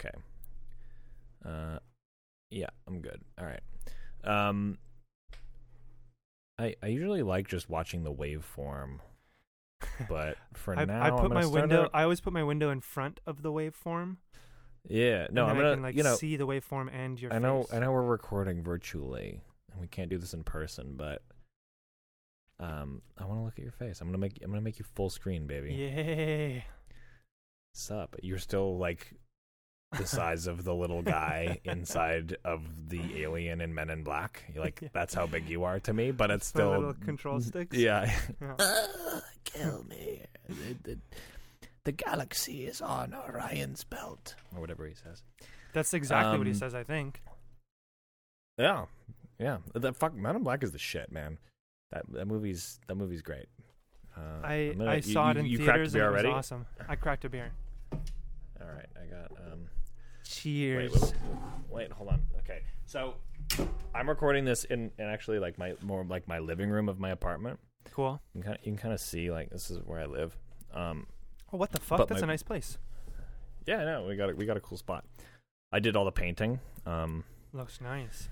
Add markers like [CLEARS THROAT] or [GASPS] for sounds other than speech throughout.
Okay. Uh, yeah, I'm good. All right. Um, I I usually like just watching the waveform, but [LAUGHS] for I, now I put my window. out- I always put my window in front of the waveform. yeah, no, I'm gonna I can, like, you know see the waveform and your I know face. I know we're recording virtually and we can't do this in person, but um, I want to look at your face. I'm gonna make I'm gonna make you full screen, baby. Yay! Sup? You're still like the size of the little guy inside of the alien in Men in Black. You're like Yeah. that's how big you are to me, but it's My still little control sticks. Yeah. Yeah. [LAUGHS] Uh, kill me. The, the, the galaxy is on Orion's belt, or whatever he says. That's exactly what he Um, says. I think. Yeah, yeah. The fuck, Men in Black is the shit, man. That that movie's that movie's great. Uh, I gonna- I you- saw you- it in you cracked theaters and it was already? awesome. I cracked a beer. All right, I got. Um, Cheers. wait, wait, wait, hold on. Okay, so I'm recording this in, in actually like my more like my living room of my apartment. Cool. You can kind of, you can kind of see like this is where I live. Um, Oh, what the fuck? That's my- a nice place. yeah, no, we got a, we got a cool spot. I did all the painting. Um, Looks nice.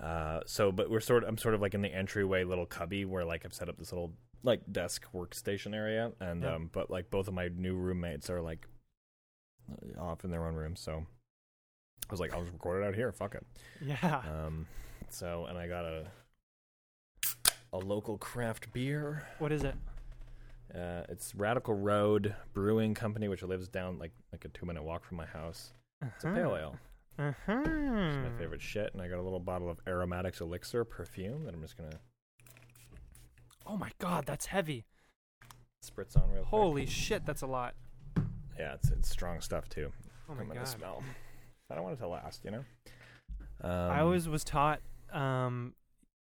Uh, so, but we're sort of, I'm sort of like in the entryway little cubby where like I've set up this little like desk workstation area, and Yeah. um, but like both of my new roommates are like off in their own rooms, so I was like, I'll just record it out here. Fuck it. Yeah. Um, so and I got a a local craft beer. what is it? Uh, it's Radical Road Brewing Company, which lives down like like a two minute walk from my house. It's a pale ale. Uh-huh. It's my favorite shit, and I got a little bottle of Aromatics Elixir perfume that I'm just gonna Oh my god, that's heavy. spritz on real quick. Holy shit, that's a lot. Yeah, it's, it's strong stuff too. Oh my I'm gonna god. smell. I don't want it to last, you know. Um, I always was taught um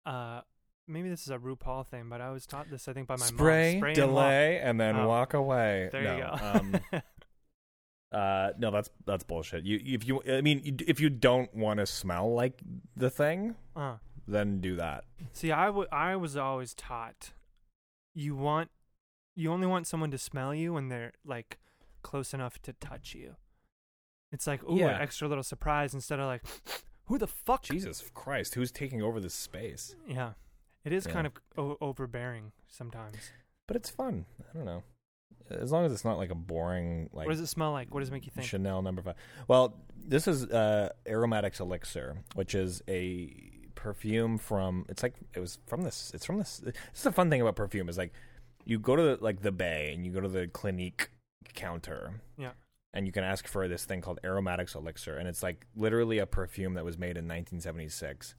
uh maybe this is a RuPaul thing, but I was taught this I think by my spray, mom. Spray delay, and, then Oh. walk away. And no. There um, you go. [LAUGHS] uh, no, that's that's bullshit. You if you, I mean, if you don't want to smell like the thing, uh. then do that. See, I I was always taught you want you only want someone to smell you when they're like close enough to touch you. It's like ooh, Yeah. an extra little surprise instead of like [GASPS] who the fuck? [LAUGHS] Jesus Christ, who's taking over this space? Yeah, it is Yeah. kind of o- overbearing sometimes. But it's fun. I don't know. As long as it's not like a boring like what does it smell like? What does it make you think? Chanel number five. Well, this is uh, Aromatics Elixir, which is a perfume from. It's like it was from this. It's from this. This is the fun thing about perfume is like you go to the, like the Bay and you go to the Clinique counter. Yeah. And you can ask for this thing called Aromatics Elixir, and it's like literally a perfume that was made in 1976.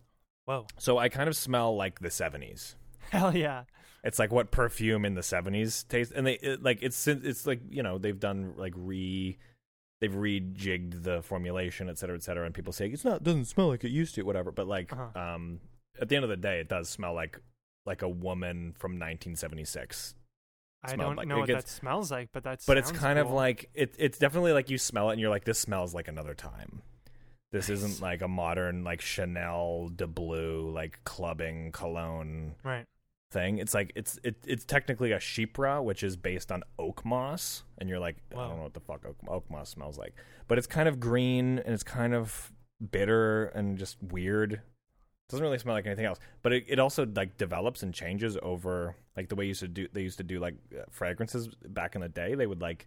Whoa, So I kind of smell like the 70s. [LAUGHS] hell yeah! It's like what perfume in the seventies tastes, and they it, like it's it's like you know they've done like re they've rejigged the formulation, et cetera, et cetera, and people say it's not doesn't smell like it used to, whatever. But like Uh-huh. um at the end of the day, it does smell like like a woman from 1976. I don't like- know it what gets- that smells like, but that's But it's kind of like it. It's definitely like you smell it and you're like, this smells like another time. This Nice. isn't like a modern like Chanel de Blue like clubbing cologne right. thing. It's like it's it, it's technically a chypre, which is based on oak moss, and you're like, I don't know what the fuck oak, oak moss smells like, but it's kind of green and it's kind of bitter and just weird. Doesn't really smell like anything else, but it, it also like develops and changes over like the way you used to do. They used to do like uh, fragrances back in the day. They would like.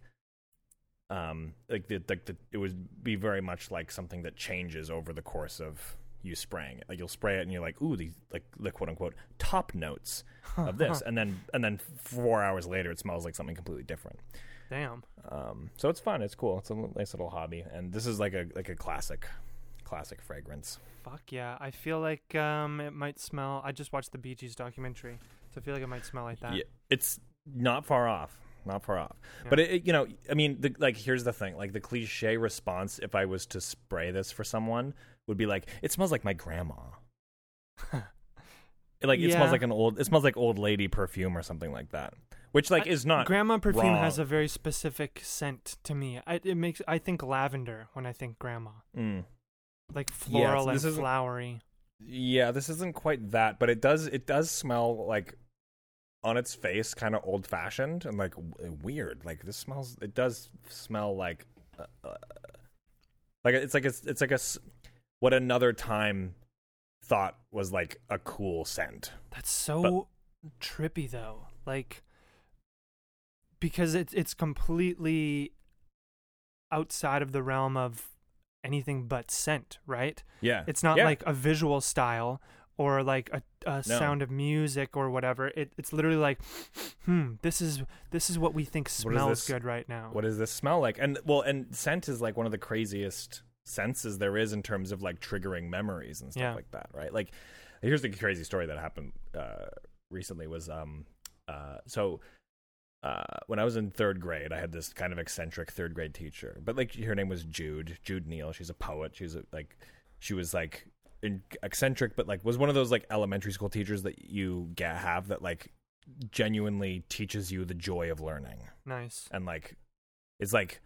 Um, like the, like the, it would be very much like something that changes over the course of you spraying it. Like you'll spray it and you're like, ooh, these like the quote unquote top notes [LAUGHS] of this, and then and then four hours later, it smells like something completely different. Damn. Um, so it's fun. It's cool. It's a nice little hobby, and this is like a like a classic, classic fragrance. Fuck yeah. I feel like um it might smell I just watched the Bee Gees documentary. So I feel like it might smell like that. Yeah, it's not far off. Not far off. Yeah. But it, it- you know, I mean, the, like here's the thing: like the cliche response, if I was to spray this for someone, would be like, "It smells like my grandma." [LAUGHS] like it Yeah. smells like an old. It smells like old lady perfume or something like that. Which like I- is not grandma perfume has a very specific scent to me. I, it makes I think lavender when I think grandma. Mm. Like floral this and flowery. Yeah, this isn't quite that, but it does it does smell like on its face kind of old fashioned and like w- weird. Like this smells it does smell like uh, uh, Like it's like a, it's like a what another time thought was like a cool scent. That's so trippy though. Like because it's it's completely outside of the realm of anything but scent, right? Yeah, It's not Yeah. like a visual style or like a, a sound of music or whatever. It it's literally like, hmm, this is this is what we think smells good right now. what does this smell like? And well, and scent is like one of the craziest senses there is in terms of like triggering memories and stuff Yeah. like that, right? Like, here's the crazy story that happened uh, recently was um uh so. Uh, when I was in third grade, I had this kind of eccentric third grade teacher, but like her name was Jude, Jude Neal. She's a poet. She's a, like, she was like eccentric, but like was one of those like elementary school teachers that you get have that like genuinely teaches you the joy of learning nice. and like it's like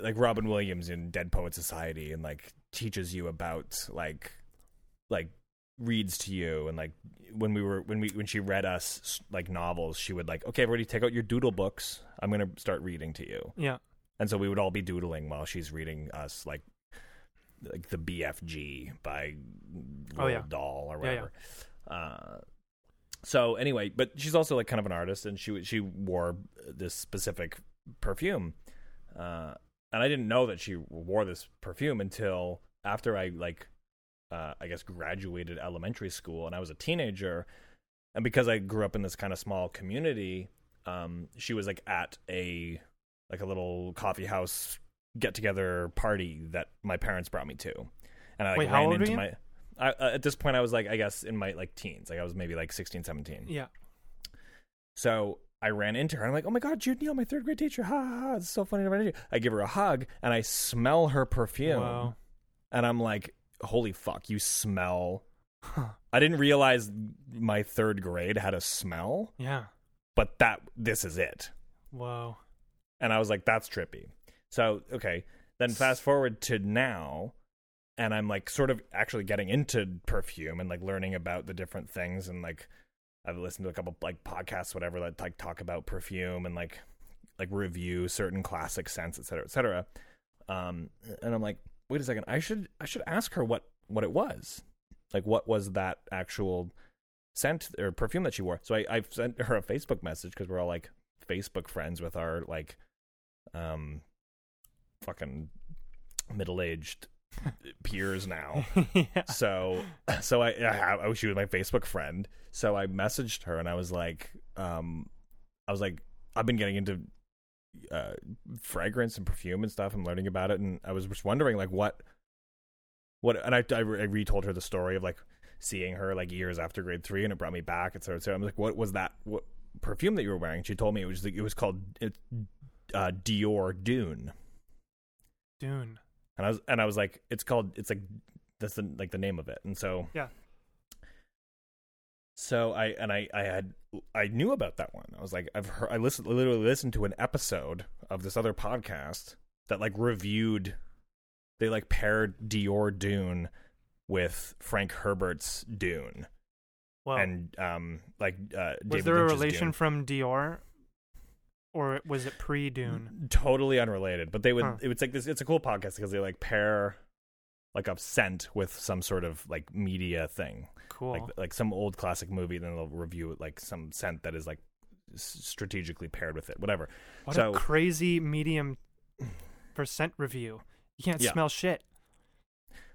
like Robin Williams in Dead Poet Society and like teaches you about like like reads to you and like when we were when we when she read us like novels she would like okay everybody take out your doodle books I'm going to start reading to you Yeah. and so we would all be doodling while she's reading us like like the BFG by Oh, yeah. Roald Dahl or Yeah, yeah. whatever. Uh, so anyway, but she's also like kind of an artist, and she she wore this specific perfume, uh, and I didn't know that she wore this perfume until after I like uh, I guess graduated elementary school, and I was a teenager, and because I grew up in this kind of small community, um, she was like at a like a little coffee house get together party that my parents brought me to, and I like Wait, ran into my. I, uh, at this point, I was like, I guess in my like teens, like I was maybe like 16, 17. Yeah. So I ran into her. and I'm like, oh my god, Jude Neal, my third grade teacher. Ha ha ha! It's so funny to run into you. I give her a hug and I smell her perfume, Wow. and I'm like, holy fuck, you smell. Huh. I didn't realize my third grade had a smell, Yeah. but that this is it. Whoa. And I was like, that's trippy. So, okay. Then fast forward to now, and I'm like sort of actually getting into perfume and like learning about the different things. And like, I've listened to a couple like podcasts, whatever, that like talk about perfume and like, like review certain classic scents, et cetera, et cetera. Um, and I'm like, wait a second, I should, I should ask her what, what it was. Like, what was that actual scent or perfume that she wore? So I, I sent her a Facebook message because we're all like Facebook friends with our like um fucking middle-aged [LAUGHS] peers now. yeah. So so I, I have oh, she was my Facebook friend. So I messaged her and I was like um I was like I've been getting into uh fragrance and perfume and stuff. I'm learning about it and I was just wondering like what what and I I, re- I retold her the story of like seeing her like years after grade 3 and it brought me back and so cetera. I'm like what was that what perfume that you were wearing? She told me it was like it was called it, uh Dior Dune. Dune. And I was and I was like, it's called it's like that's the like the name of it. And so Yeah. So I and I I had I knew about that one. I was like I've heard I listened literally listened to an episode of this other podcast that like reviewed they like paired Dior Dune with Frank Herbert's Dune Well, and um like uh was David there a Lynch's relation Dune. from Dior, or was it pre Dune? totally unrelated but they would Huh. it would like this it's a cool podcast because they like pair like a scent with some sort of like media thing Cool. like like some old classic movie and then they'll review it like some scent that is like strategically paired with it whatever what so- a crazy medium for scent review. You can't Yeah. smell shit.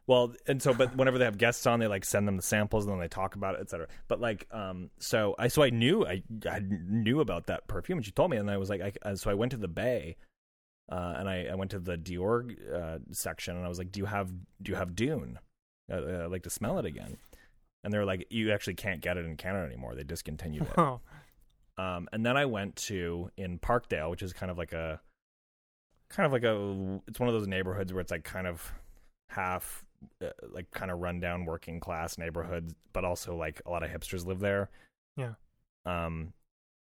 well and so but whenever they have guests on they like send them the samples and then they talk about it etc but like um so i so i knew i i knew about that perfume and she told me and i was like I, uh, so i went to the bay uh, and I, I went to the Dior uh, section and I was like, "Do you have do you have Dune? Uh, uh, I'd like to smell it again." And they were like, "You actually can't get it in Canada anymore. They discontinued it." [LAUGHS] Oh, Um, and then I went to in Parkdale, which is kind of like a kind of like a it's one of those neighborhoods where it's like kind of half uh, like kind of rundown working class neighborhood, but also like a lot of hipsters live there. Yeah. Um,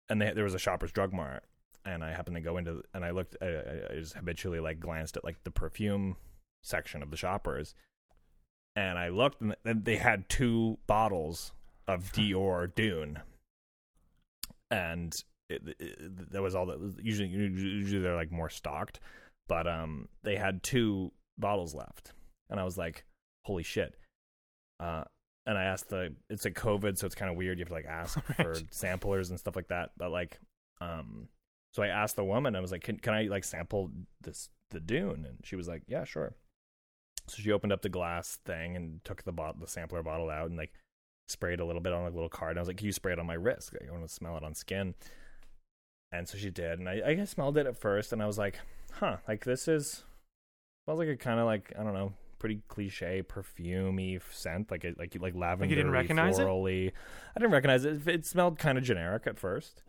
and they, there was a Shoppers Drug Mart, and I happened to go into and I looked. I, I- I just habitually like glanced at like the perfume section of the Shoppers, and I looked and they had two bottles of Dior Dune, and it, it, that was all that. Usually, usually they're like more stocked, but um, they had two bottles left, and I was like, "Holy shit!" Uh, and I asked the it's a COVID, so it's kind of weird. You have to like ask [LAUGHS] for samplers and stuff like that. But like, um, so I asked the woman, I was like, "Can can I like sample this the Dune?" And she was like, "Yeah, sure." So she opened up the glass thing and took the bottle, the sampler bottle out, and like sprayed a little bit on a little card. And I was like, "Can you spray it on my wrist? Like, I want to smell it on skin." And so she did, and I, I smelled it at first, and I was like, "Huh, like this is smells like a kind of like I don't know, pretty cliche perfumey scent, like it, like like lavender, You didn't recognize it? I didn't recognize it. It smelled kind of generic at first,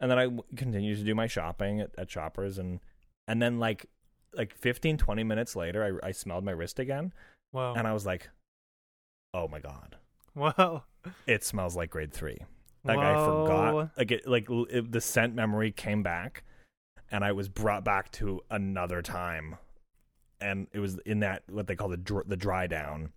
and then I w- continued to do my shopping at, at Shoppers, and and then like like 15, 20 minutes later, I I smelled my wrist again, Whoa. and I was like, "Oh my god, Whoa. it smells like grade three. Like Whoa. I forgot, like it, like it, the scent memory came back, and I was brought back to another time, and it was in that what they call the dr- the dry down,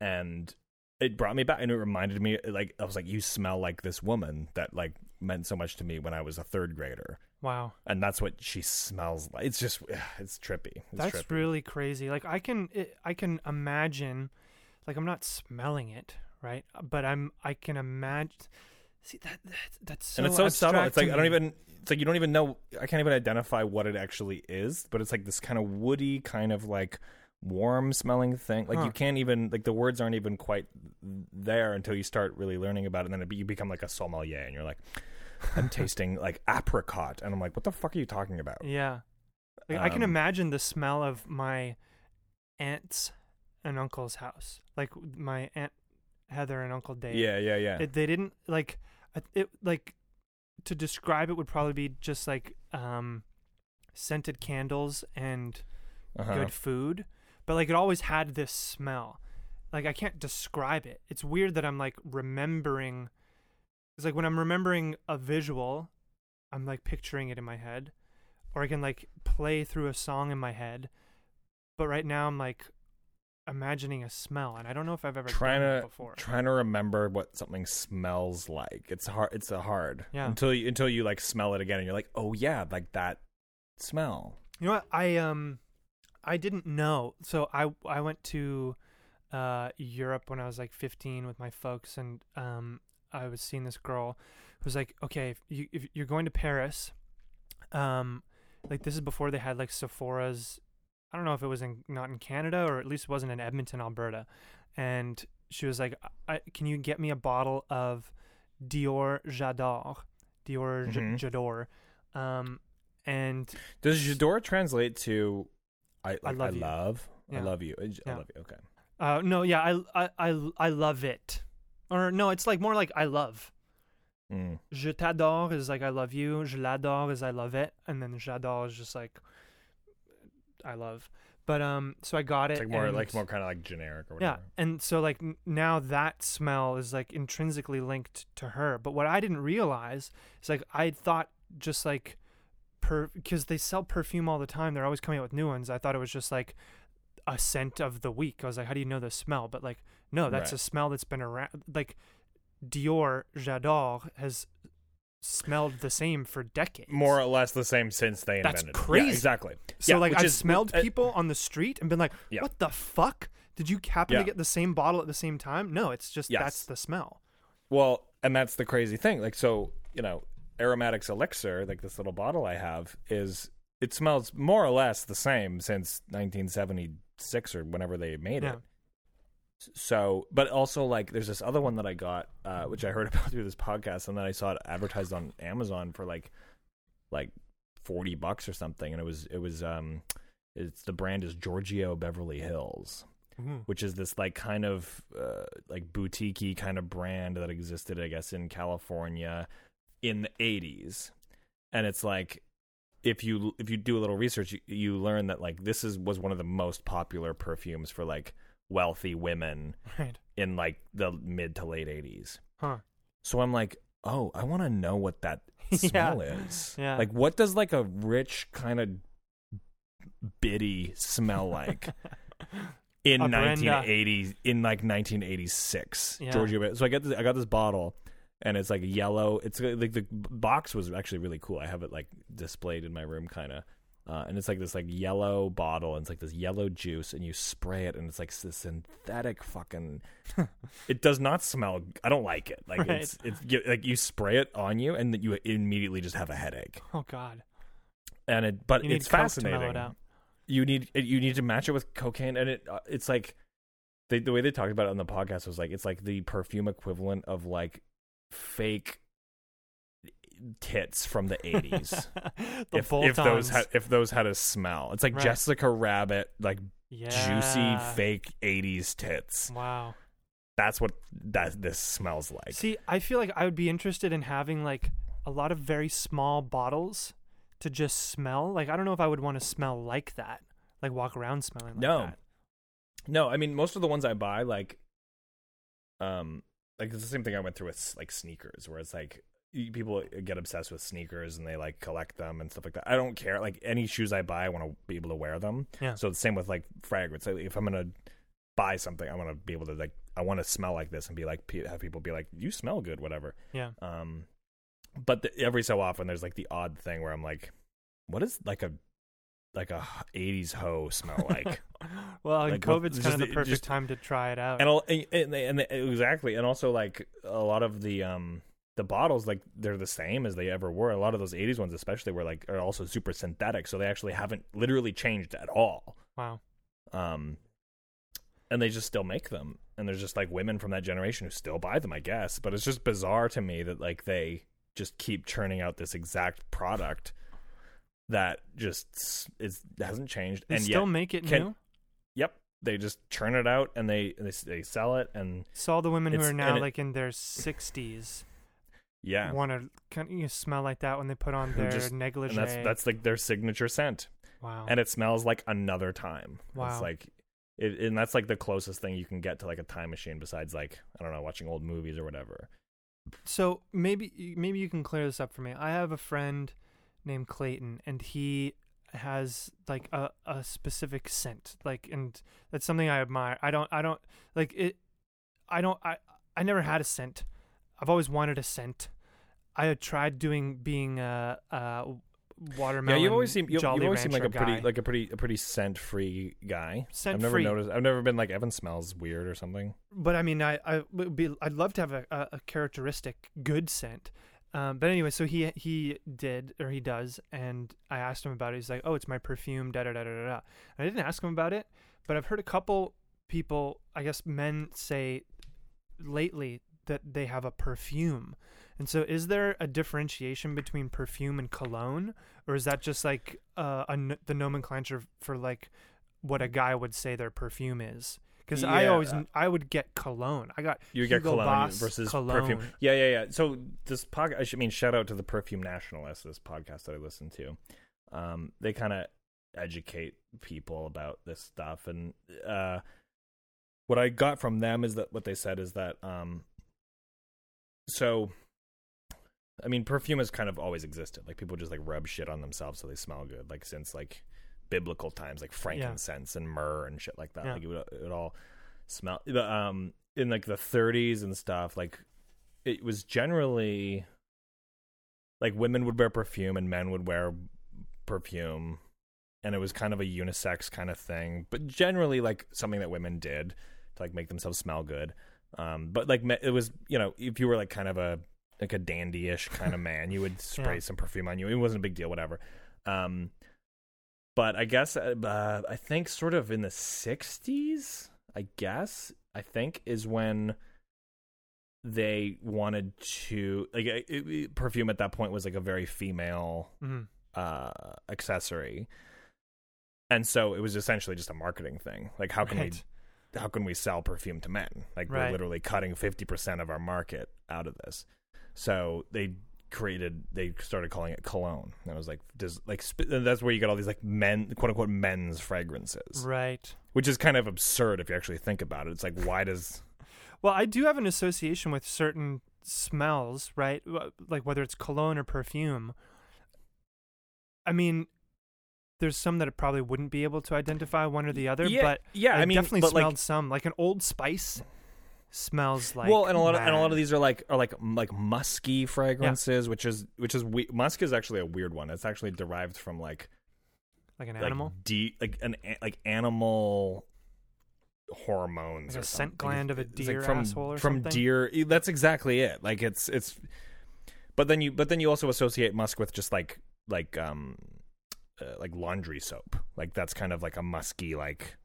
and it brought me back, and it reminded me, like I was like, you smell like this woman that like meant so much to me when I was a third grader, Wow. and that's what she smells like. It's just, it's trippy. It's That's trippy. really crazy. Like I can it, I can imagine like I'm not smelling it, right? But I'm I can imagine See that, that that's so and it's so subtle. It's like I don't even. It's like you don't even know. I can't even identify what it actually is. But it's like this kind of woody, kind of like warm smelling thing. Like Huh. you can't even like the words aren't even quite there until you start really learning about it. And then it, you become like a sommelier, and you're like, I'm tasting like apricot, and I'm like, what the fuck are you talking about? Yeah. Like, I can Um, imagine the smell of my aunt's and uncle's house. Like my aunt Heather and Uncle Dave. Yeah, yeah, yeah. It, they didn't like it like to describe it would probably be just like um scented candles and uh-huh. good food, but like it always had this smell. Like I can't describe it. It's weird that I'm like remembering. Like when I'm remembering a visual, I'm like picturing it in my head, or I can like play through a song in my head. But right now I'm like imagining a smell, and I don't know if I've ever Trying to- it before. Trying to remember what something smells like. It's hard. It's a hard. Yeah. Until you until you like smell it again, and you're like, oh yeah, like that smell. You know what? I um I didn't know. So I I went to uh Europe when I was like 15 with my folks and um I was seeing this girl who was like, "Okay, if you if you're going to Paris, um like this is before they had like Sephora's I don't know if it was in not in Canada or at least it wasn't in Edmonton, Alberta." And she was like, I, "Can you get me a bottle of Dior J'adore, Dior Mhm. J'adore?" Um and Does J'adore translate to I like, I love love you. I Yeah. love you. I, I Yeah. love you. Okay. Uh, no, yeah, I, I, I, I love it. Or no, it's like more like I love. Mm. Je t'adore is like I love you. Je l'adore is I love it, and then j'adore is just like I love. But um, so I got it. It's like more like more kind of like generic or whatever. yeah, and so like n- now that smell is like intrinsically linked to her. But what I didn't realize is like I thought just like per because they sell perfume all the time. They're always coming out with new ones. I thought it was just like a scent of the week. I was like, how do you know the smell? But like, no, that's Right. a smell that's been around. Like Dior J'adore has smelled the same for decades. More or less the same since they That's invented it. crazy. Yeah, exactly. So Yeah, like I've is- smelled uh, people on the street and been like, Yeah. what the fuck? Did you happen to get the same bottle at the same time? No, it's just that's the smell. Well, and that's the crazy thing. Like, so you know, aromatics elixir, like this little bottle I have, is it smells more or less the same since 1976 or whenever they made it. So, but also like, there's this other one that I got, uh, which I heard [LAUGHS] about through this podcast, and then I saw it advertised on Amazon for like, like forty bucks or something, and it was it was um, it's the brand is Giorgio Beverly Hills which is this like kind of uh, like boutique kind of brand that existed, I guess, in California in the '80s. And it's like if you if you do a little research, you, you learn that like this is was one of the most popular perfumes for like wealthy women Right. in like the mid to late '80s. Huh. So I'm like, oh, I want to know what that [LAUGHS] Yeah. smell is. Yeah. Like, what does like a rich kind of bitty smell like? [LAUGHS] in A Brenda. in like 1986 Yeah. Giorgio so I got this I got this bottle and it's like yellow it's like the box was actually really cool I have it like displayed in my room kind of Uh, and it's like this like yellow bottle, and it's like this yellow juice, and you spray it, and it's like this synthetic fucking. [LAUGHS] it does not smell. I don't like it. Like Right. it's it's you- like you spray it on you, and you immediately just have a headache. Oh God. And it, but it's fascinating. it. You need you need to match it with cocaine, and it uh, it's like they, the way they talked about it on the podcast was like it's like the perfume equivalent of like fake tits from the 80s. [LAUGHS] the if, if those had if those had a smell. It's like Right. Jessica Rabbit, like juicy fake '80s tits. Wow. That's what that this smells like. See, I feel like I would be interested in having like a lot of very small bottles to just smell. Like I don't know if I would want to smell like that. Like walk around smelling like No. that. No, I mean most of the ones I buy, like, um, like it's the same thing I went through with like sneakers, where it's like people get obsessed with sneakers and they like collect them and stuff like that. I don't care. Like any shoes I buy, I want to be able to wear them. Yeah. So the same with like fragrance. Like, If I'm gonna buy something, I want to be able to like I want to smell like this and be like have people be like you smell good, whatever. Yeah. Um, but the, every so often there's like the odd thing where I'm like, what is like a like a '80s hoe smell like? [LAUGHS] well, Like, COVID's kind of the the- perfect just- time to try it out. and, and, and, and exactly and also like a lot of the um the bottles like they're the same as they ever were a lot of those 80s ones especially were like are also super synthetic so they actually haven't literally changed at all wow. um and they just still make them and there's just like women from that generation who still buy them i guess but it's just bizarre to me that like they just keep churning out this exact product that just is hasn't changed They and still make it can- new. yep they just churn it out and they they, they sell it and So all the women who are now like in their sixties yeah want to kind of you smell like that when they put on [LAUGHS] their just- negligee. and that's that's like their signature scent wow. and it smells like another time Wow. it's like it, and that's like the closest thing you can get to like a time machine besides like i don't know watching old movies or whatever So maybe maybe you can clear this up for me. I have a friend named Clayton, and he has like a, a specific scent, like, and that's something I admire. I don't I don't like it. I don't I I never had a scent. I've always wanted a scent. I had tried doing being a, a watermelon. yeah you always seem you, you always seem like a Rancher pretty like a pretty a pretty scent free guy i've Scent never free. noticed i've never been like evan smells weird or something but I mean, I I would be I'd love to have a, a, characteristic good scent. Um, but anyway, so he he did or he does, and I asked him about it. He's like, "Oh, it's my perfume." Da da da da da. da. I didn't ask him about it, but I've heard a couple people, I guess men, say lately that they have a perfume. And so, is there a differentiation between perfume and cologne, or is that just like uh, a the nomenclature for like what a guy would say their perfume is? Because I Yeah. always I would get cologne. I got you get Hugo cologne Boss versus cologne. perfume yeah yeah yeah so this podcast i should mean shout out to the perfume nationalist this podcast that i listen to um they kind of educate people about this stuff and uh what i got from them is that what they said is that um so i mean perfume has kind of always existed. Like people just like rub shit on themselves so they smell good like since like biblical times like frankincense and myrrh and shit like that. Yeah. like it would it would all smell but, um in like the 30s and stuff like it was generally like women would wear perfume and men would wear perfume and it was kind of a unisex kind of thing but generally like something that women did to like make themselves smell good um but like it was you know if you were like kind of a like a dandy-ish kind of [LAUGHS] man you would spray Yeah. some perfume on you it wasn't a big deal whatever um but i guess uh, uh, i think sort of in the 60s i guess i think is when they wanted to like it, it- perfume at that point was like a very female Mhm. uh accessory and so it was essentially just a marketing thing like how can Right. How can we sell perfume to men like we're literally cutting 50% of our market out of this so they created they started calling it cologne and it was like does like sp- that's where you get all these like men quote unquote men's fragrances Right. which is kind of absurd if you actually think about it it's like why does Well, I do have an association with certain smells, right? Like whether it's cologne or perfume. I mean, there's some that I probably wouldn't be able to identify one or the other, yeah but yeah I, i mean definitely smelled like some. Like an Old Spice smells like well, and a lot of and a lot of these are like are like like musky fragrances, which is which is we- musk is actually a weird one. It's actually derived from like Like an like animal, de- like an like animal hormones like or a scent gland of a It's like deer from asshole or something. from something. deer. That's exactly it. Like it's it's. But then you but then you also associate musk with just like like um uh, like laundry soap. Like that's kind of like a musky like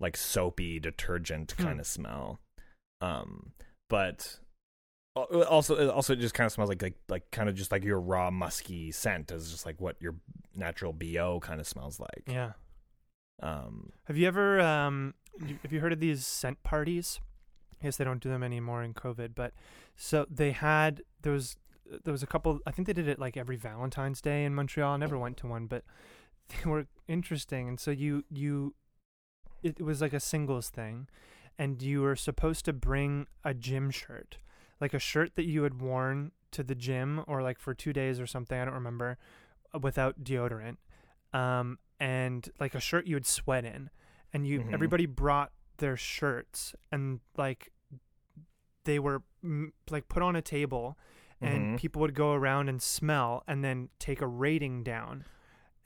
like soapy detergent Hmm. kind of smell. Um, but also also it just kind of smells like like like kind of just like your raw musky scent is just like what your natural bo kind of smells like. Yeah. Um, Have you ever um have you heard of these scent parties? I guess they don't do them anymore in COVID, but so they had there was there was a couple I think they did it like every Valentine's Day in Montreal. I never went to one, but [LAUGHS] they were interesting. And so you you it was like a singles thing and you were supposed to bring a gym shirt. Like a shirt that you had worn to the gym or like for 2 days or something, I don't remember, uh, without deodorant. Um and like a shirt you would sweat in and you Mhm. everybody brought their shirts and like they were like put on a table and Mhm. people would go around and smell and then take a rating down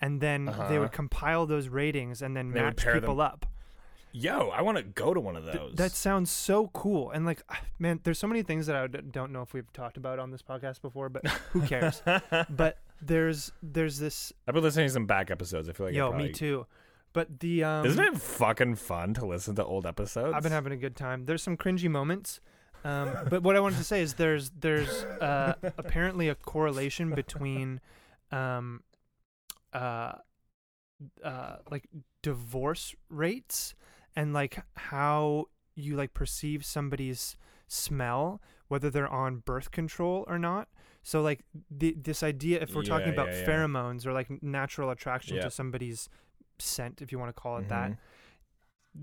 and then they Uh-huh. would compile those ratings and then They match people them. up yo, I want to go to one of Th- those. that sounds so cool and like man there's so many things that i d- don't know if we've talked about on this podcast before but who cares [LAUGHS] but there's there's this I've been listening to some back episodes. I feel like yo probably, me too but the um Isn't it fucking fun to listen to old episodes? I've been having a good time. There's some cringy moments, um, but what I wanted to say is there's there's uh, apparently a correlation between um, uh, uh, like divorce rates and like how you like perceive somebody's smell, whether they're on birth control or not. So like the, this idea, if we're talking about yeah, yeah. pheromones or like natural attraction Yeah. to somebody's scent, if you want to call it that, Mhm.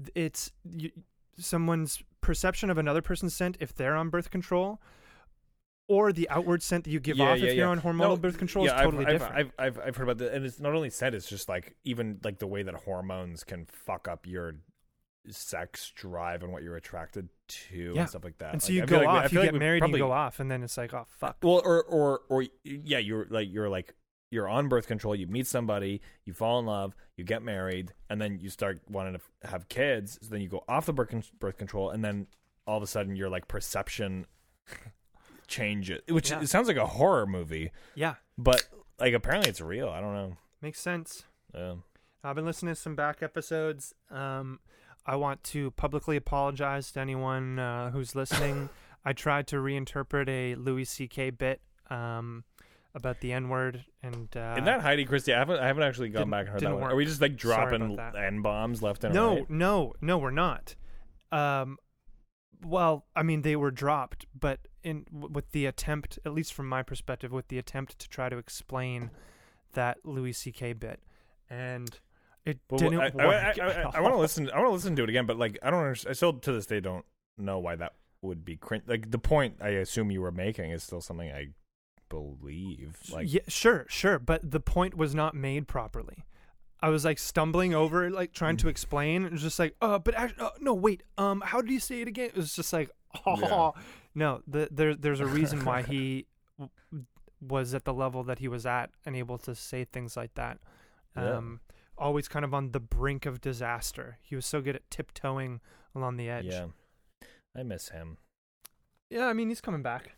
th- it's you, someone's perception of another person's scent if they're on birth control or the outward scent that you give Yeah, off yeah, if you're yeah. on hormonal No, birth control is totally I've, different. I've, I've, I've, heard about that, and it's not only scent; it's just like even like the way that hormones can fuck up your sex drive and what you're attracted to and stuff like that. and so Like, you I go like we- I off, you like get married, probably, and you go off, and then it's like, oh fuck. Well, or or or yeah, you're like you're like you're on birth control. You meet somebody, you fall in love, you get married, and then you start wanting to f- have kids. So then you go off the birth, con- birth control, and then all of a sudden your like perception [LAUGHS] changes, which Yeah. it sounds like a horror movie, Yeah, but like apparently it's real. I don't know. makes sense. Um, I've been listening to some back episodes. Um, I want to publicly apologize to anyone uh, who's listening. [LAUGHS] I tried to reinterpret a Louis C.K. bit um, about the N word, and uh, in that Heidi Christie, I haven't I haven't actually gone back and heard that one. work. Are we just like dropping n bombs left and no, right? no, no, no, we're not. Um, well, I mean, they were dropped, but in w- with the attempt, at least from my perspective, with the attempt to try to explain that Louis C.K. bit, and it Well, didn't I, work. I, at I, want to listen. I want to listen to it again, but like I don't. Understand, I still to this day don't know why that would be cringe. Like the point I assume you were making is still something I believe. Like yeah, sure, sure, but the point was not made properly. I was like stumbling over, like trying Mm. to explain. It was just like, uh, but act- uh, no, wait, um, how did you say it again? It was just like, oh, [LAUGHS] Yeah. no. The, there, there's a reason why [LAUGHS] he w- was at the level that he was at and able to say things like that. Yeah. Um, always kind of on the brink of disaster. He was so good at tiptoeing along the edge. yeah, I miss him. yeah. I mean, he's coming back.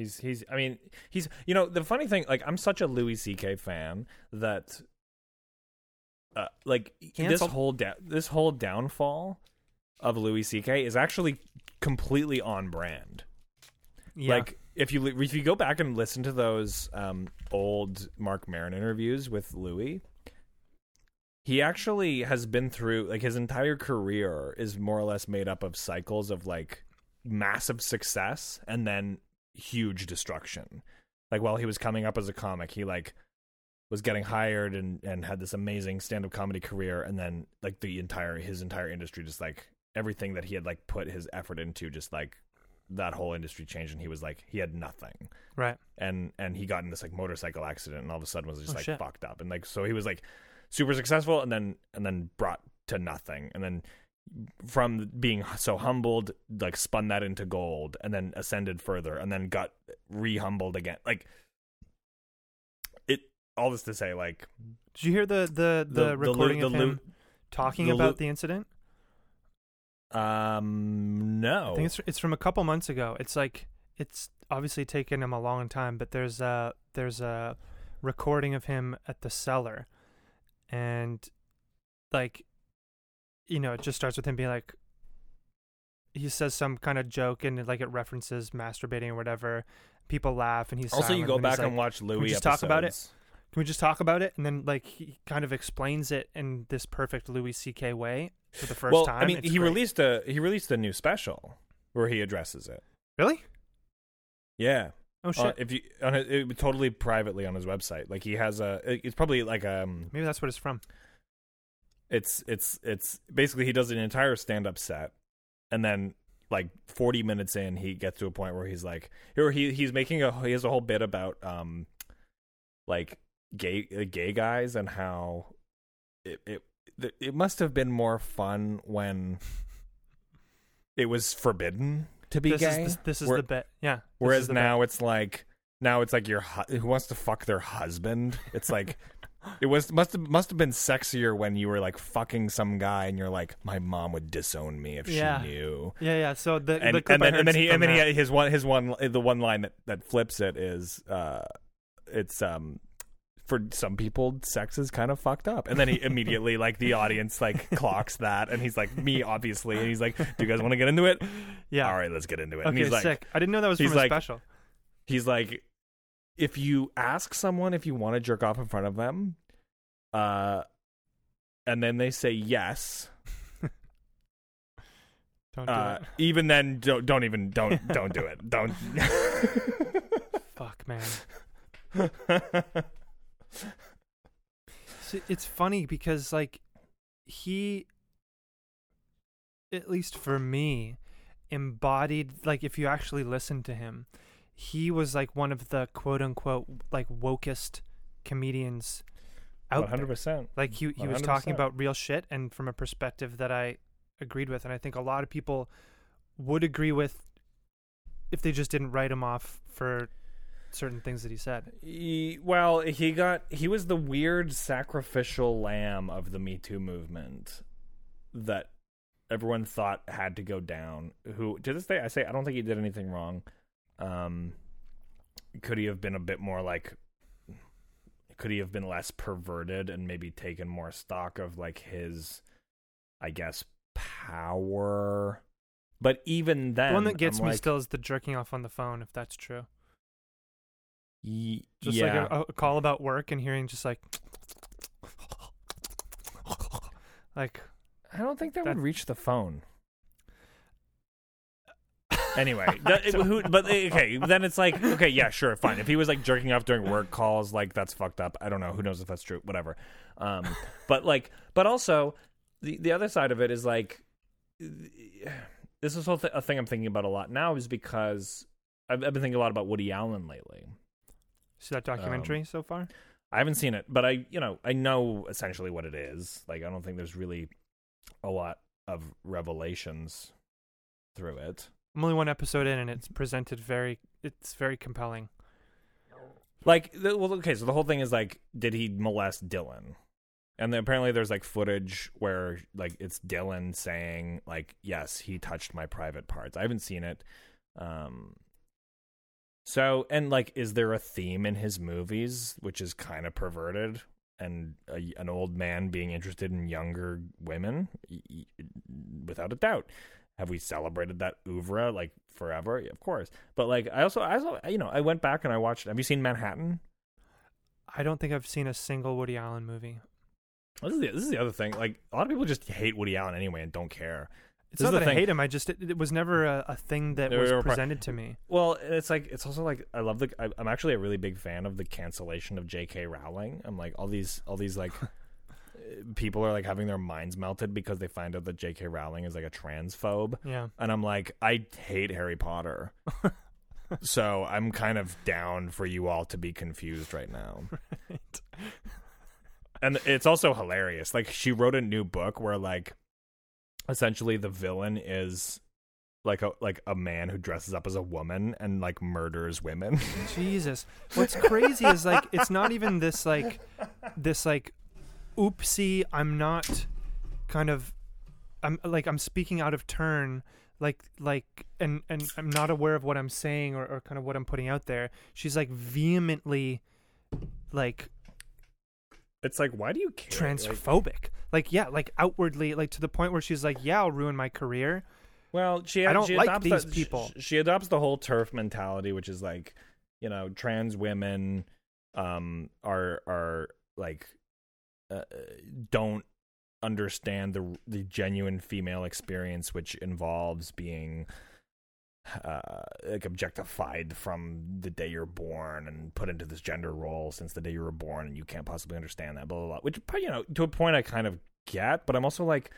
He's he's. I mean, he's. You know, the funny thing, like I'm such a Louis C.K. fan that, uh, like this whole da- this whole downfall of Louis C.K. is actually completely on brand. Yeah. Like if you if you go back and listen to those um, old Marc Maron interviews with Louis, he actually has been through like his entire career is more or less made up of cycles of like massive success and then huge destruction. Like while he was coming up as a comic, he like was getting hired and and had this amazing stand-up comedy career and then like the entire his entire industry just like everything that he had like put his effort into just like that whole industry changed and he was like he had nothing right. and and he got in this like motorcycle accident and all of a sudden was just Oh, like shit. fucked up and like so he was like super successful and then and then brought to nothing and then from being so humbled like spun that into gold and then ascended further and then got re-humbled again like it all this to say like Did you hear the the the, the recording Lu- of the him talking the about the incident? Um, no. I think it's it's from a couple months ago. It's like it's obviously taken him a long time, but there's a there's a recording of him at the cellar, and like, you know, it just starts with him being like, he says some kind of joke and like it references masturbating or whatever. People laugh and he's also, you go back like, and watch Louis. Can we just talk about it? Can we just talk about it? And then like he kind of explains it in this perfect Louis C.K. way for the first well, time. I mean, It's he great. released a he released a new special where he addresses it. really. Yeah, Oh shit! Uh, if you on it, totally privately on his website, like he has a. It's probably like um, Maybe that's what it's from. It's it's it's basically he does an entire stand up set, and then like 40 minutes in, he gets to a point where he's like, or he he's making a he has a whole bit about um, like gay uh, gay guys and how it it it must have been more fun when it was forbidden to be this gay. is the, this is Where- the bit. Yeah. Whereas now it's like now it's like your hu- who wants to fuck their husband. It's like [LAUGHS] it was must have must have been sexier when you were like fucking some guy and you're like my mom would disown me if Yeah. she knew. Yeah, yeah. So the And, the and then and then he and then he that. his one his one the one line that that flips it is uh it's um for some people sex is kind of fucked up and then he immediately like the audience like clocks that and he's like me obviously and he's like do you guys want to get into it yeah. all right let's get into it and Okay, he's like sick. I didn't know that was he's from a like- special. he's like if you ask someone if you want to jerk off in front of them uh and then they say yes [LAUGHS] Don't do uh it. [LAUGHS] even then don't don't even don't don't do it don't [LAUGHS] Fuck, man. See, it's funny because like he, at least for me, embodied like if you actually listen to him, he was like one of the quote unquote like wokest comedians out there. 100% Like he he was talking about real shit and from a perspective that I agreed with and I think a lot of people would agree with if they just didn't write him off for certain things that he said. He, well, he got he was the weird sacrificial lamb of the Me Too movement that everyone thought had to go down. Who to this day I say I don't think he did anything wrong. Um, could he have been a bit more like? Could he have been less perverted and maybe taken more stock of like his, I guess, power? But even then, the one that gets I'm me like, still is the jerking off on the phone if that's true. y- Just yeah. like a, a call about work and hearing just like like I don't think that, That- would reach the phone. Anyway, [LAUGHS] that, who, but okay, then it's like okay, yeah, sure, fine. If he was like jerking off during work calls, like that's fucked up. I don't know. Who knows if that's true? Whatever. Um, but like, but also the the other side of it is like this is whole th- a thing I'm thinking about a lot now is because I've, I've been thinking a lot about Woody Allen lately. see that documentary so far? I haven't seen it, but I, you know, I know essentially what it is. Like, I don't think there's really a lot of revelations through it. I'm only one episode in and it's presented very it's very compelling. Like, the, well, okay, so the whole thing is like, did he molest Dylan? And then apparently there's like footage where like it's Dylan saying like, yes, he touched my private parts. I haven't seen it. Um, so and like, is there a theme in his movies which is kind of perverted? And a, an old man being interested in younger women, without a doubt. Have we celebrated that oeuvre like forever? Of course. But like, I also, I also, you know, I went back and I watched. Have you seen Manhattan? I don't think I've seen a single Woody Allen movie. This is the, this is the other thing. Like a lot of people just hate Woody Allen anyway and don't care. It's This not that I hate him. I just it, it was never a, a thing that was presented to me. Well, it's like it's also like I love the. I, I'm actually a really big fan of the cancellation of J.K. Rowling. I'm like all these all these like [LAUGHS] people are like having their minds melted because they find out that J.K. Rowling is like a transphobe, Yeah. and I'm like I hate Harry Potter. [LAUGHS] so I'm kind of down for you all to be confused right now. [LAUGHS] Right. and it's also hilarious. Like she wrote a new book where like essentially the villain is like a like a man who dresses up as a woman and like murders women. Jesus. What's crazy is like it's not even this like this like oopsie, I'm not kind of I'm like I'm speaking out of turn like like and and I'm not aware of what I'm saying or, or kind of what I'm putting out there. She's like vehemently like It's like, why do you care? Like, transphobic. Like, yeah, like outwardly like to the point where she's like, "Yeah, I'll ruin my career." well, she I don't she like adopts these the- people. She, she adopts the whole TERF mentality, which is like, you know, trans women um are are like uh, don't understand the the genuine female experience which involves being uh like objectified from the day you're born and put into this gender role since the day you were born and you can't possibly understand that blah blah blah which you know to a point I kind of get but I'm also like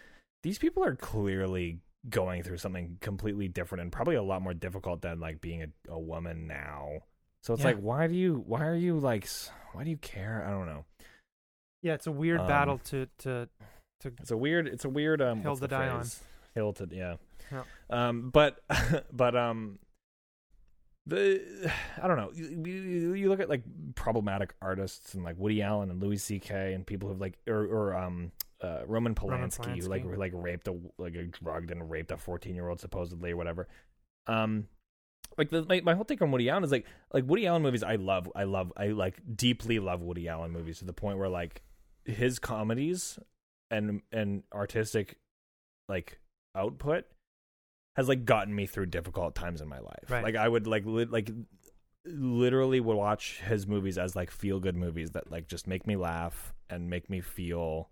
these people are clearly going through something completely different and probably a lot more difficult than like being a, a woman now. So it's Yeah. like why do you why are you like why do you care? I don't know Yeah, it's a weird Um, battle to to to. It's a weird. It's a weird. Um, Hill to the die on. Hill to yeah. Yeah. Um, but [LAUGHS] but um, the I don't know. You, you, look at like problematic artists and like Woody Allen and Louis C.K. and people who've like or or um. Uh, Roman Roman Polanski, who like like raped a like a drugged and raped a fourteen year old supposedly or whatever. Um, like the, my my whole take on Woody Allen is like like Woody Allen movies. I love I love I like deeply love Woody Allen movies to the point where like his comedies and and artistic like output has like gotten me through difficult times in my life. Right. Like I would like li- like literally would watch his movies as like feel good movies that like just make me laugh and make me feel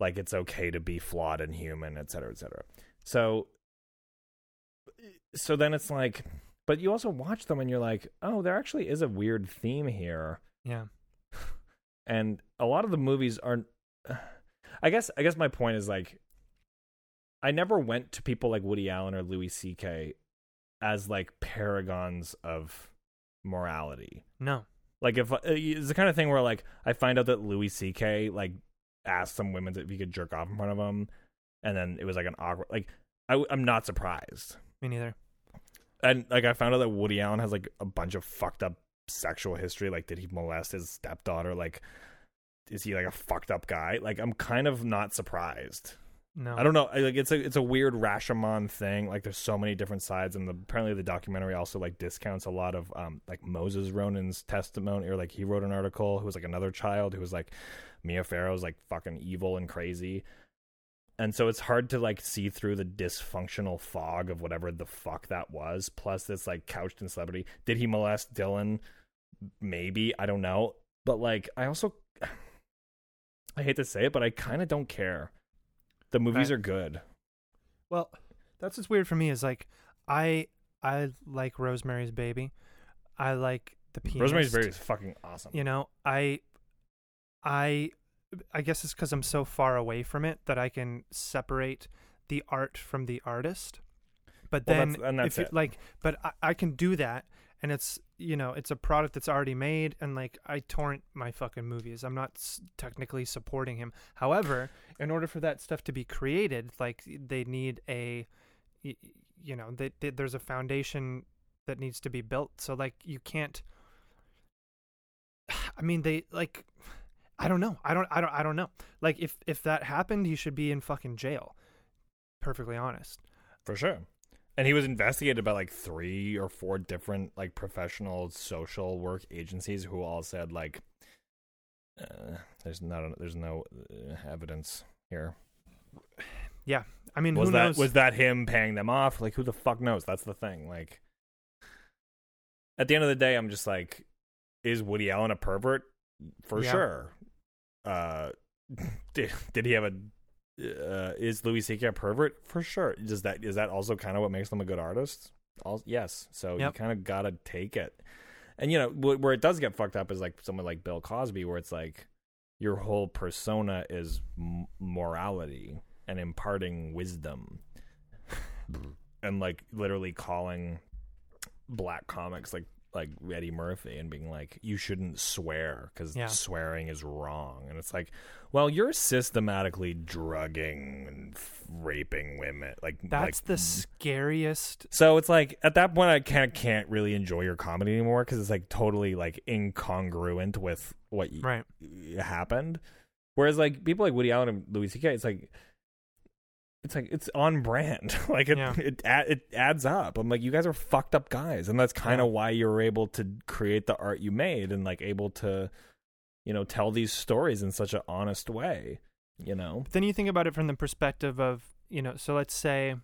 like it's okay to be flawed and human, et cetera, et cetera. So so then it's like but you also watch them and you're like, oh, there actually is a weird theme here yeah. And a lot of the movies aren't [SIGHS] i guess i guess my point is like i never went to people like woody allen or louis ck as like paragons of morality No. like if uh, it's the kind of thing where like i find out that louis ck like asked some women if he could jerk off in front of them and then it was like an awkward like I, i'm not surprised Me neither. and like I found out that Woody Allen has like a bunch of fucked up sexual history. Like, did he molest his stepdaughter? Like, is he like a fucked up guy? Like, I'm kind of not surprised. No. I don't know. Like, it's a it's a weird Rashomon thing. Like, there's so many different sides, and the, apparently the documentary also like discounts a lot of um like Moses Ronan's testimony, or like he wrote an article who was like another child who was like Mia Farrow's like fucking evil and crazy. And so it's hard to like see through the dysfunctional fog of whatever the fuck that was. Plus, this like couched in celebrity. Did he molest Dylan? Maybe I don't know. But like, I also [SIGHS] I hate to say it, but I kind of don't care. The movies are good. Well, that's what's weird for me is like I I like Rosemary's Baby. I like the pianist. Rosemary's Baby is fucking awesome. You know, I I I guess it's because I'm so far away from it that I can separate the art from the artist. But Well, then, that's- and that's if you, it. like, but I, I can do that, and it's you know, it's a product that's already made, and like I torrent my fucking movies. I'm not s- technically supporting him. However, in order for that stuff to be created, like they need a, you know, they, they, there's a foundation that needs to be built. So like you can't. [SIGHS] I mean, they like. I don't know. I don't. I don't. I don't know. Like if if that happened, he should be in fucking jail. Perfectly honest. for sure. And he was investigated by like three or four different like professional social work agencies who all said like, uh, "There's not there's no uh, evidence here." Yeah. I mean, was who that knows? was that him paying them off? Like, who the fuck knows? That's the thing. Like, at the end of the day, I'm just like, is Woody Allen a pervert? For Yeah. sure. Uh, [LAUGHS] did did he have a? Uh, is Louis C.K. a pervert? For sure. Does that is that also kind of what makes them a good artist? All yes. So you kind of gotta take it. And you know wh- where it does get fucked up is like someone like Bill Cosby, where it's like your whole persona is m- morality and imparting wisdom and like literally calling black comics like like Eddie Murphy and being like you shouldn't swear cuz Yeah. swearing is wrong and it's like well you're systematically drugging and f- raping women like That's like, the scariest. so it's like at that point I can't can't really enjoy your comedy anymore cuz it's like totally like incongruent with what y- Right. happened Whereas like people like Woody Allen and Louis C.K., it's like it's like it's on brand. [LAUGHS] like it Yeah. it it adds up. I'm like you guys are fucked up guys, and that's kind of Yeah. why you were able to create the art you made and like able to you know tell these stories in such an honest way. You know, But then you think about it from the perspective of, you know, so let's say,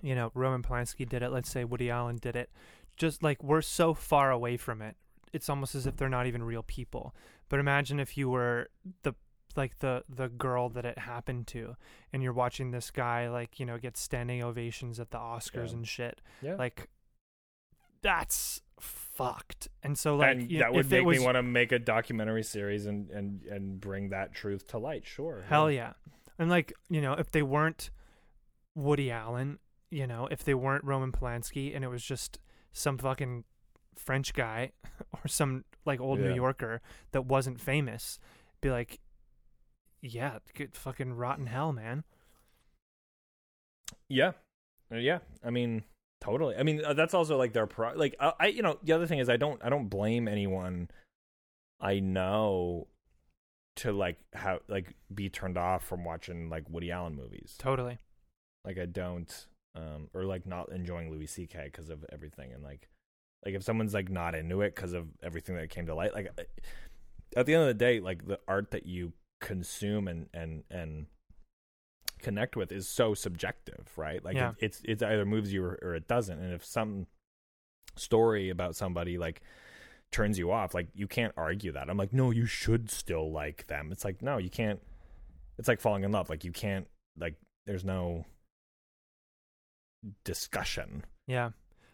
you know, Roman Polanski did it. Let's say Woody Allen did it. Just like we're so far away from it, it's almost as if they're not even real people. But imagine if you were the like the the girl that it happened to, and you're watching this guy like you know get standing ovations at the Oscars Yeah. and shit. yeah. Like that's fucked. And so like and you that would make was, me want to make a documentary series and and and bring that truth to light. Sure, Hell yeah. And like, you know, if they weren't Woody Allen, you know, if they weren't Roman Polanski and it was just some fucking French guy [LAUGHS] or some like old New Yorker that wasn't famous, be like, yeah, good fucking rotten hell, man. Yeah, Uh, yeah. I mean, totally. I mean, uh, that's also like their pro. Like, I, I, you know, the other thing is, I don't, I don't blame anyone I know to like how like be turned off from watching like Woody Allen movies. Totally. Like, I don't, um, or like not enjoying Louis C.K. because of everything, and like, like if someone's like not into it because of everything that came to light, like I- at the end of the day, like the art that you consume and and and connect with is so subjective, right? Like Yeah. it, it's it's either moves you or, or it doesn't. And if some story about somebody like turns you off, like you can't argue that. I'm like, no, you should still like them. It's like, no, you can't. It's like falling in love. Like you can't. Like there's no discussion. Yeah.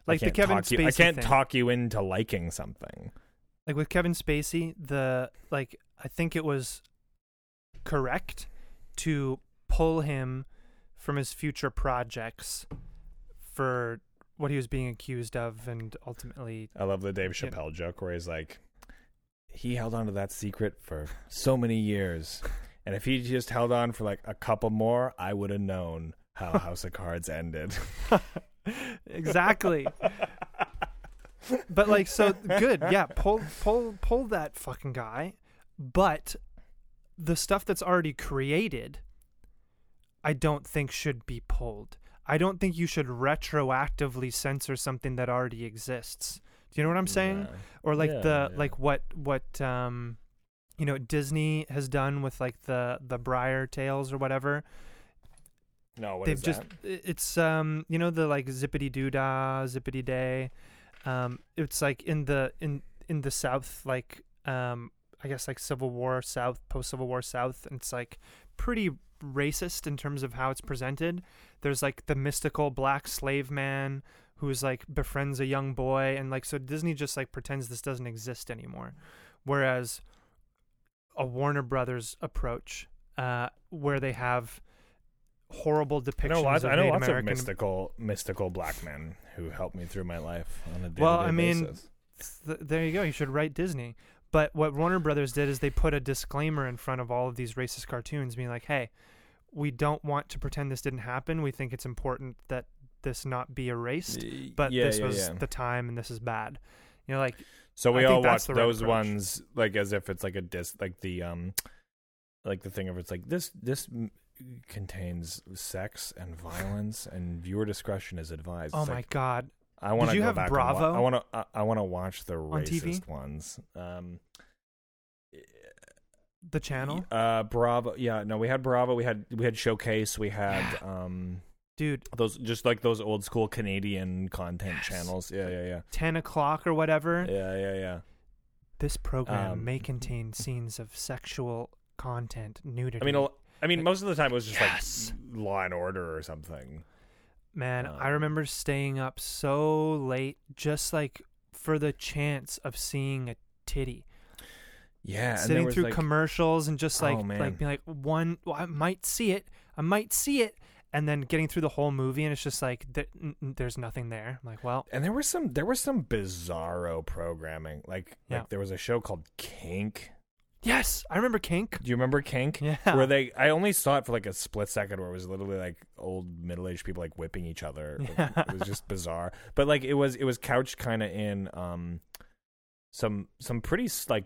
Like the Kevin talk you, Spacey I can't thing. talk you into liking something. like with Kevin Spacey, the like I think it was correct to pull him from his future projects for what he was being accused of and ultimately I love the Dave. Chappelle joke where he's like, he held on to that secret for so many years, and if he just held on for like a couple more, I would have known how [LAUGHS] House of Cards ended. [LAUGHS] [LAUGHS] exactly. but like so good, yeah, pull pull pull that fucking guy. But the stuff that's already created I don't think should be pulled. I don't think you should retroactively censor something that already exists. Do you know what I'm saying? Nah. Or like Yeah, the yeah. like what what um you know Disney has done with like the the Briar Tales or whatever. No, what They've is just that? it's um you know the like zippity doo dah zippity day. Um it's like in the in in the South like um I guess like Civil War South post Civil War South and it's like pretty racist in terms of how it's presented. There's like the mystical black slave man who's like befriends a young boy and like so Disney just like pretends this doesn't exist anymore. Whereas a Warner Brothers approach uh where they have horrible I depictions know lots. of I know lots of mystical, mystical black men who helped me through my life on a day-to-day Well, I mean, basis. Th- there you go. You should write Disney. But what Warner Brothers did is they put a disclaimer in front of all of these racist cartoons, being like, "Hey, we don't want to pretend this didn't happen. We think it's important that this not be erased. But yeah, this yeah, was yeah. the time, and this is bad." You know, like So we I all watch right those approach. ones like as if it's like a dis, like the um, like the thing of it's like this this m- contains sex and violence and viewer discretion is advised. oh It's my like, god, I want to you have and wa- Bravo? I want to I, I want to watch the On TV? racist ones. Um, the channel, uh, Bravo. Yeah, no, we had Bravo. We had we had Showcase. We had um dude, those just like those old school Canadian content Yes. channels. Yeah, yeah, yeah, ten o'clock or whatever. yeah, yeah, yeah. This program Um, may contain scenes of sexual content, nudity. I mean, I mean, Like, most of the time it was just yes. like Law and Order or something. Man, I Um, remember staying up so late just like for the chance of seeing a titty. Yeah, and there Sitting through like- commercials and just Oh, like man. like being like one well, I might see it. I might see it and then getting through the whole movie and it's just like th- n- n- there's nothing there. I'm like, well, and there was some there was some bizarro programming. Like Yeah. like there was a show called Kink. Yes, I remember Kink. Do you remember Kink? Yeah. Where they I only saw it for like a split second where it was literally like old middle aged people like whipping each other. Yeah. It was just bizarre. But like it was it was couched kinda in um some some pretty like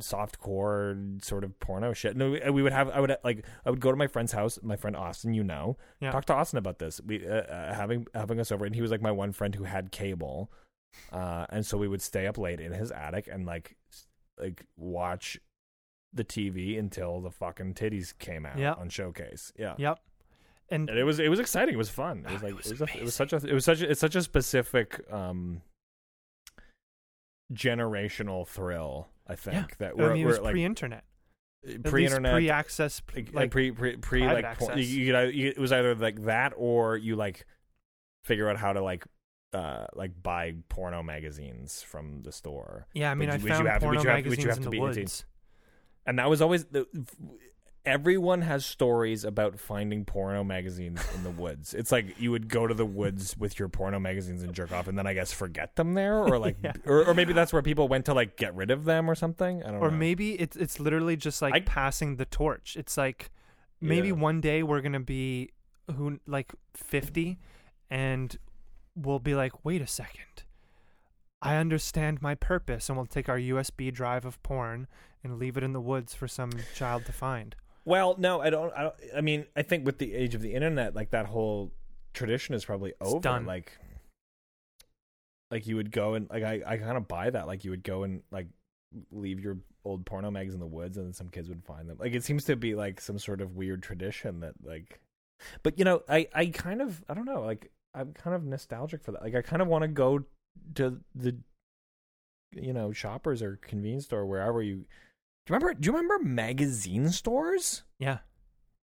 soft core sort of porno shit. No, we- we would have I would like I would go to my friend's house, my friend Austin, you know, Yeah. talk to Austin about this. We uh, uh, having having us over, and he was like my one friend who had cable, uh, and so we would stay up late in his attic and like like watch the TV until the fucking titties came out Yeah. on Showcase. Yeah. Yep. And And it was it was exciting. It was fun. It was like it it was was, a, it was such a it was such a, it's such a specific um generational thrill. I think Yeah. that we're, mean, it we're was like pre-internet, pre-internet, pre-access, like, like, pre pre pre like por- you, you, could either- you, it was either like that or you like figure out how to like uh like buy porno magazines from the store. yeah. I mean, Which- I you found have to- which porno you have to- which you magazines have in to the be 18. woods. And that was always the everyone has stories about finding porno magazines in the woods. It's like you would go to the woods with your porno magazines and jerk off and then I guess forget them there or like [LAUGHS] Yeah. or, or maybe that's where people went to like get rid of them or something. I don't Or know. maybe it's it's literally just like I- passing the torch. It's like maybe Yeah. one day we're gonna be who like fifty, and we'll be like, wait a second, I understand my purpose, and we'll take our USB drive of porn and leave it in the woods for some child to find. Well, no, I don't I don't I mean, I think with the age of the internet like that whole tradition is probably It's over. done. Like like you would go and like I I kind of buy that like you would go and like leave your old porno mags in the woods and then some kids would find them. Like it seems to be like some sort of weird tradition that like but you know, I I kind of I don't know, like I'm kind of nostalgic for that. Like I kind of want to go to the you know, shoppers or convenience store wherever you do you remember do you remember magazine stores? Yeah,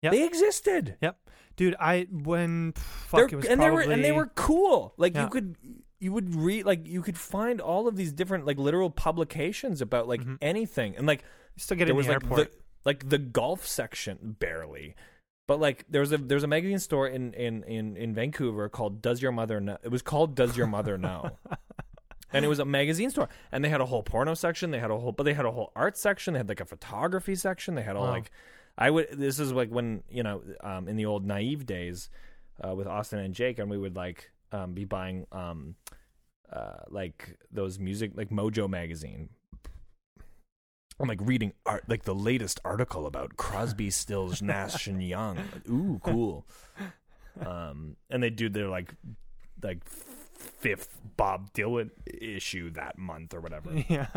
Yep. They existed. Yep, dude. I when fuck They're- it was and probably they were and they were cool. Like Yeah. you could you would read like you could find all of these different like literal publications about like Mhm. anything. And like you still get it there was the like airport. the like the golf section barely. But like there was a there was a magazine store in in in in Vancouver called Does Your Mother Know? It was called Does Your Mother Know? [LAUGHS] and it was a magazine store and they had a whole porno section they had a whole but they had a whole art section they had like a photography section they had all Wow. like i would this is like when you know um in the old naive days uh with austin and jake and we would like um be buying um uh like those music like mojo magazine I'm like reading art, like the latest article about Crosby, Stills, Nash and Young. Like, ooh, cool. Um, and they do their like, like fifth Bob Dylan issue that month or whatever. [LAUGHS] yeah,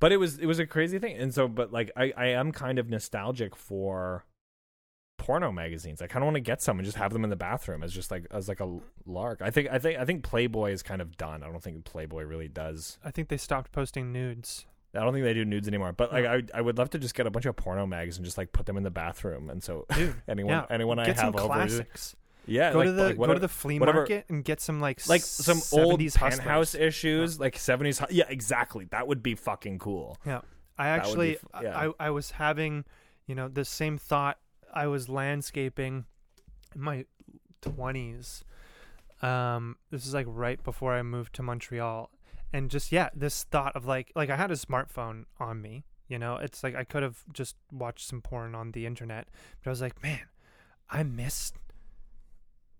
But it was it was a crazy thing, and so but like I I am kind of nostalgic for porno magazines. I kind of want to get some and just have them in the bathroom as just like as like a lark. I think I think I think Playboy is kind of done. I don't think Playboy really does. I think they stopped posting nudes. I don't think they do nudes anymore. But like. I I would love to just get a bunch of porno mags and just like put them in the bathroom. And so Dude, [LAUGHS] anyone yeah, anyone I get some have over, classics. yeah, go like, to the like go to the flea whatever- market and get some like like some old 70s penthouse issues, like seventies. Yeah, exactly. That would be fucking cool. Yeah, I would be actually, yeah. I, I was having, you know, the same thought. I was landscaping in my twenties. Um, this is like right before I moved to Montreal, and just yeah, this thought of like, like I had a smartphone on me. You know, it's like I could have just watched some porn on the internet, but I was like, man, I missed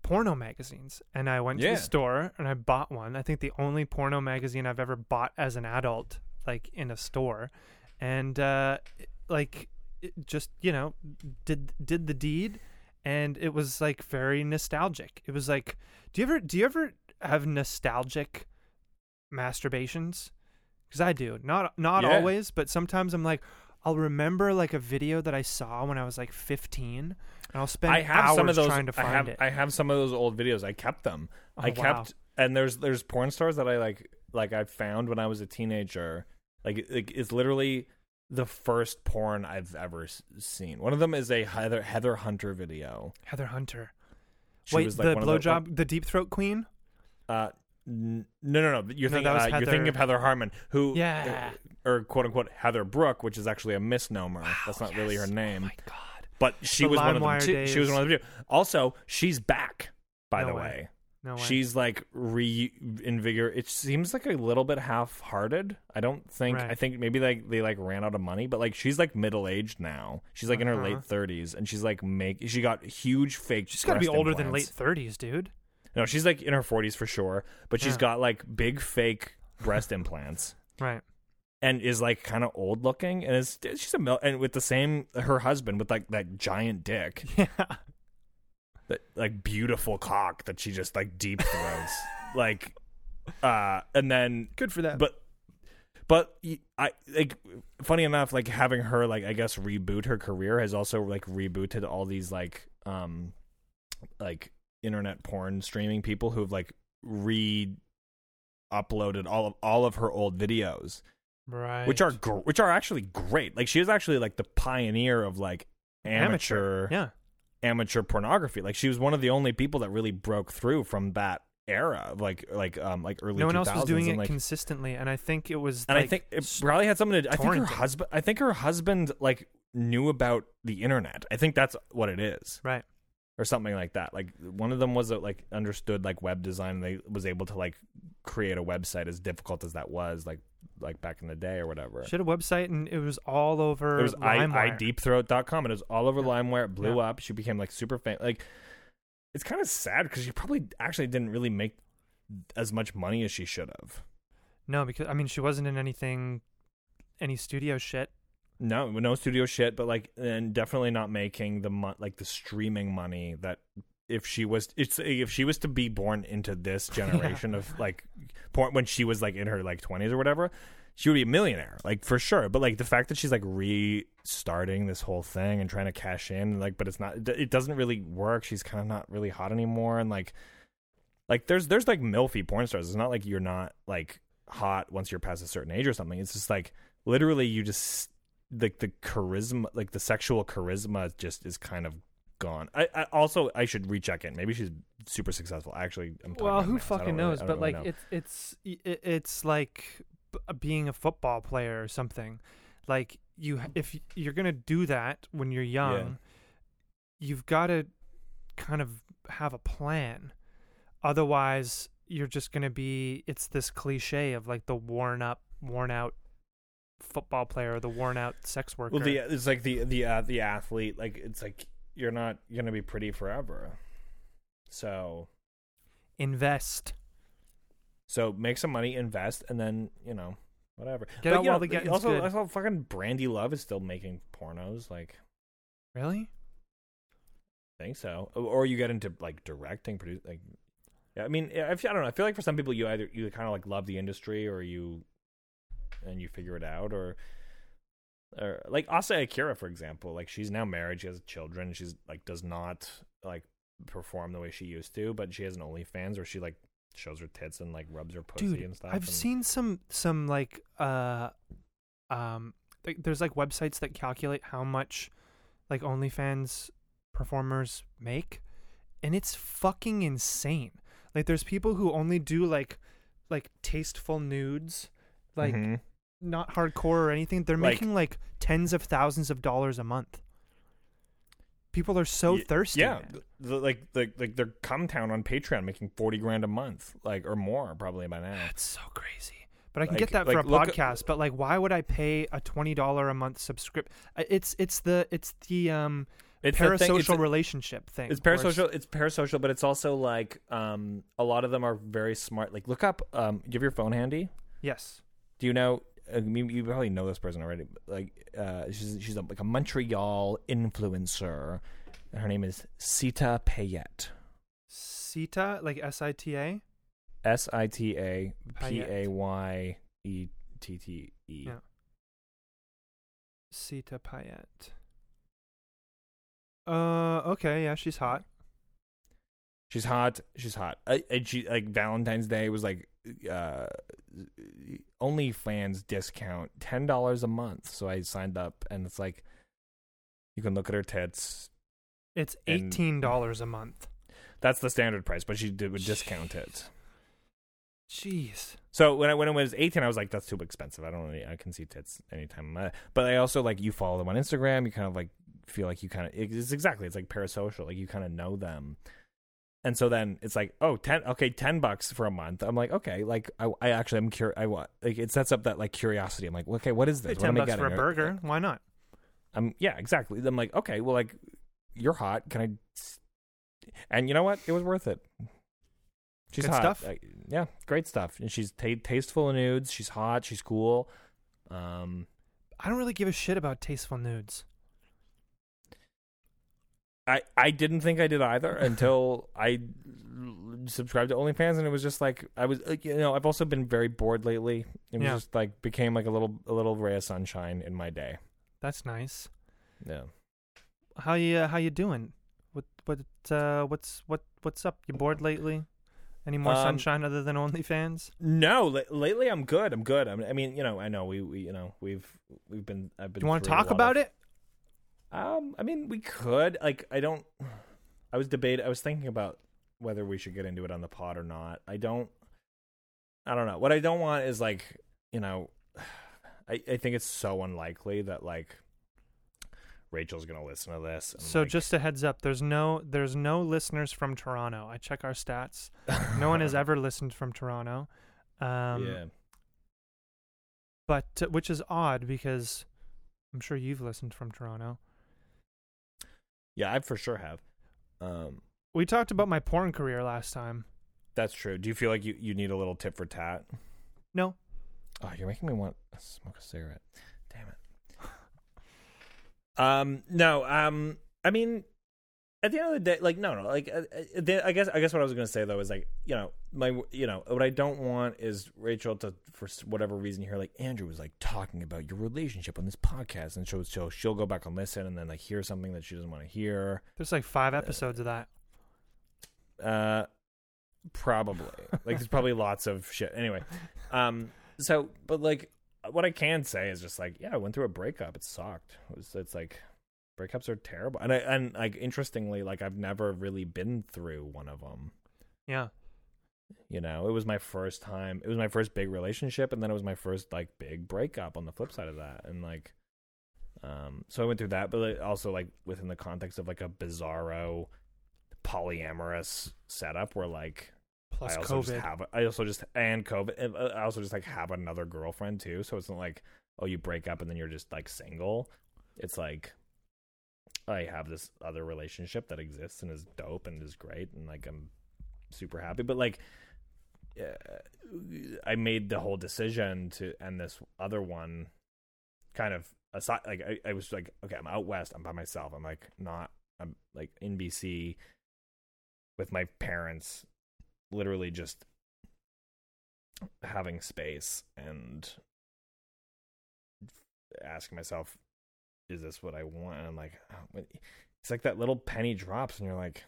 porno magazines and I went to the store and I bought one. I think the only porno magazine I've ever bought as an adult, like in a store, and uh, like it just you know did did the deed, and it was like very nostalgic. It was like, do you ever do you ever have nostalgic masturbations? Because I do, not not Yeah. always, but sometimes I'm like. I'll remember like a video that I saw when I was like 15, and I'll spend I have hours some of those. trying to find I have it. I have some of those old videos. I kept them. Oh, I wow. kept and there's there's porn stars that I like like I found when I was a teenager. Like, like it's literally the first porn I've ever seen. One of them is a Heather Heather Hunter video. Heather Hunter. She Wait, was like the blowjob, the deep throat queen. Uh, n- no, no, no. You're No, thinking uh, you're thinking of Heather Harmon, who Yeah. or quote unquote Heather Brooke, which is actually a misnomer. That's not really her name. Oh my god. But she The was one of them LimeWire too. She was one of the video. Also, she's back. By No the way. way. No way. She's like reinvigor. It seems like a little bit half-hearted. I don't think. Right. I think maybe like they like ran out of money, but like she's like middle-aged now. She's like in her Uh-huh. late thirties, and she's like make. She got huge fake. She's got to be older than late 30s, dude. No, she's like in her forties for sure, but she's Yeah. got like big fake breast implants [LAUGHS] Right. and is like kind of old looking and is she's a mil- and with the same her husband with like that giant dick [LAUGHS] Yeah. that like beautiful cock that she just like deep throats [LAUGHS] like uh and then Good for that. but but I like funny enough like having her like I guess reboot her career has also like rebooted all these like um like internet porn streaming people who've like re uploaded all of all of her old videos right. which are gr- which are actually great like she was actually like the pioneer of like amateur Yeah. amateur pornography like she was one of the only people that really broke through from that era like like um like early No one else was doing and, it consistently, and I think it was. and I think it probably had something to. I think her husband. I think her husband like knew about the internet. I think that's what it is, right. Or something like that. Like one of them was uh, like understood like web design. And they was able to like create a website as difficult as that was, like like back in the day or whatever. She had a website, and it was all over. It was i LimeWire. ideepthroat.com and it was all over Yeah. LimeWire. It blew Yeah. up. She became like super famous. Like it's kind of sad because she probably actually didn't really make as much money as she should have. No, because I mean, she wasn't in anything, any studio shit. No, no studio shit, but like, and definitely not making the mo- like the streaming money that if she was, it's if she was to be born into this [LAUGHS] generation of like porn when she was like in her like twenties or whatever, she would be a millionaire, like for sure. But like the fact that she's like restarting this whole thing and trying to cash in, like, but it's not, it doesn't really work. She's kind of not really hot anymore, and like, like there's there's like milfy porn stars. It's not like you're not like hot once you're past a certain age or something. It's just like literally you just like the charisma like the sexual charisma just is kind of gone i, I also i should recheck it maybe she's super successful actually i'm Well, who fucking really- knows? But really like, know. it's it's it's like being a football player or something. Like you, if you're gonna do that when you're young, you've got to kind of have a plan. Otherwise, you're just gonna be. It's this cliche of like the worn up, worn out football player the worn out sex worker. well the it's like the the uh, the athlete like it's like you're not gonna be pretty forever so Invest. so make some money invest and then you know whatever Get But, out you while know, the getting's also good. saw fucking Brandi Love is still making pornos like Really? I think so. Or- you get into like directing, produce like. Yeah, I mean, if, I don't know. I feel like for some people, you either you kind of like love the industry, or you, and you figure it out, or, or like Asa Akira, for example. Like she's now married, she has children. She's like does not like perform the way she used to, but she has an OnlyFans where she like shows her tits and like rubs her pussy Dude, and stuff. I've and- seen some some like uh um like, there's like websites that calculate how much like OnlyFans performers make and it's fucking insane. Like there's people who only do like like tasteful nudes, like Mhm. Not hardcore or anything. They're Like- making like tens of thousands of dollars a month. People are so Ye- thirsty. Yeah, the, like like like they're come town on Patreon making forty grand a month, like or more probably by now. That's so crazy. But I can Like- get that for a at- podcast. but like, why would I pay a twenty dollar a month subscript? It's it's the it's the um It's the thing- parasocial it's a- relationship thing. It's parasocial. It's parasocial, but it's also like um, a lot of them are very smart. Like, look up. Um, you have your phone handy? Yes. Do you know? You, you probably know this person already. but, Like, uh, she's she's a, like a Montreal influencer, her name is Sita Payette. Sita, like S I T A. S I T A P. A Y E T T E. Yeah. Sita Payette. Uh, okay, yeah, she's hot. She's hot. She's hot. I, and she like Valentine's Day was like uh OnlyFans discount ten dollars a month. So I signed up, and it's like you can look at her tits. It's eighteen dollars a month. That's the standard price, but she did would discount it. Jeez. So when I when it was eighteen, I was like, that's too expensive. I don't really. I can see tits anytime. Uh, But I also like you follow them on Instagram. You kind of like feel like you kind of it's exactly it's like parasocial. Like you kind of know them. And so then it's like, oh, 10, okay, 10 bucks for a month. I'm like, okay, like, I, I actually am curious. I want, like, it sets up that, like, curiosity. I'm like, okay, what is this? what ten am I bucks for a burger. Why not? I'm, yeah, exactly. I'm like, okay, well, like, you're hot. Can I, and you know what? It was worth it. She's Good hot. stuff? Like, yeah, great stuff. And she's ta tasteful in nudes. She's hot. She's cool. Um, I don't really give a shit about tasteful nudes. I I didn't think I did either until I subscribed to OnlyFans, and it was just like I was, you know, I've also been very bored lately. It was Yeah. just like became like a little a little ray of sunshine in my day. That's nice. Yeah. How you uh, how you doing? What what uh what's what what's up? You bored lately? Any more Um, sunshine other than OnlyFans? No, la- lately I'm good. I'm good. I'm, I mean, you know, I know we, we you know we've we've been. I've been. Do you want to talk about of- it? Um, I mean, we could. Like, I don't. I was debate. I was thinking about whether we should get into it on the pod or not. I don't. I don't know. What I don't want is like, you know, [SIGHS] I I think it's so unlikely that like Rachel's gonna listen to this. So like- just a heads up, there's no there's no listeners from Toronto. I check our stats. No one has [LAUGHS] ever listened from Toronto. Um yeah. but uh, which is odd because I'm sure you've listened from Toronto. Yeah, I for sure have. Um, We talked about my porn career last time. that's true. Do you feel like you you need a little tip for tat? No. Oh, you're making me want to smoke a cigarette. Damn it. [LAUGHS] Um, no, um, I mean, at the end of the day, like, no, no, like, uh, uh, the, I guess, I guess what I was gonna say though is like, you know, my, you know, what I don't want is Rachel to, for whatever reason, hear like Andrew was like talking about your relationship on this podcast, and so, so she'll go back and listen, and then like hear something that she doesn't want to hear. There's like 5 episodes of that. Uh, probably. like there's probably [LAUGHS] lots of shit. Anyway, um, so but like what I can say is just like yeah, I went through a breakup. It sucked. It was, it's like breakups are terrible, and I and like interestingly, like I've never really been through one of them. Yeah. You know, it was my first time. It was my first big relationship, and then it was my first like big breakup. On the flip side of that, and like, um, so I went through that, but like, also like within the context of like a bizarro polyamorous setup where like Plus I also COVID. just have I also just and COVID uh, I also just like have another girlfriend too. So it's not like oh you break up and then you're just like single. It's like I have this other relationship that exists and is dope and is great and like I'm super happy. But like uh, I made the whole decision to end this other one kind of aside. Like I, I was like okay I'm out west. I'm by myself. I'm like not. I'm like in BC with my parents literally just having space and asking myself is this what i want? And i'm like oh, it's like that little penny drops and you're like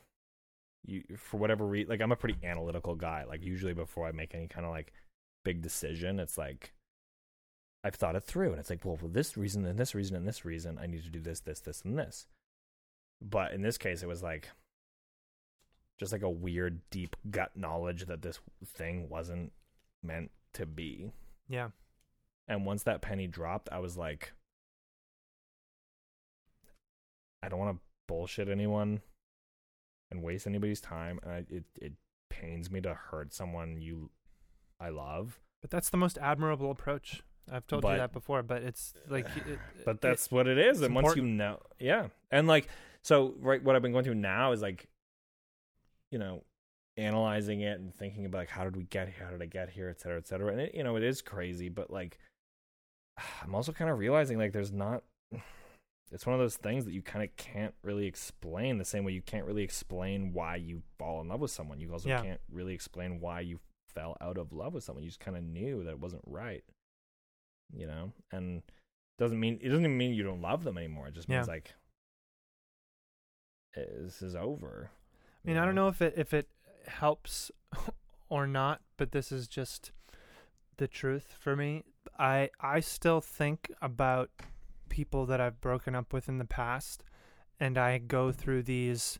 you for whatever reason like i'm a pretty analytical guy. Like usually before i make any kind of like big decision it's like i've thought it through and it's like well for this reason and this reason and this reason i need to do this this this and this. But in this case it was like just like a weird deep gut knowledge that this thing wasn't meant to be. Yeah. and once that penny dropped i was like i don't want to bullshit anyone and waste anybody's time and I, it it pains me to hurt someone you i love. But that's the most admirable approach. I've told But- you that before, but it's like it, [SIGHS] but it- that's what it is and once you know yeah. And like so right what i've been going through now is like you know analyzing it and thinking about like how did we get here? How did i get here? Et cetera et cetera. And it you know it is crazy but like [SIGHS] i'm also kind of realizing like there's not it's one of those things that you kind of can't really explain the same way you can't really explain why you fall in love with someone you also Yeah. can't really explain why you fell out of love with someone you just kind of knew that it wasn't right you know and doesn't mean it doesn't even mean you don't love them anymore it just means Yeah. like eh, this is over I mean, I don't know if it if it helps [LAUGHS] or not, but this is just the truth for me. I I still think about people that I've broken up with in the past and I go through these,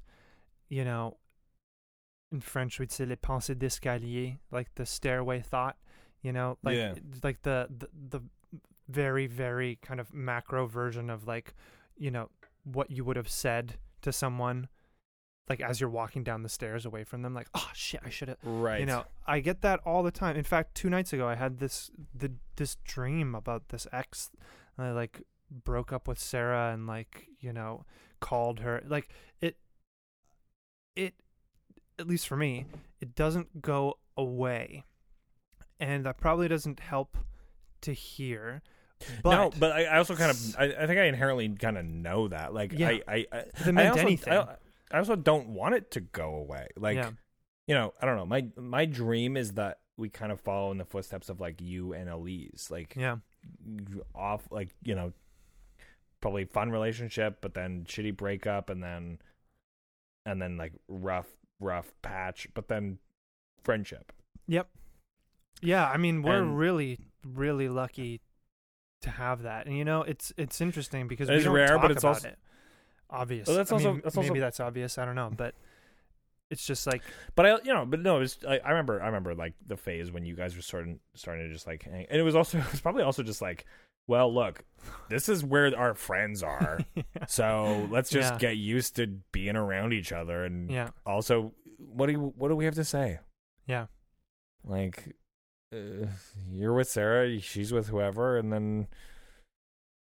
you know, in French we'd say les pensées d'escalier, like the stairway thought, you know, like Yeah. like the, the the very very kind of macro version of like, you know, what you would have said to someone like as you're walking down the stairs away from them like oh shit i should have right you know i get that all the time in fact two nights ago i had this the this dream about this ex i like broke up with sarah and like you know called her like it it at least for me, it doesn't go away, and that probably doesn't help to hear. But no, but I, I also kind of I, I think I inherently kind of know that. Like Yeah. I I, I I also, anything, I, I also don't want it to go away. Like yeah, you know, I don't know. My my dream is that we kind of follow in the footsteps of like you and Elise. Like yeah, off like, you know, probably fun relationship, but then shitty breakup and then and then like rough rough patch, but then friendship. yep, yeah. I mean, we're And- really, really lucky to have that, and you know, it's it's interesting because It we is don't rare, talk but it's about also- it. Obvious. Well, that's I also- mean, that's maybe also- that's obvious. I don't know, but it's just like But I, you know, but no, it was. I, I remember, I remember like the phase when you guys were starting, starting to just like hang, and it was also, [LAUGHS] it was probably also just like, well, look, this is where our friends are, [LAUGHS] so let's just Yeah. get used to being around each other, and yeah, also, what do you, what do we have to say? yeah, Like, uh, you're with Sarah, she's with whoever, and then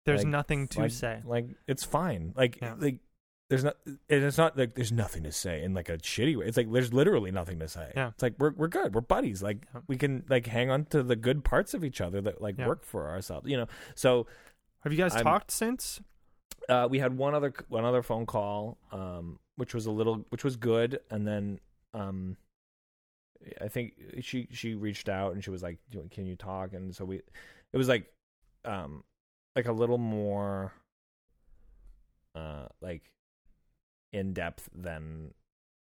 there's Like, nothing to like, say. like it's fine. Like, Yeah. like. There's not, and it's not like there's nothing to say in like a shitty way. It's like there's literally nothing to say. Yeah. It's like we're we're good. We're buddies. Like Yeah. we can like hang on to the good parts of each other that like Yeah. work for ourselves. You know. So Have you guys I'm- talked since? uh, we had one other one other phone call, um, which was a little, which was good, and then um, I think she she reached out and she was like, "Can you talk?" And so we, it was like, um, like a little more, uh, like in depth than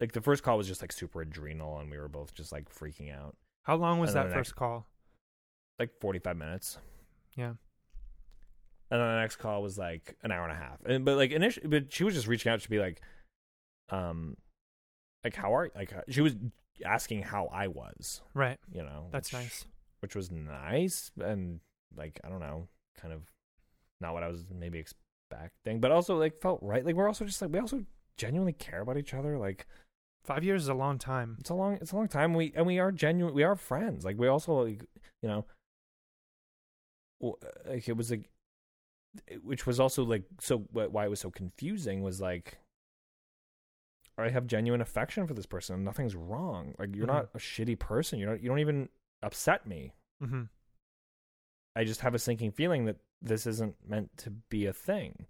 like the first call was just like super adrenal, and we were both just like freaking out, How long was that first next- call? like forty five minutes. Yeah. And then the next call was like an hour and a half. And but like initially, but she was just reaching out to be like, um, like how are like uh, she was asking how I was, Right. you know. That's which, nice. Which was nice and like I don't know, kind of not what I was maybe expecting, but also like felt right. Like we're also just like we also genuinely care about each other. Like Five years is a long time. it's a long it's a long time. We and we are genuine. We are friends. Like we also like you know, like it was like, which was also like so why it was so confusing was like. I have genuine affection for this person. and Nothing's wrong. Like you're Mhm. not a shitty person. You're not. You don't even upset me. Mm-hmm. I just have a sinking feeling that this isn't meant to be a thing.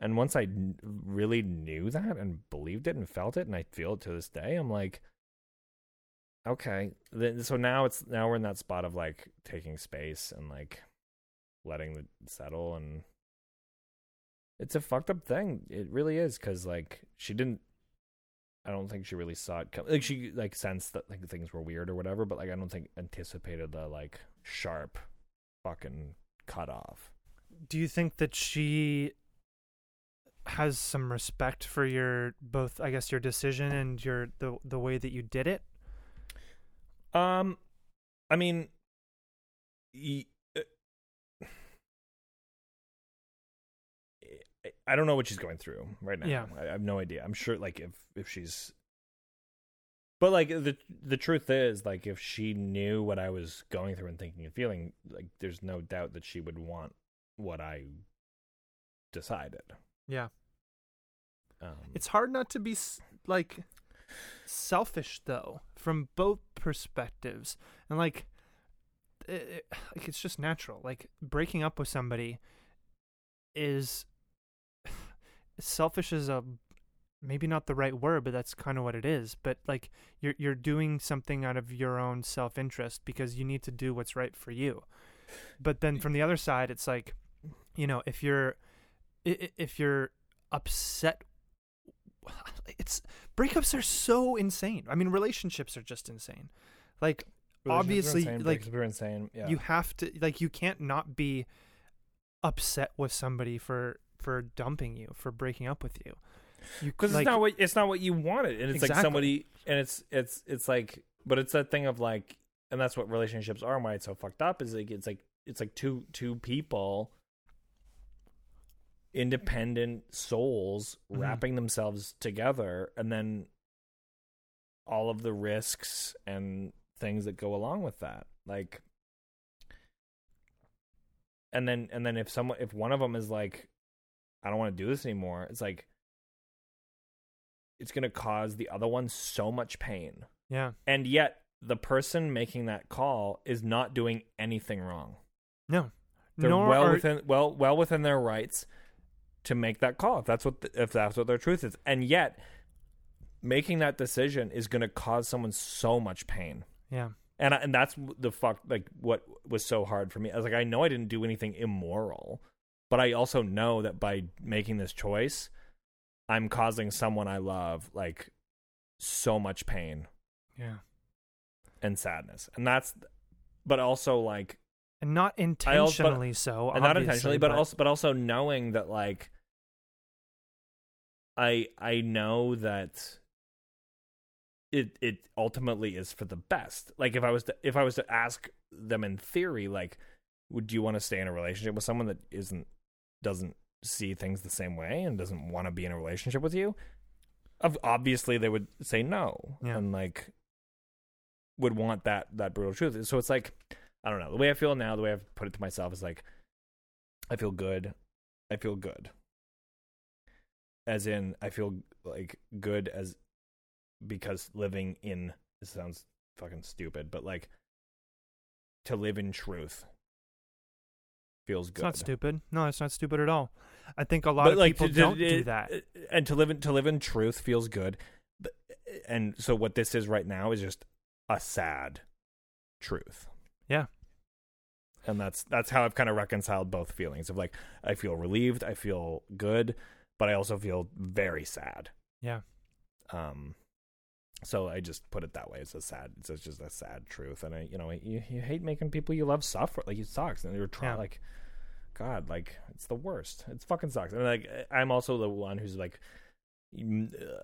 And once I really knew that and believed it and felt it, and I feel it to this day, I'm like, okay. So now it's now we're in that spot of like taking space and like letting it settle, and it's a fucked up thing. It really is because like she didn't. I don't think she really saw it come. Like she like sensed that like things were weird or whatever, but like I don't think anticipated the like sharp fucking cut off. Do you think that she has some respect for your both I guess your decision and your the the way that you did it? Um, I mean, y- uh, I don't know what she's going through right now. Yeah. I I have no idea. I'm sure, like, if if she's, but like the the truth is, like, if she knew what I was going through and thinking and feeling, like, there's no doubt that she would want what I decided. Yeah. Um, It's hard not to be like selfish though from both perspectives. And like it, it- like it's just natural. Like breaking up with somebody is [SIGHS] selfish is a maybe not the right word, but that's kind of what it is. But like you're you're doing something out of your own self-interest because you need to do what's right for you. But then from the other side, it's like, you know, if you're if you're upset it's breakups are so insane. I mean, relationships are just insane. Like obviously, insane, like, are insane. Yeah. you have to like you can't not be upset with somebody for for dumping you, for breaking up with you. You because like, it's not what it's not what you wanted, and it's like somebody, and it's it's it's like, but it's that thing of like, and that's what relationships are, and why it's so fucked up is like it's like it's like two two people, independent souls Mhm. wrapping themselves together, and then all of the risks and things that go along with that, like. And then, and then, if someone, if one of them is like, I don't want to do this anymore. It's like it's going to cause the other one so much pain. Yeah. And yet the person making that call is not doing anything wrong. No. They're Nor well are- within well well within their rights to make that call if that's what the, if that's what their truth is. And yet making that decision is going to cause someone so much pain. Yeah. And I, and that's the fuck like what was so hard for me. I was like I know I didn't do anything immoral, but I also know that by making this choice I'm causing someone I love like so much pain Yeah. and sadness. And that's but also like And not I also- but- intentionally so. and not intentionally, but, also but also knowing that like I I know that it it ultimately is for the best. Like if I was to if I was to ask them in theory, like, would you want to stay in a relationship with someone that isn't doesn't see things the same way and doesn't want to be in a relationship with you? Obviously, they would say no, Yeah. and like would want that that brutal truth. So it's like I don't know. The way I feel now, the way I've put it to myself is like I feel good. I feel good. As in I feel like good as because living in this sounds fucking stupid, but like to live in truth feels It's good. not stupid. No, it's not stupid at all. I think a lot But of like people to- don't to- do that. Uh, uh, and to live in to live in truth feels good. Uh, and so what this is right now is just a sad truth. Yeah. and that's that's how I've kind of reconciled both feelings of like I feel relieved, I feel good, but I also feel very sad. Yeah. Um, so I just put it that way. It's a sad. It's just a sad truth, and I, you know, you, you hate making people you love suffer. Like it sucks, and you're trying Yeah. like, God, like it's the worst. It's fucking sucks. And like I'm also the one who's like,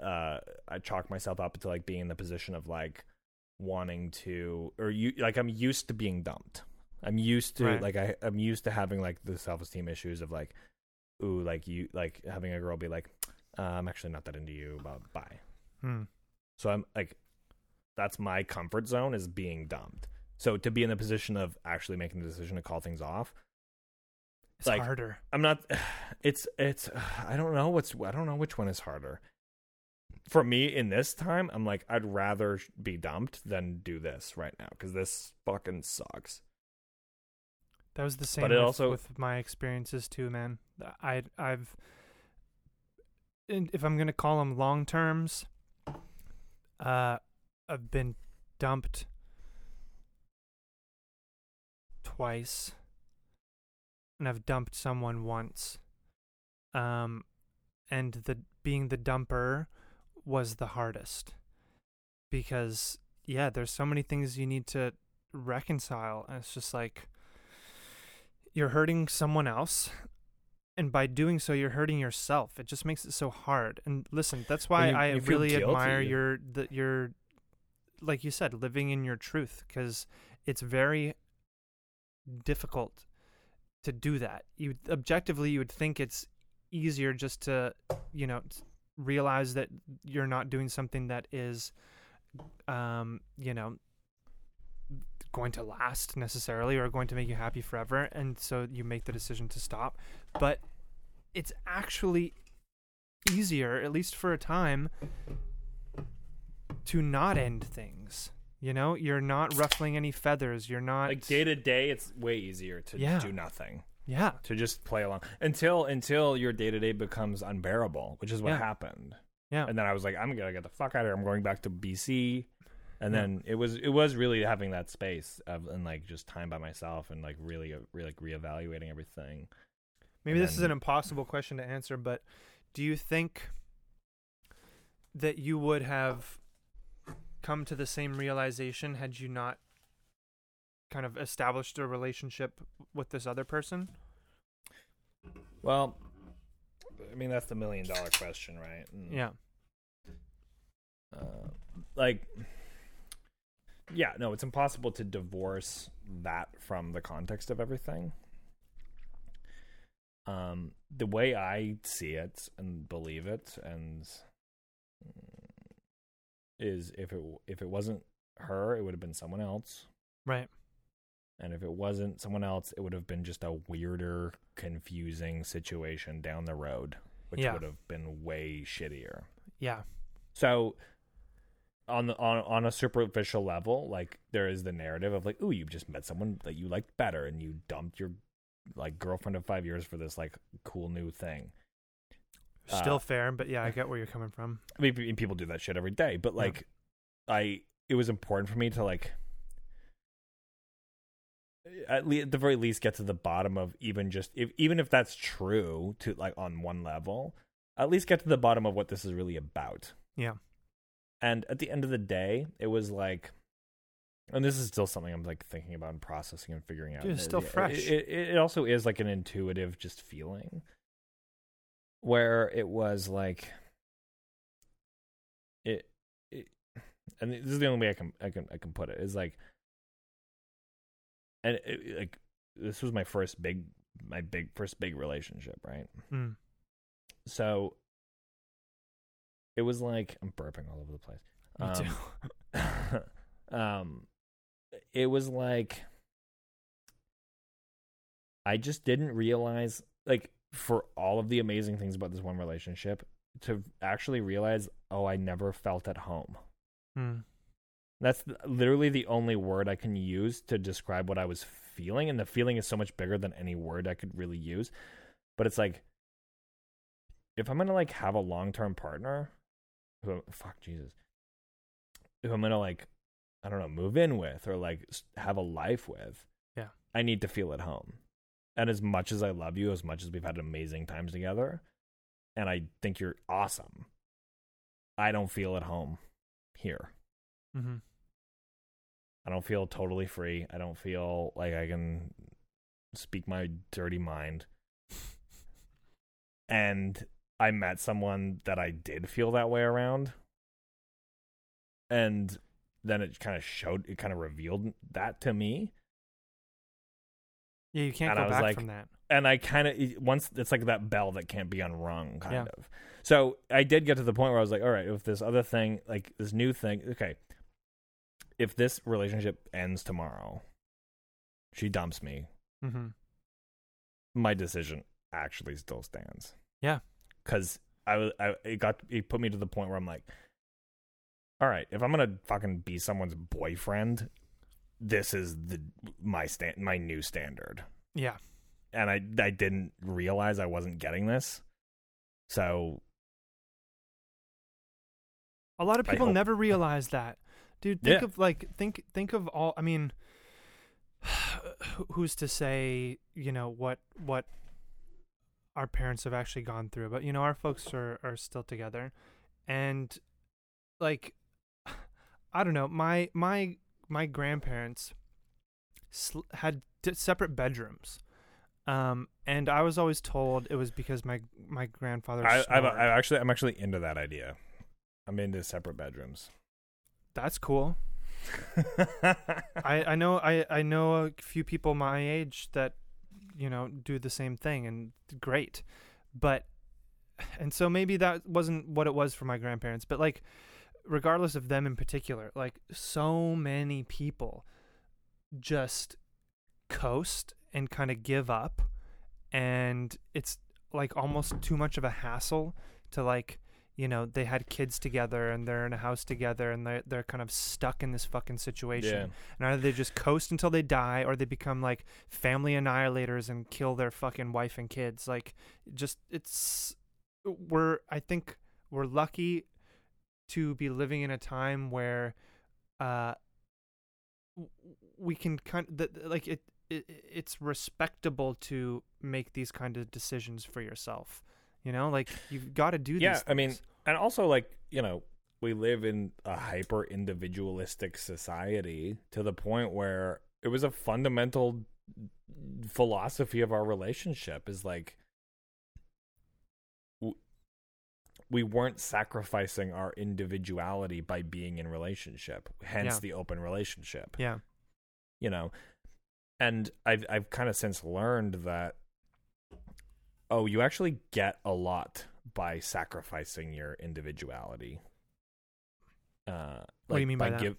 uh, I chalk myself up to like being in the position of like wanting to, or you like I'm used to being dumped. I'm used to Right. like I I'm used to having like the self esteem issues of like, ooh, like you like having a girl be like, uh, I'm actually not that into you, but bye. Hmm. So I'm like, that's my comfort zone is being dumped. So to be in the position of actually making the decision to call things off, It's Like- harder. I'm not. [SIGHS] It's it's. I don't know what's. I don't know which one is harder. For me, in this time, I'm like, I'd rather be dumped than do this right now because this fucking sucks. That was the same But it with, also- with my experiences too, man. I I've if I'm gonna call them long terms, uh, I've been dumped twice, and I've dumped someone once. Um, and the being the dumper was the hardest. Because yeah, there's so many things you need to reconcile, and it's just like you're hurting someone else and by doing so you're hurting yourself. It just makes it so hard. And listen that's why you- i you really admire guilty. your the your like you said living in your truth because it's very difficult to do that. You objectively you would think it's easier just to you know realize that you're not doing something that is um you know going to last necessarily or going to make you happy forever and so you make the decision to stop but it's actually easier at least for a time to not end things you know you're not ruffling any feathers you're not Like day to day, it's way easier to Yeah. do nothing. Yeah To just play along until until your day to day becomes unbearable, which is what Yeah. happened. yeah And then I was like, I'm gonna get the fuck out of here. I'm going back to BC. And Yeah. then it was it was really having that space of and like just time by myself and like really, really like reevaluating everything. maybe and this is an impossible question to answer but do you think that you would have come to the same realization had you not kind of established a relationship with this other person? Well, I mean that's the million dollar question, right? And, yeah. uh, like yeah no it's impossible to divorce that from the context of everything. Um the way i see it and believe it and mm, is if it if it wasn't her it would have been someone else. Right and if it wasn't someone else it would have been just a weirder confusing situation down the road which Yeah. would have been way shittier yeah So on the on on a superficial level, like there is the narrative of like, ooh, you've just met someone that you liked better, and you dumped your like girlfriend of five years for this like cool new thing. Still Uh, fair, but yeah, I get where you're coming from. I mean, people do that shit every day, but Yeah. like, I it was important for me to like, at, le- at the very least, get to the bottom of even just if even if that's true to like on one level, at least get to the bottom of what this is really about. Yeah. And at the end of the day, it was like, and this is still something I'm like thinking about and processing and figuring out. Dude, it's It- still it- fresh. It, it, it also is like an intuitive just feeling where it was like it, it and this is the only way I can I can I can put it is like and it, like this was my first big my big first big relationship, right? Mm. So it was like I'm burping all over the place. Me Um, too. [LAUGHS] um it was like I just didn't realize like for all of the amazing things about this one relationship to actually realize oh I never felt at home. Mm. That's literally the only word I can use to describe what I was feeling and the feeling is so much bigger than any word I could really use. But it's like if I'm going to like have a long-term partner who fuck Jesus. Who I'm going to like I don't know, move in with or like have a life with. Yeah. I need to feel at home. And as much as I love you, as much as we've had amazing times together, and I think you're awesome, I don't feel at home here. Hmm I don't feel totally free. I don't feel like I can speak my dirty mind. [LAUGHS] And I met someone that I did feel that way around. And then it kind of showed, it kind of revealed that to me. Yeah, you can't And I go was back like, from that. And I kind of, once it's like that bell that can't be unrung, kind Yeah. of. So I did get to the point where I was like, all right, if this other thing, like this new thing, okay, if this relationship ends tomorrow, she dumps me, hmm my decision actually still stands. Yeah. Because I was, I, it got, it put me to the point where I'm like, all right, if I'm gonna fucking be someone's boyfriend, this is the my stand, my new standard. Yeah. And I, I didn't realize I wasn't getting this. So A lot of people hope- never realize that. Dude, think Yeah. of like think think of all I mean [SIGHS] who's to say, you know, what what our parents have actually gone through, but you know, our folks are are still together. And like [SIGHS] I don't know, my my my grandparents sl- had d- separate bedrooms. Um and I was always told it was because my my grandfather I, I've, snored. I actually, I'm actually into that idea. I'm into separate bedrooms. That's cool. [LAUGHS] I, I know I, I know a few people my age that you know do the same thing and great but and so maybe that wasn't what it was for my grandparents but like regardless of them in particular like so many people just coast and kind of give up and it's like almost too much of a hassle to like you know they had kids together and they're in a house together and they're, they're kind of stuck in this fucking situation yeah. and either they just coast until they die or they become like family annihilators and kill their fucking wife and kids. Like just it's we're I think we're lucky to be living in a time where uh we can kind of th- like it, it it's respectable to make these kind of decisions for yourself. You know, like you've got to do this. Yeah, these I mean, and also like you know we live in a hyper individualistic society to the point where it was a fundamental philosophy of our relationship is like we weren't sacrificing our individuality by being in relationship hence Yeah. the open relationship yeah. you know and i've i've kind of since learned that oh you actually get a lot by sacrificing your individuality uh What do you mean by that? give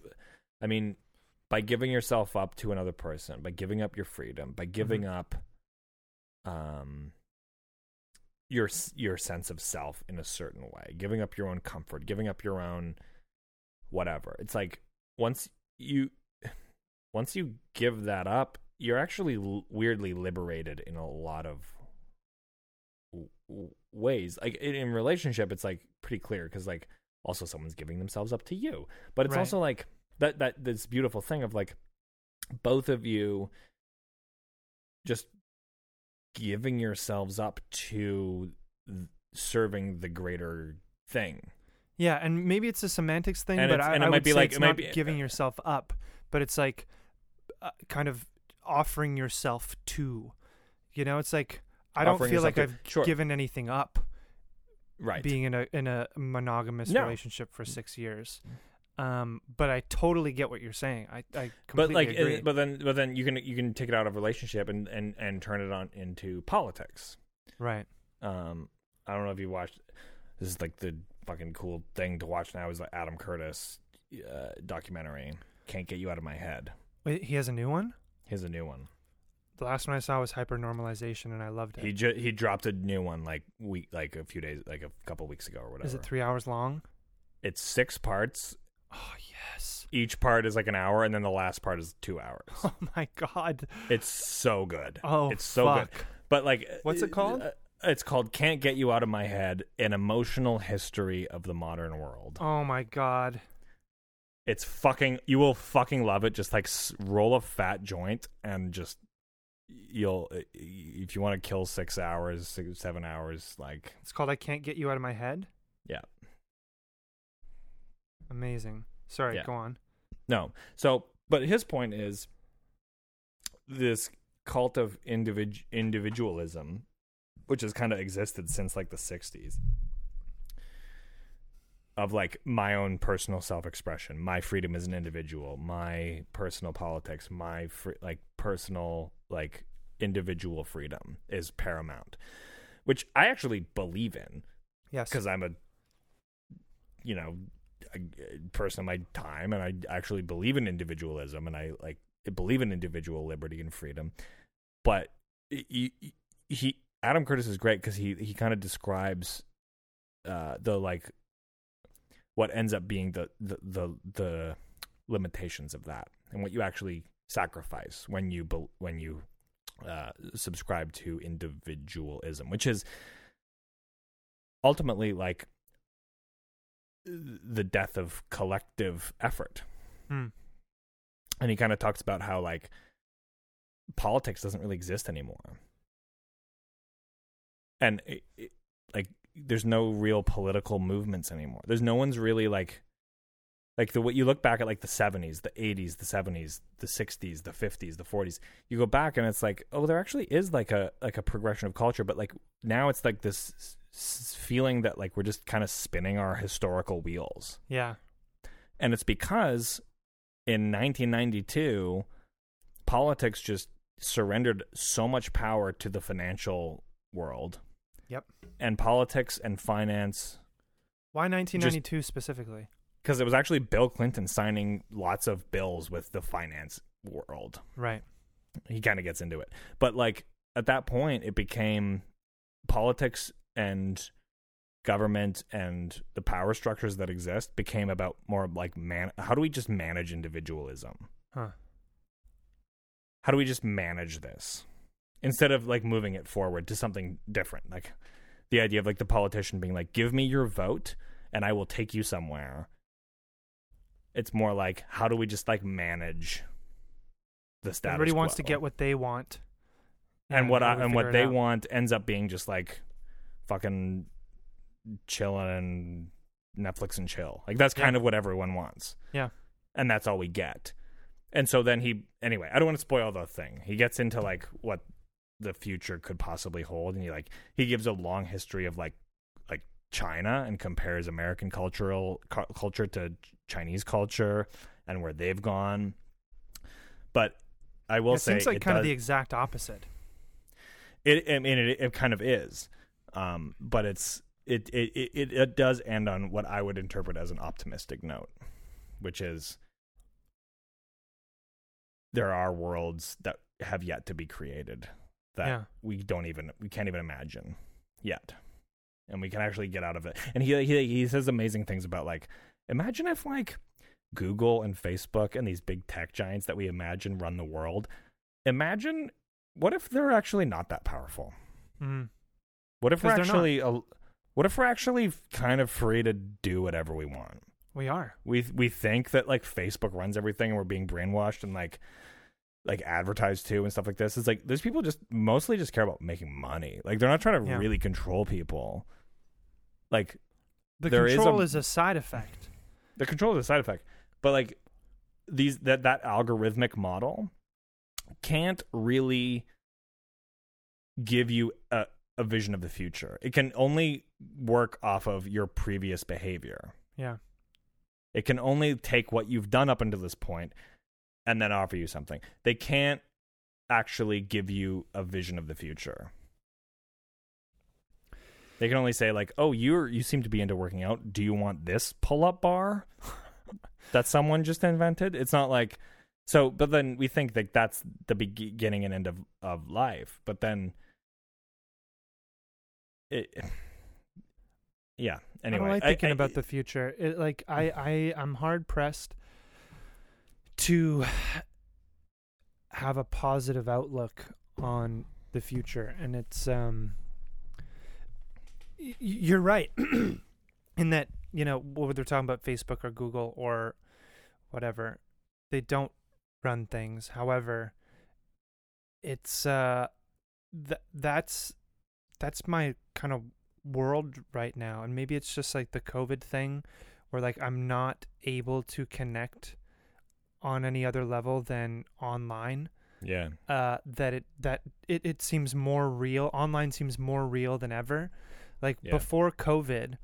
i mean by giving yourself up to another person by giving up your freedom by giving Mm-hmm. up um your your sense of self in a certain way, giving up your own comfort, giving up your own whatever. It's like once you [SIGHS] once you give that up, you're actually l- weirdly liberated in a lot of ways. Like in, relationship, it's like pretty clear because like also someone's giving themselves up to you, but it's Right. also like that that this beautiful thing of like both of you just giving yourselves up to serving the greater thing. Yeah, and maybe it's a semantics thing, And but I, and it I might would be like- it's it might not be- giving yourself up, but it's like uh, kind of offering yourself to. You know, it's like I don't feel like I've sure. given anything up Right. being in a in a monogamous No. relationship for six years. Um, but I totally get what you're saying. I I but like agree. but then but then you can you can take it out of relationship and and and turn it on into politics. right. Um I don't know if you watched this is like the fucking cool thing to watch now is the Adam Curtis uh, documentary. Can't get you out of my head. Wait, he has a new one. He has a new one. The last one I saw was HyperNormalisation, and I loved it. He ju- he dropped a new one like week like a few days like a couple weeks ago or whatever. Is it three hours long? It's six parts. Oh yes. Each part is like an hour, and then the last part is two hours. [LAUGHS] Oh my god. It's so good. Oh, it's so fuck. good. But like, What's it called? uh, It's called "Can't Get You Out of My Head: An Emotional History of the Modern World." Oh my god. It's fucking. You will fucking love it. Just like roll a fat joint and just you'll uh, if you want to kill six hours, six, seven hours, like It's called I Can't Get You Out of My Head. Yeah. Amazing. Sorry, Yeah. go on. No. So, but his point is this cult of individ- individualism, which has kind of existed since like the 60s, of like my own personal self expression, my freedom as an individual, my personal politics, my fr- like personal, like individual freedom is paramount, which I actually believe in Yes. because I'm a, you know, a person of my time, and I actually believe in individualism, and I like believe in individual liberty and freedom. But he, he- he Adam Curtis is great because he he kind of describes uh, the like what ends up being the, the the the limitations of that and what you actually sacrifice when you when you uh, subscribe to individualism, which is ultimately like the death of collective effort. Hmm. And he kind of talks about how like politics doesn't really exist anymore. And it, it, like there's no real political movements anymore. There's no one's really like like the what you look back at like the 70s, the 80s, the 70s, the 60s, the 50s, the 40s. You go back and it's like, oh, there actually is like a like a progression of culture, but like now it's like this s- feeling that like we're just kind of spinning our historical wheels. Yeah. And it's because in 1992 politics just surrendered so much power to the financial world. Yep. And politics and finance Why 1992 specifically? Because it was actually Bill Clinton signing lots of bills with the finance world. Right. He kind of gets into it. But like at that point it became politics and government and the power structures that exist became about more like man how do we just manage individualism? Huh. How do we just manage this? Instead of like moving it forward to something different. Like the idea of like the politician being like give me your vote and I will take you somewhere. It's more like how do we just like manage the status Everybody wants to get what they want. and what I, and what they out? want ends up being just like fucking chilling and Netflix and chill. Like that's Yeah. kind of what everyone wants. Yeah. And that's all we get. And so then he anyway, I don't want to spoil the thing. He gets into like what the future could possibly hold and he like he gives a long history of like China and compares American cultural cu- culture to Chinese culture and where they've gone. But I will say it say seems like it kind of the exact opposite. it, I mean, it, it kind of is, um, but it's it, it it it does end on what I would interpret as an optimistic note, which is there are worlds that have yet to be created that Yeah. we don't even we can't even imagine, yet, and we can actually get out of it. And he he he says amazing things about like, imagine if like Google and Facebook and these big tech giants that we imagine run the world. Imagine what if they're actually not that powerful? Mm. What if we're actually a, what if we're actually kind of free to do whatever we want? We are. We we think that like Facebook runs everything and we're being brainwashed and like like advertised to and stuff like this. It's like those people just mostly just care about making money. Like they're not trying to Yeah. really control people. Like The There is control a- is a side effect. the control is a side effect, but like these that that algorithmic model can't really give you a, a vision of the future. It can only work off of your previous behavior. Yeah. It can only take what you've done up until this point and then offer you something. They can't actually give you a vision of the future. They can only say like, "Oh, you're you seem to be into working out. Do you want this pull-up bar [LAUGHS] that someone just invented?" It's not like so, but then we think that that's the beginning and end of of life. But then it [SIGHS] yeah, anyway. I like I- thinking I- about the future. It, like I, I, I'm hard pressed to have a positive outlook on the future, and it's um. You're right, [CLEARS THROAT] in that you know whether they're talking about Facebook or Google or whatever, they don't run things. However, it's uh, th- that's that's my kind of world right now and maybe it's just like the covid thing where like i'm not able to connect on any other level than online yeah. uh that it that it, it seems more real online seems more real than ever like Yeah. before covid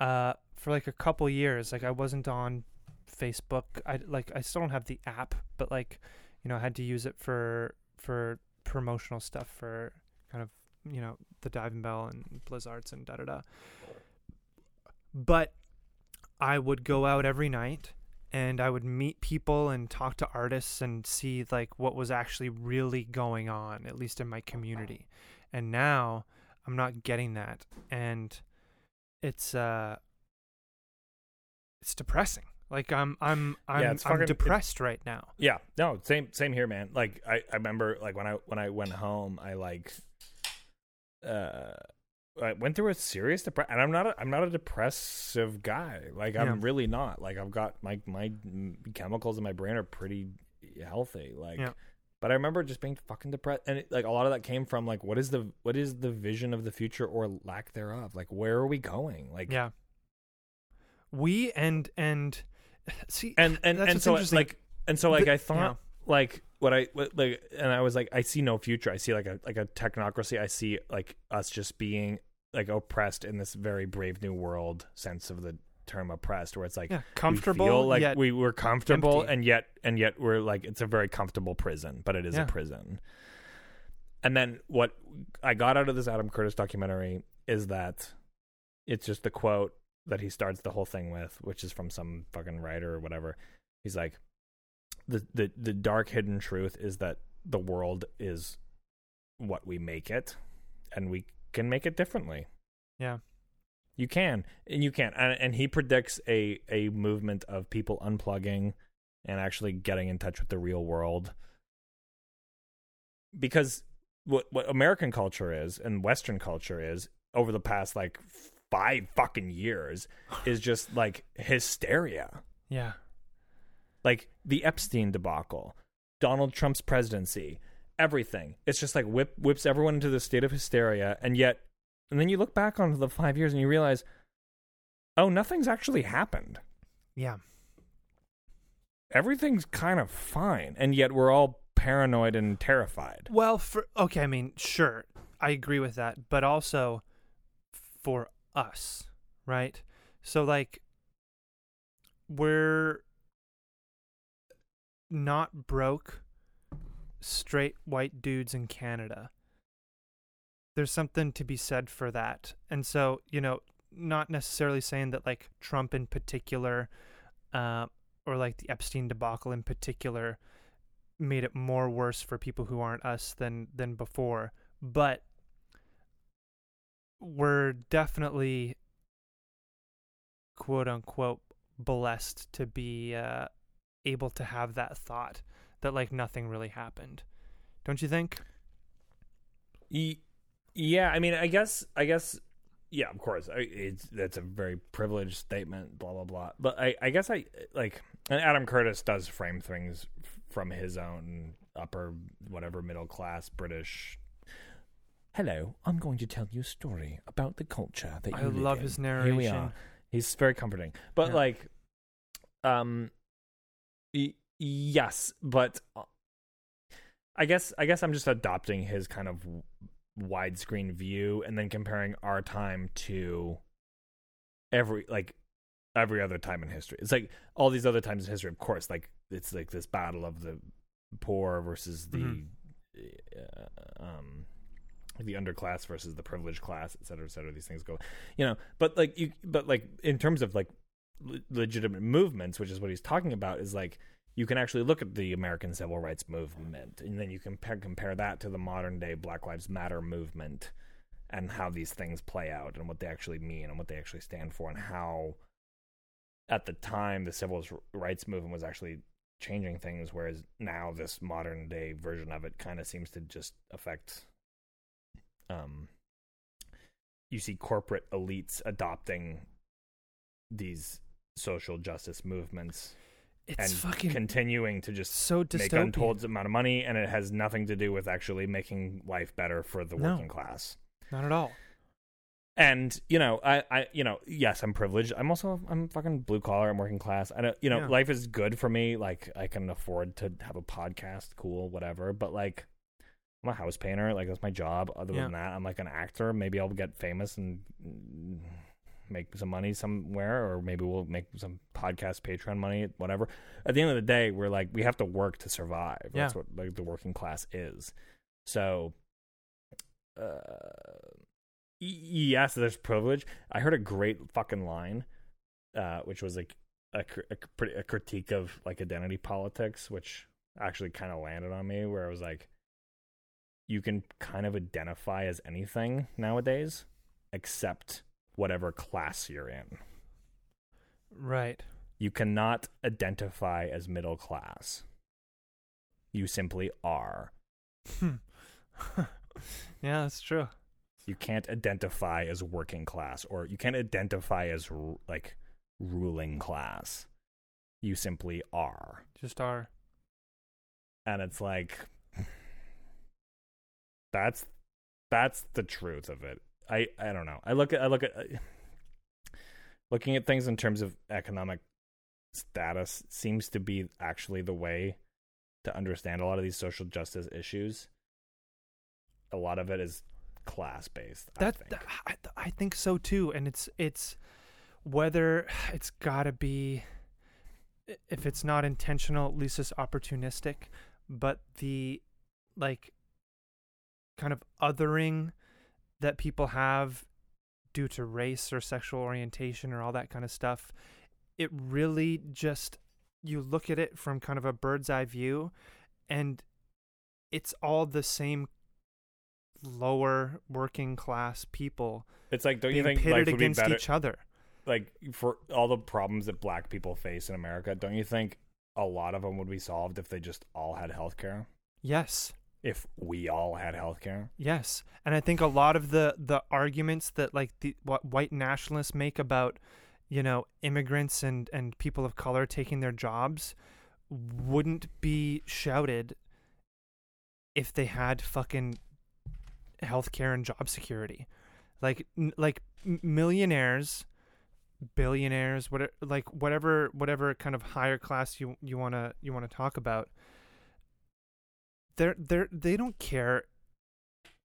uh for like a couple years like i wasn't on facebook. I like i still don't have the app but like you know i had to use it for for promotional stuff for kind of you know the diving bell and blizzards and da da da. But i would go out every night and i would meet people and talk to artists and see like what was actually really going on at least in my community. And now i'm not getting that and it's uh it's depressing like i'm i'm i'm, I'm fucking- it- depressed right now Yeah, no, same same here, man. Like I, I remember like when I when I went home, I like uh I went through a serious depression, and I'm not a, I'm not a depressive guy. Like I'm Yeah. really not. Like I've got my my chemicals in my brain are pretty healthy. Like, Yeah. But I remember just being fucking depressed, and it, like a lot of that came from like what is the what is the vision of the future or lack thereof? Like where are we going? Like yeah we and and [SIGHS] see and and and so like and so like The- I thought like what I what, like and I was like I see no future. I see like a like a technocracy. I see like us just being like oppressed in this very brave new world sense of the term oppressed where it's like yeah we comfortable feel like we were comfortable empty. and yet and yet we're like it's a very comfortable prison but it is Yeah. a prison and then what i got out of this adam curtis documentary is that it's just the quote that he starts the whole thing with which is from some fucking writer or whatever he's like the the, the dark hidden truth is that the world is what we make it and we can make it differently yeah you can, and you can, and, and he predicts a a movement of people unplugging and actually getting in touch with the real world. Because what what American culture is and Western culture is over the past like five fucking years [SIGHS] is just like hysteria, yeah like the Epstein debacle, Donald Trump's presidency, everything. It's just like whip whips everyone into this state of hysteria, and yet, and then you look back on the five years and you realize, oh, nothing's actually happened. yeah Everything's kind of fine, and yet we're all paranoid and terrified. Well, for okay, I mean, sure, I agree with that, but also for us, right? So like we're not broke straight white dudes in Canada. There's something to be said for that. And so, you know, not necessarily saying that like Trump in particular uh or like the Epstein debacle in particular made it more worse for people who aren't us than than before but we're definitely quote unquote blessed to be uh, able to have that thought that like nothing really happened. Don't you think? Y- yeah, I mean, I guess, I guess, yeah, of course, I, it's that's a very privileged statement, blah blah blah. But I, I guess I like, and Adam Curtis does frame things from his own upper, whatever, middle class British. Hello, I'm going to tell you a story about the culture that you I live love in. his Here we narration. are. He's very comforting, but Yeah. like, um, y- yes, but uh, I guess I guess I'm just adopting his kind of widescreen view and then comparing our time to every like every other time in history. It's like all these other times in history, of course, like it's like this battle of the poor versus the Mhm. uh, um the underclass versus the privileged class, et cetera, et cetera. These things go, you know. But like you, but like in terms of like le- legitimate movements, which is what he's talking about, is like you can actually look at the American Civil Rights Movement, and then you compare compare that to the modern day Black Lives Matter movement, and how these things play out, and what they actually mean, and what they actually stand for, and how at the time the civil rights movement was actually changing things, whereas now this modern day version of it kind of seems to just affect. Um, you see corporate elites adopting these social justice movements It's and fucking continuing to just so make untold amount of money, and it has nothing to do with actually making life better for the No. working class. Not at all. And you know, I, I, you know, yes, I'm privileged. I'm also, I'm fucking blue collar. I'm working class. I don't, you know, Yeah. life is good for me. Like, I can afford to have a podcast, cool, whatever. But like, I'm a house painter. Like, that's my job. Other Yeah. than that, I'm like an actor. Maybe I'll get famous and make some money somewhere, or maybe we'll make some podcast Patreon money, whatever. At the end of the day, we're like, we have to work to survive. That's what like the working class is. So, uh, yes, there's privilege. I heard a great fucking line, uh, which was like a, a, a critique of like identity politics, which actually kind of landed on me, where I was like, you can kind of identify as anything nowadays, except whatever class you're in. Right. You cannot identify as middle class. You simply are. Hmm. [LAUGHS] yeah, that's true. You can't identify as working class or you can't identify as like ruling class. You simply are. Just are. And it's like [SIGHS] that's that's the truth of it. I I don't know. I look at I look at uh, looking at things in terms of economic status seems to be actually the way to understand a lot of these social justice issues. A lot of it is class based. That, I think. I, I think so too, and it's it's whether it's got to be if it's not intentional, at least it's opportunistic. But the like kind of othering that people have due to race or sexual orientation or all that kind of stuff, it really just you look at it from kind of a bird's eye view, and it's all the same lower working class people It's like, don't you think pitted be against better? each other. Like for all the problems that black people face in America, don't you think a lot of them would be solved if they just all had health care? Yes. If we all had health care? Yes. And I think a lot of the the arguments that like the what white nationalists make about, you know, immigrants and and people of color taking their jobs wouldn't be shouted if they had fucking healthcare and job security. Like like millionaires, billionaires, whatever like whatever whatever kind of higher class you you want to you want to talk about they're they're they don't care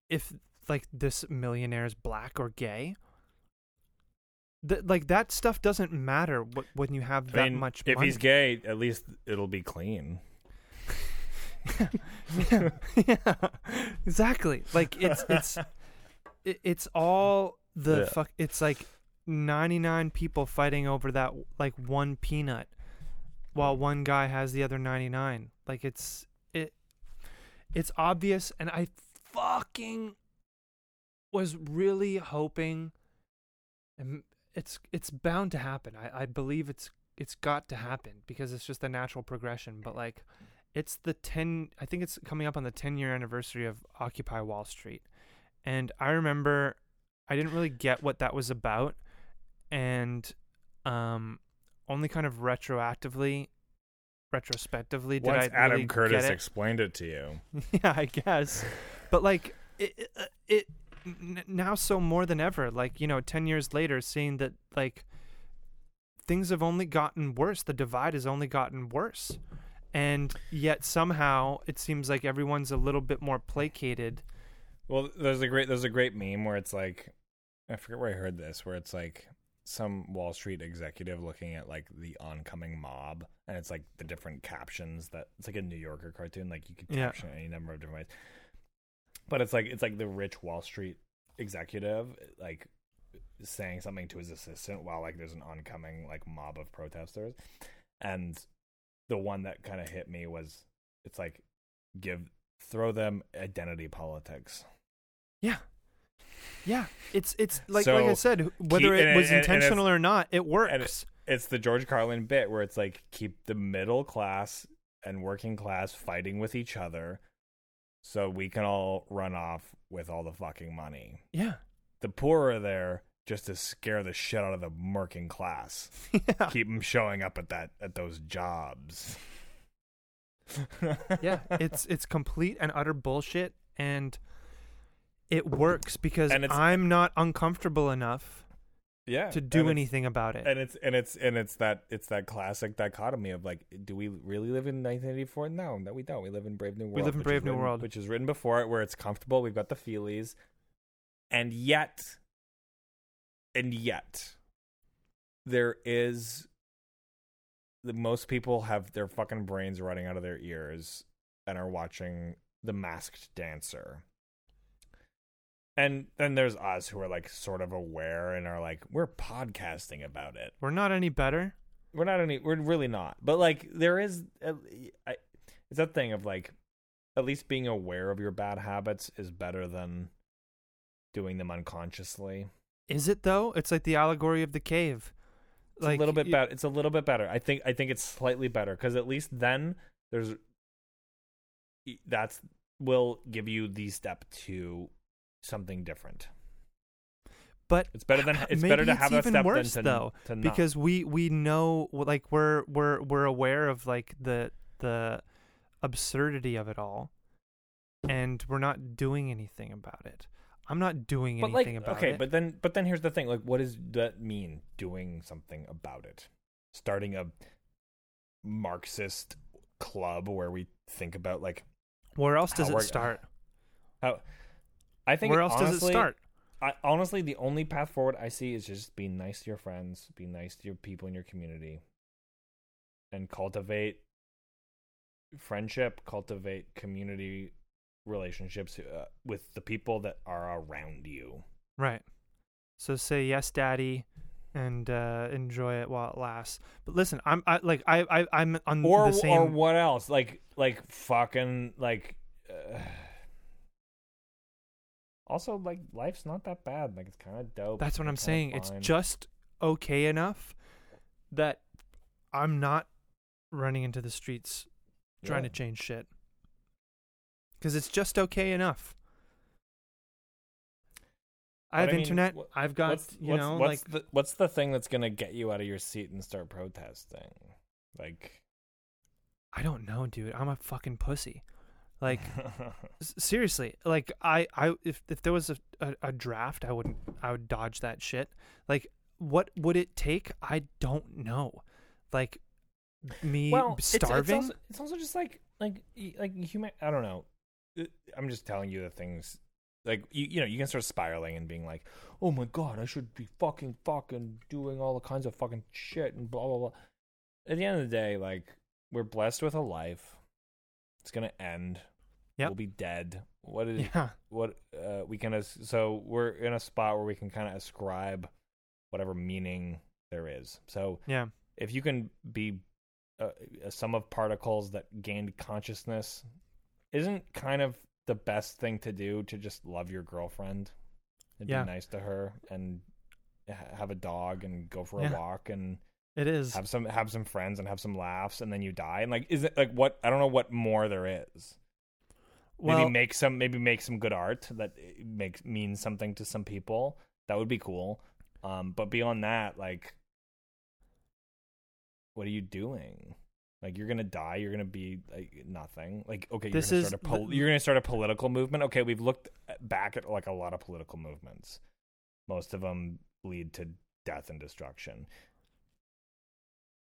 if like this millionaire is black or gay. Th- like that stuff doesn't matter wh- when you have that I mean, much if money. he's gay, at least it'll be clean. [LAUGHS] yeah, yeah, exactly. Like it's it's [LAUGHS] it, it's all the Yeah. fuck. It's like ninety nine people fighting over that like one peanut, while one guy has the other ninety nine. Like it's it, it's obvious, and I fucking was really hoping and it's it's bound to happen. I, I believe it's it's got to happen because it's just a natural progression. But like it's the ten I think it's coming up on the ten year anniversary of Occupy Wall Street. And I remember I didn't really get what that was about and um only kind of retroactively retrospectively did Once I Adam really Curtis get it. explained it to you. [LAUGHS] yeah, I guess. But like it, it, uh, it n- now so more than ever. Like you know, ten years later, seeing that like things have only gotten worse. The divide has only gotten worse, and yet somehow it seems like everyone's a little bit more placated. Well, there's a great there's a great meme where it's like I forget where I heard this where it's like some Wall Street executive looking at like the oncoming mob and it's like the different captions that it's like a New Yorker cartoon like you could Yeah. caption it any number of different ways. But it's like it's like the rich Wall Street executive like saying something to his assistant while like there's an oncoming like mob of protesters and the one that kind of hit me was it's like give throw them identity politics Yeah. Yeah, it's it's like like I said, whether keep- it and- was and- and intentional or not, it works. it's the George Carlin bit where it's like keep the middle class and working class fighting with each other so we can all run off with all the fucking money. yeah, The poor are there just to scare the shit out of the working class. [LAUGHS] yeah, Keep them showing up at that at those jobs. yeah. [LAUGHS] It's it's complete and utter bullshit, and it works because And I'm not uncomfortable enough yeah. to do anything about it. and it's and it's and it's that it's that classic dichotomy of like do we really live in 1984 no no we don't we live in brave new world we live in Brave New written- World. which is written before it where it's comfortable we've got the feelies and yet and yet there is the most people have their fucking brains running out of their ears and are watching the masked dancer and then there's us who are like sort of aware and are like we're podcasting about it We're not any better. we're not any we're really not but like there is uh, I, it's that thing of like at least being aware of your bad habits is better than doing them unconsciously Is it though? It's like the allegory of the cave. it's a little bit y- better it's a little bit better i think i think it's slightly better because at least then there's that's will give you the step to something different But it's better than it's better to it's have even step worse, than to, though, to not. because we we know like we're we're we're aware of like the the absurdity of it all, and we're not doing anything about it. I'm not doing but anything like about okay it. Okay, but then but then here's the thing like what does that mean doing something about it starting a marxist club where we think about like where else does it start? how i think Where else does it honestly- start? I, honestly the only path forward i see is just be nice to your friends be nice to your people in your community and cultivate friendship cultivate community relationships uh, with the people that are around you Right. So say yes, daddy, and uh, enjoy it while it lasts. But listen, I'm I like I I I'm on or the same. or what else? Like like fucking like. Uh, also, like life's not that bad. Like it's kind of dope. That's what I'm saying. It's just okay enough that I'm not running into the streets trying to change shit. Because it's just okay enough. I have I mean, internet. wha- I've got what's, you what's, know what's like the what's the thing that's gonna get you out of your seat and start protesting? Like, I don't know, dude. I'm a fucking pussy. Like [LAUGHS] seriously, like I I if if there was a, a a draft, I wouldn't I would dodge that shit. Like what would it take? I don't know. Like me well, starving. It's, also, it's also just like like like human. I don't know. I'm just telling you the things. Like you, you know, you can start spiraling and being like, "Oh my god, I should be fucking fucking doing all the kinds of fucking shit and blah blah blah." At the end of the day, like we're blessed with a life. It's gonna end. Yep. We'll be dead. What is yeah. what uh, we can as- so we're in a spot where we can kind of ascribe whatever meaning there is. So Yeah. if you can be uh, a sum of particles that gained consciousness, isn't kind of the best thing to do to just love your girlfriend? and Yeah. be nice to her and ha- have a dog and go for a Yeah. walk and It is. have some have some friends and have some laughs and then you die and like is it like what I don't know what more there is. Well, maybe make some maybe make some good art that makes means something to some people. That would be cool. Um, but beyond that, like, what are you doing? Like you're gonna die. You're gonna be like nothing. Like okay, This you're gonna is start a pol- you're gonna start a political movement. Okay, we've looked back at like a lot of political movements. Most of them lead to death and destruction.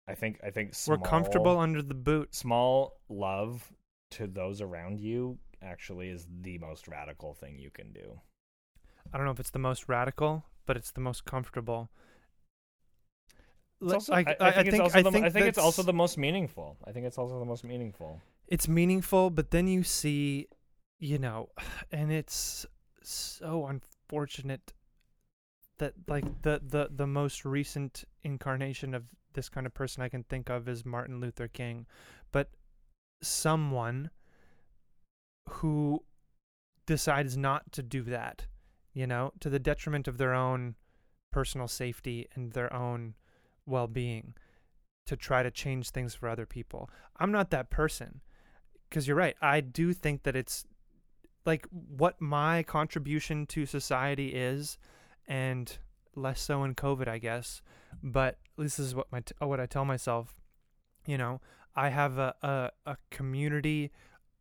I think I think we're comfortable under the boot. small love to those around you actually is the most radical thing you can do. I don't know if it's the most radical, but it's the most comfortable. It's also, like, I, I think it's also I the, think I think it's also the most meaningful. I think it's also the most meaningful. it's meaningful, but then you see, you know, [SIGHS] and it's so unfortunate that like the the the most recent incarnation of this kind of person I can think of is Martin Luther King, but someone who decides not to do that, you know, to the detriment of their own personal safety and their own well-being to try to change things for other people. I'm not that person because you're right. I do think that it's like what my contribution to society is, and less so in COVID, I guess. But at least this is what my t- what I tell myself. You know, I have a, a a community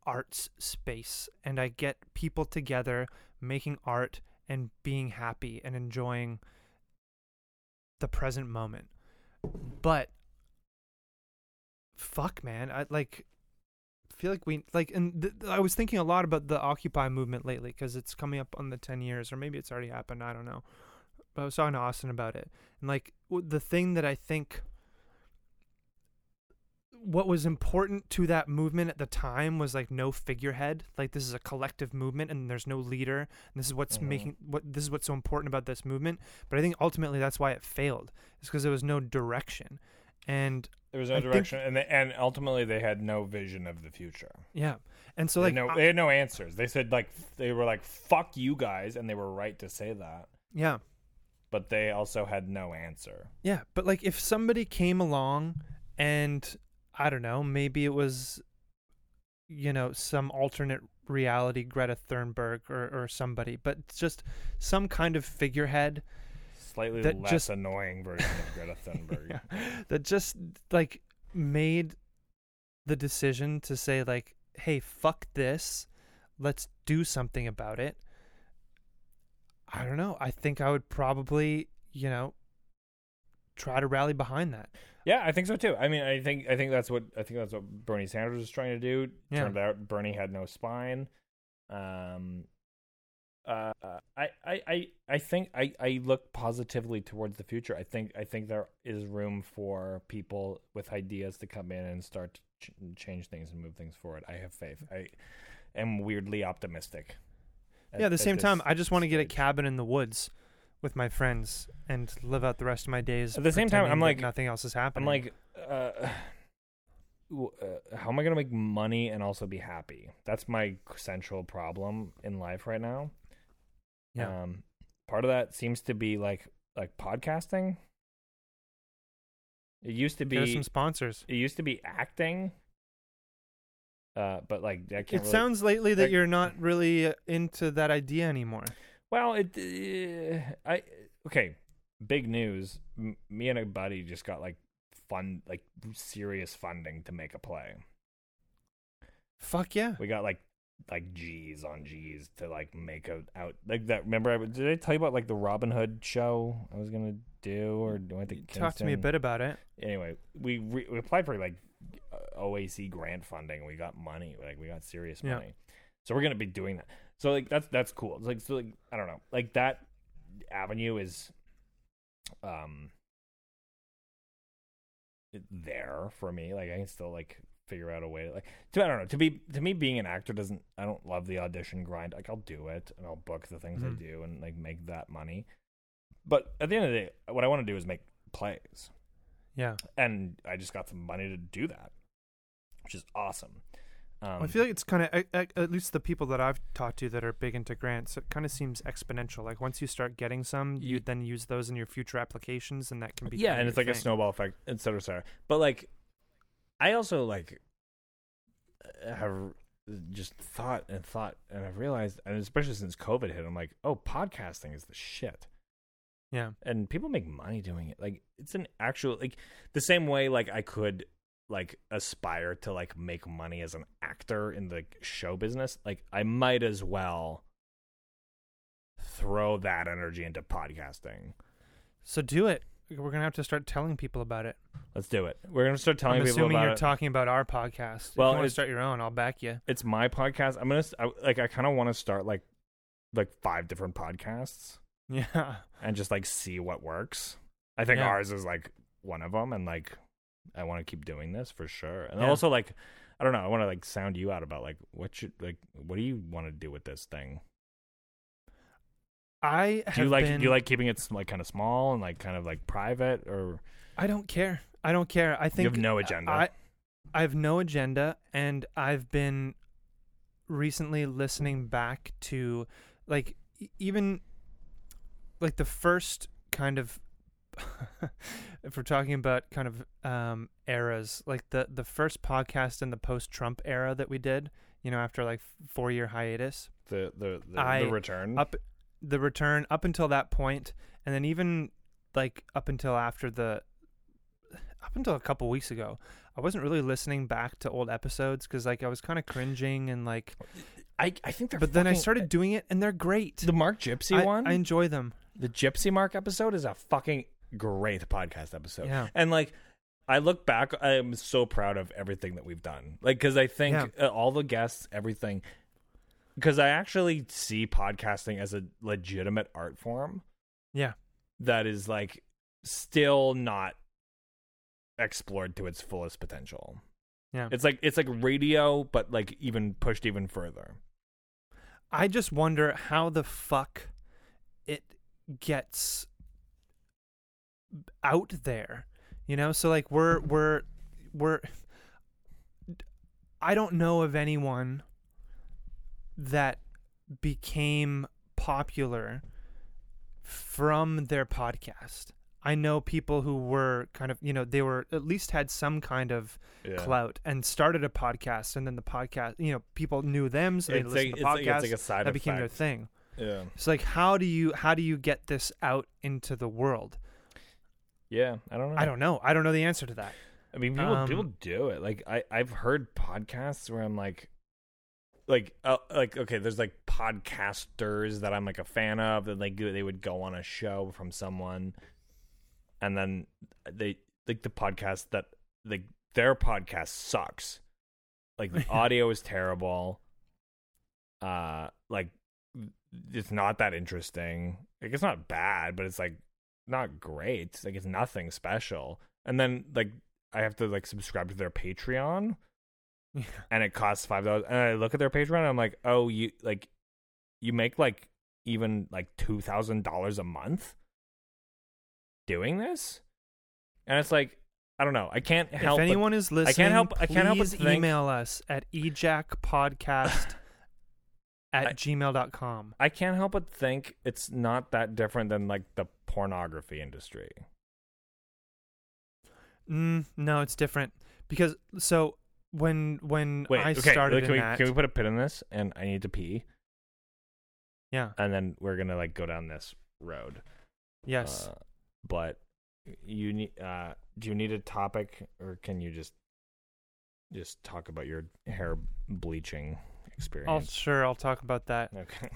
arts space, and I get people together making art and being happy and enjoying the present moment. But fuck, man, I like feel like we like and th- I was thinking a lot about the occupy movement lately because it's coming up on the 10 years or maybe it's already happened I don't know but I was talking to Austin about it and like w- the thing that I think what was important to that movement at the time was like no figurehead like this is a collective movement and there's no leader and this is what's Mhm. making what this is what's so important about this movement but I think ultimately that's why it failed is because there was no direction and There was no I think- direction, and they, and ultimately they had no vision of the future. yeah and so like had no, I- they had no answers. They said like they were like "fuck you guys," and they were right to say that. yeah But they also had no answer. Yeah, but like if somebody came along and I don't know, maybe it was you know, some alternate reality Greta Thunberg or or somebody, but just some kind of figurehead Slightly That less just- annoying version of Greta Thunberg. [LAUGHS] Yeah, that just like made the decision to say like, "Hey, fuck this. Let's do something about it." I don't know. I think I would probably, you know, try to rally behind that. Yeah, I think so too. I mean, I think I think that's what I think that's what Bernie Sanders was trying to do. Yeah. Turned out Bernie had no spine. Um, uh, I, I, I, I think I, I look positively towards the future. I think I think there is room for people with ideas to come in and start to ch- change things and move things forward. I have faith. I am weirdly optimistic. yeah, at the same time, I just want to get a cabin in the woods with my friends and live out the rest of my days. At the same time, I'm like- nothing else is happening. I'm like, uh, uh, how am I going to make money and also be happy? That's my central problem in life right now. yeah, Um, part of that seems to be like like podcasting. It used to be some sponsors. it used to be acting. Uh, but like I can't. It really, sounds lately that like- you're not really uh, into that idea anymore. Well. It uh, I okay. Big news. M- me and a buddy just got like fun like serious funding to make a play. Fuck yeah. We got like like G's on G's to like make a out like that. Remember, I, did I tell you about like the Robin Hood show I was gonna do or do I think Talk to me a bit about it. Anyway, we re- we applied for like OAC grant funding. We got money, like we got serious Yeah. money. So we're gonna be doing that. So like that's that's cool. It's like so like I don't know, like that avenue is um there for me. Like I can still like figure out a way to like to I don't know to be to me being an actor doesn't I don't love the audition grind. Like I'll do it and I'll book the things Mhm. I do and like make that money. But at the end of the day, what I want to do is make plays Yeah. and I just got some money to do that, which is awesome. Um, I feel like it's kind of at, least the people that I've talked to that are big into grants. It kind of seems exponential. Like once you start getting some, you Ye- then use those in your future applications, and that can be yeah, and it's like a snowball effect, et cetera, et cetera. But like, I also like have just thought and thought, and I've realized, and especially since COVID hit, I'm like, oh, podcasting is the shit. Yeah, and people make money doing it like it's an actual like the same way like i could like aspire to like make money as an actor in the show business like i might as well throw that energy into podcasting so do it. We're gonna have to start telling people about it. let's do it we're gonna start telling I'm people assuming about you're it talking about our podcast. Well, if you want to it's- start your own, I'll back you. it's my podcast i'm gonna s- I, like i kind of want to start like like five different podcasts [LAUGHS] Yeah, and just like see what works i think Yeah. ours is like one of them and like i want to keep doing this for sure and Yeah. also like i don't know i want to like sound you out about like what should like what do you want to do with this thing I have do you like been, do you like keeping it like kind of small and like kind of like private or I don't care. I don't care. I think you have no agenda I I have no agenda, and I've been recently listening back to like even like the first kind of [LAUGHS] if we're talking about kind of um eras like the the first podcast in the post Trump era that we did you know after like 4 year hiatus the the the, I- the return. up the return up until that point and then even like up until after the up until a couple weeks ago i wasn't really listening back to old episodes because like i was kind of cringing and like i i think they're but then i started doing it and they're great. The mark gypsy I, one? I enjoy them. The gypsy mark episode is a fucking great podcast episode yeah And like, I look back, I'm so proud of everything that we've done. Like, because I think uh, all the guests, everything, because I actually see podcasting as a legitimate art form yeah that is like still not explored to its fullest potential. yeah It's like it's like radio, but like even pushed even further. i just wonder how the fuck it gets out there you know? So like we're we're we're i don't know of anyone that became popular from their podcast. I know people who were kind of you know they were at least had some kind of Yeah. clout and started a podcast and then the podcast you know people knew them so they It's listened like, to it's, the like, like a side that became their thing. Yeah. it's like how do you how do you get this out into the world Yeah. I don't know. i don't know i don't know the answer to that I mean, people Um, people do it. Like I I've heard podcasts where I'm like, like uh, like okay, there's like podcasters that I'm like a fan of that like they would go on a show from someone, and then they like the podcast that like their podcast sucks, like the [LAUGHS] audio is terrible. Uh, like it's not that interesting. Like it's not bad, but it's like not great. Like it's nothing special. And then like I have to like subscribe to their Patreon yeah and it costs five dollars. And I look at their Patreon and I'm like, oh, you like you make like even like two thousand dollars a month doing this? And it's like I don't know. I can't help. if but- anyone is listening can't help- I can't help but please think- email us at ejackpodcast at I- gmail.com I can't help but think it's not that different than like the pornography industry. mm, no it's different because so when when Wait, i okay. started can, we, that can we put a pin in this? And I need to pee, yeah and then we're gonna like go down this road. yes Uh, but you need. Uh, do you need a topic, or can you just just talk about your hair bleaching i'll experience? sure i'll talk about that okay.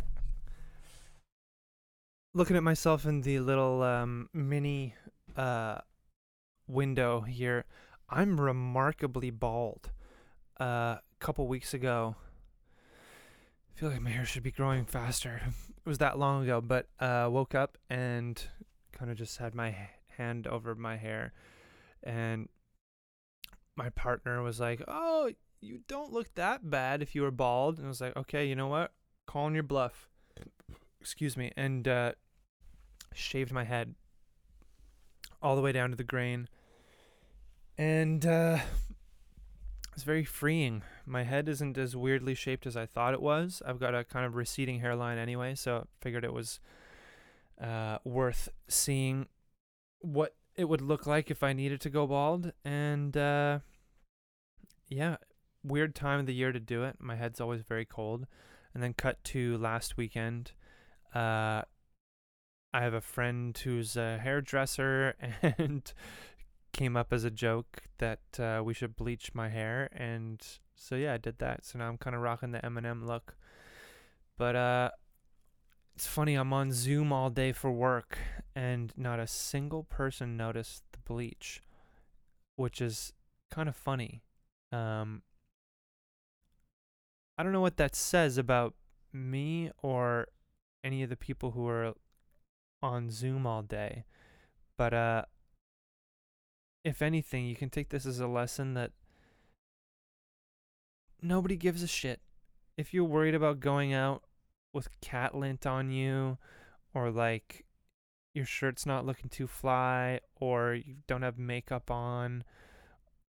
[LAUGHS] looking at myself in the little um, mini uh, window here, I'm remarkably bald. Uh, a couple weeks ago, I feel like my hair should be growing faster. It was that long ago, but uh, woke up and kind of just had my hand over my hair, and my partner was like, "Oh, you don't look that bad if you were bald." And I was like, "Okay, you know what? Calling your bluff." Excuse me, and uh, shaved my head all the way down to the grain. And uh, It's very freeing. My head isn't as weirdly shaped as I thought it was. I've got a kind of receding hairline anyway, so I figured it was uh, worth seeing what it would look like if I needed to go bald. And uh, yeah, weird time of the year to do it. My head's always very cold. And then cut to last weekend. Uh, I have a friend who's a hairdresser [LAUGHS] and came up as a joke that uh, we should bleach my hair, and so yeah, I did that. So now I'm kind of rocking the Eminem look. But uh, it's funny. I'm on Zoom all day for work, and not a single person noticed the bleach, which is kind of funny. Um, I don't know what that says about me or any of the people who are on Zoom all day. But uh if anything, you can take this as a lesson that nobody gives a shit. If you're worried about going out with cat lint on you or like your shirt's not looking too fly or you don't have makeup on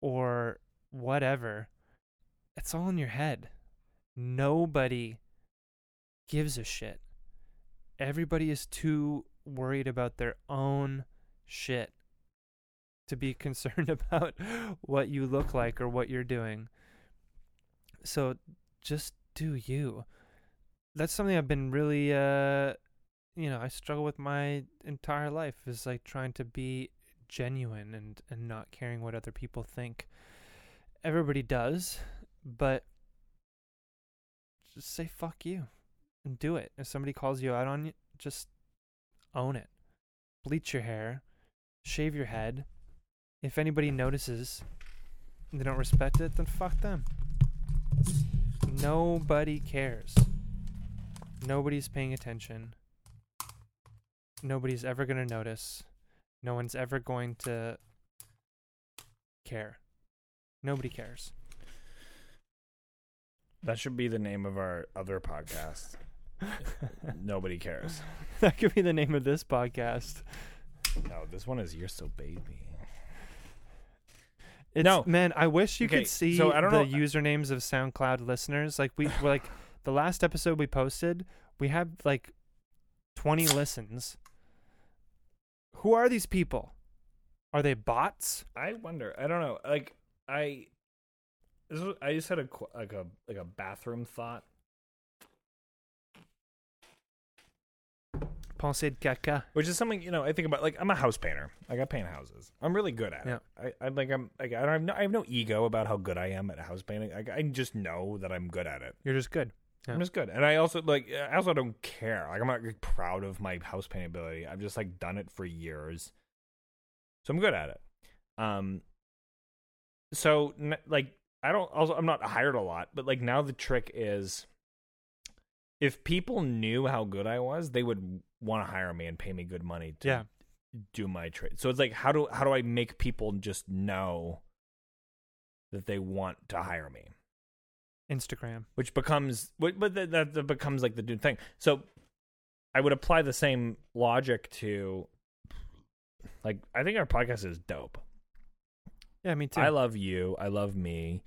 or whatever, it's all in your head. Nobody gives a shit. Everybody is too worried about their own shit to be [LAUGHS] concerned about what you look like or what you're doing. So just do you. That's something I've been really uh you know, I struggle with my entire life is like trying to be genuine and and not caring what other people think. Everybody does, but just say fuck you and do it. If somebody calls you out on you, just own it. Bleach your hair, shave your head. If anybody notices and they don't respect it, then fuck them. Nobody cares. Nobody's paying attention. Nobody's ever going to notice. No one's ever going to care. Nobody cares. That should be the name of our other podcast. Nobody cares. [LAUGHS] that could be the name of this podcast. No, this one is You're So Baby. It's, No. man, I wish you Okay, could see so I don't the know- uh, usernames of SoundCloud listeners. Like we were like [SIGHS] the last episode we posted, we had like 20 listens. Who are these people? Are they bots? I wonder. I don't know. Like I, was, I just had a like a like a bathroom thought. Pensée de caca. which is something you know I think about. Like I'm a house painter. Like I paint houses. I'm really good at Yeah. it. I, I like I'm like I don't have no, I have no ego about how good I am at house painting. Like I just know that I'm good at it. You're just good. Yeah. I'm just good, and I also like I also don't care. Like I'm not like, proud of my house painting ability. I've just like done it for years, so I'm good at it. Um, so like I don't also I'm not hired a lot, but like now the trick is if people knew how good I was, they would want to hire me and pay me good money to Yeah. do my trade. So it's like how do how do I make people just know that they want to hire me? Instagram. which becomes but that that becomes like the dude thing. So I would apply the same logic to like I think our podcast is dope. Yeah, me too. I love you, I love me.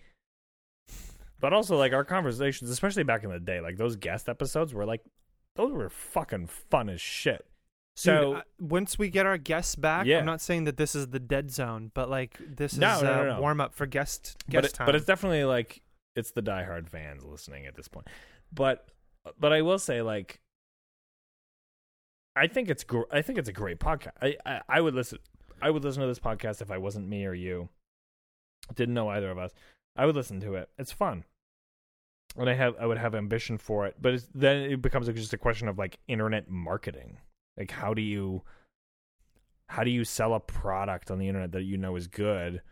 But also like our conversations, especially back in the day, like those guest episodes were like those were fucking fun as shit. Dude, So I- once we get our guests back, Yeah. I'm not saying that this is the dead zone, but like this is No, no, no, warm up for guest but guest it, time. but it's definitely like it's the diehard fans listening at this point. But but I will say like I think it's gr- I think it's a great podcast. I, I I would listen I would listen to this podcast if I wasn't me or you. Didn't know either of us. I would listen to it. It's fun. And I have I would have ambition for it, but it's, then it becomes just a question of like internet marketing. Like how do you how do you sell a product on the internet that you know is good?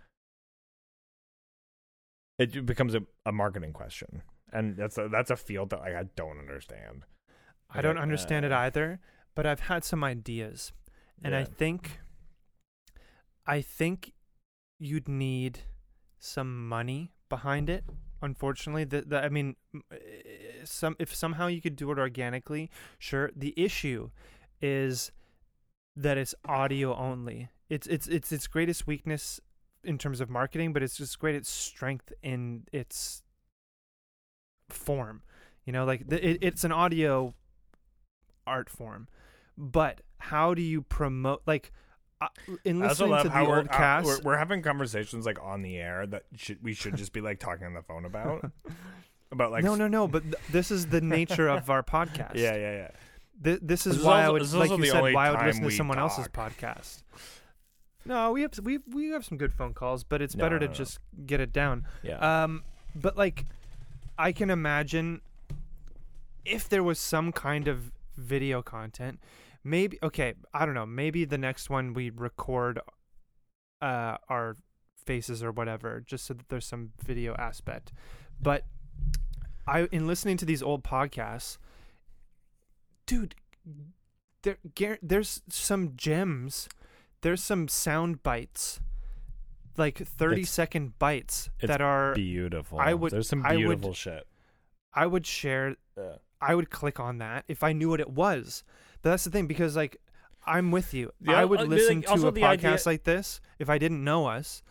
It becomes a, a marketing question, and that's a, that's a field that like, I don't understand. I don't Like, understand it uh, either, but I've had some ideas, and I think, I think you'd need some money behind it. Unfortunately, the, the I mean, eh, some if somehow you could do it organically, sure. The issue is that it's audio only. It's it's it's its greatest weakness in terms of marketing, but it's just great its strength in its form. You know, like the, it, it's an audio art form, but how do you promote like uh, in I also listening love to the old cast? we're we're having conversations like on the air that should we should just be like talking on the phone about [LAUGHS] about like no, no, no. But th- this is the nature of our podcast. [LAUGHS] yeah yeah yeah Th- this is This is why I would, like you said, why I would listen to someone else's podcast. No, we have we we have some good phone calls, but it's No, better to no, no. just get it down. yeah Um, but like, I can imagine if there was some kind of video content, maybe okay, I don't know, maybe the next one we record uh our faces or whatever, just so that there's some video aspect. But I in listening to these old podcasts, dude, there gar- there's some gems, there's some sound bites. Like thirty It's- second bites that are beautiful I would- there's some I would- beautiful shit I would share yeah. I would click on that if I knew what it was. But that's the thing because like I'm with you. The I would uh, listen like, to a podcast idea- like this if I didn't know us,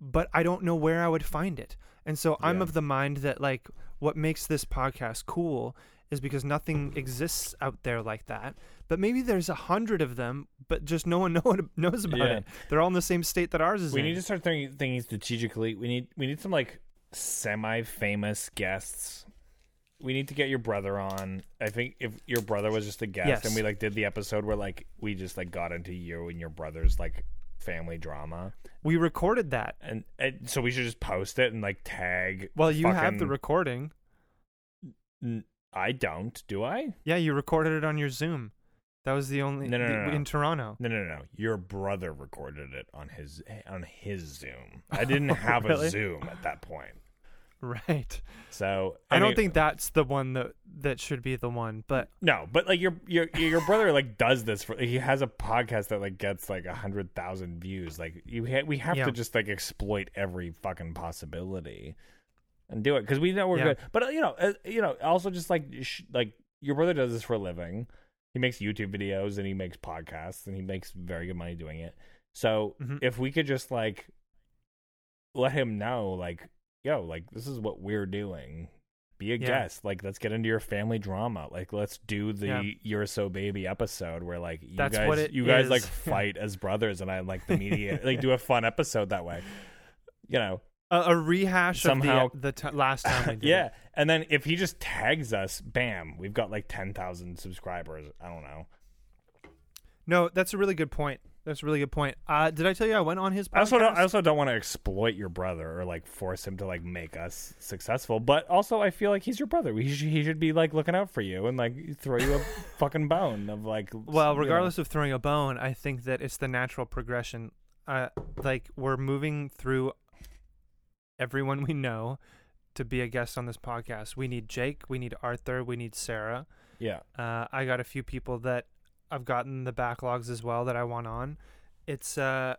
but I don't know where I would find it. And so I'm Yeah. of the mind that like what makes this podcast cool is because nothing exists out there like that. But maybe there's a hundred of them, but just no one [LAUGHS] know, knows about Yeah. it. They're all in the same state that ours is we in. need to start thinking, thinking strategically we need we need some like semi-famous guests we need to get your brother on i think if your brother was just a guest Yes. and we like did the episode where like we just like got into you and your brother's like family drama we recorded that. and, and so we should just post it and like tag Well, you have the recording. I don't do i Yeah, you recorded it on your Zoom. That was the only No, no, the- no, no. in Toronto. no no no no your brother recorded it on his on his zoom i [LAUGHS] didn't have Really? a zoom at that point Right. so I, don't mean- think that's the one that that should be the one, but No, but like your your your brother like does this for he has a podcast that like gets like a hundred thousand views. Like you ha- we have Yeah. to just like exploit every fucking possibility and do it because we know we're Yeah. good. But uh, you know, uh, you know, also just like sh- like your brother does this for a living. He makes YouTube videos and he makes podcasts and he makes very good money doing it. So Mhm. if we could just like let him know, like, yo, like this is what we're doing. Be a Yeah. guest. Like, let's get into your family drama. Like, let's do the Yeah. "You're So Baby" episode where like you That's guys, you guys like [LAUGHS] fight as brothers, and I like the media, [LAUGHS] like do a fun episode that way. You know, a, a rehash Somehow- of the, the t- last time we [LAUGHS] did. yeah. it. And then if he just tags us, bam, we've got like ten thousand subscribers. I don't know. No, that's a really good point. That's a really good point. Uh, did I tell you I went on his podcast? I also don't, I also don't want to exploit your brother or like force him to like make us successful. But also, I feel like he's your brother. He should, he should be like looking out for you and like throw you a [LAUGHS] fucking bone of like. well, you know. regardless of throwing a bone, I think that it's the natural progression. Uh, like we're moving through everyone we know to be a guest on this podcast. We need Jake. We need Arthur. We need Sarah. Yeah, Uh, I got a few people that I've gotten the backlogs as well that I want on. It's uh,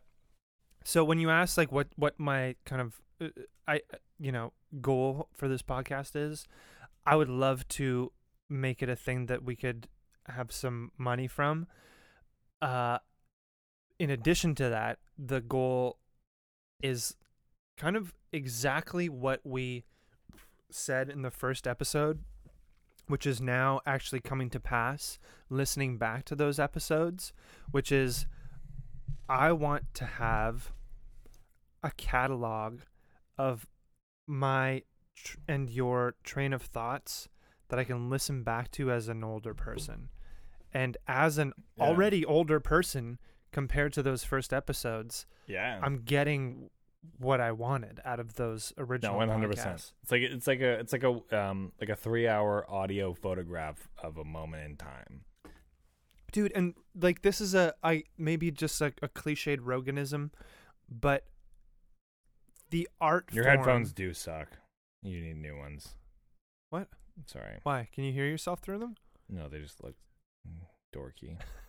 so when you ask like what what my kind of uh, I you know goal for this podcast is, I would love to make it a thing that we could have some money from. Uh, in addition to that, the goal is kind of exactly what we said in the first episode which is now actually coming to pass listening back to those episodes, which is I want to have a catalog of my tr- and your train of thoughts that I can listen back to as an older person. And as an Yeah. already older person compared to those first episodes, yeah. I'm getting what I wanted out of those original no, one hundred percent. It's like it's like a it's like a um like a three hour audio photograph of a moment in time. dude and like this is a i maybe just like a cliched roganism but the art Your form- headphones do suck. You need new ones. What? Sorry. why can you hear yourself through them No, they just look dorky. [LAUGHS]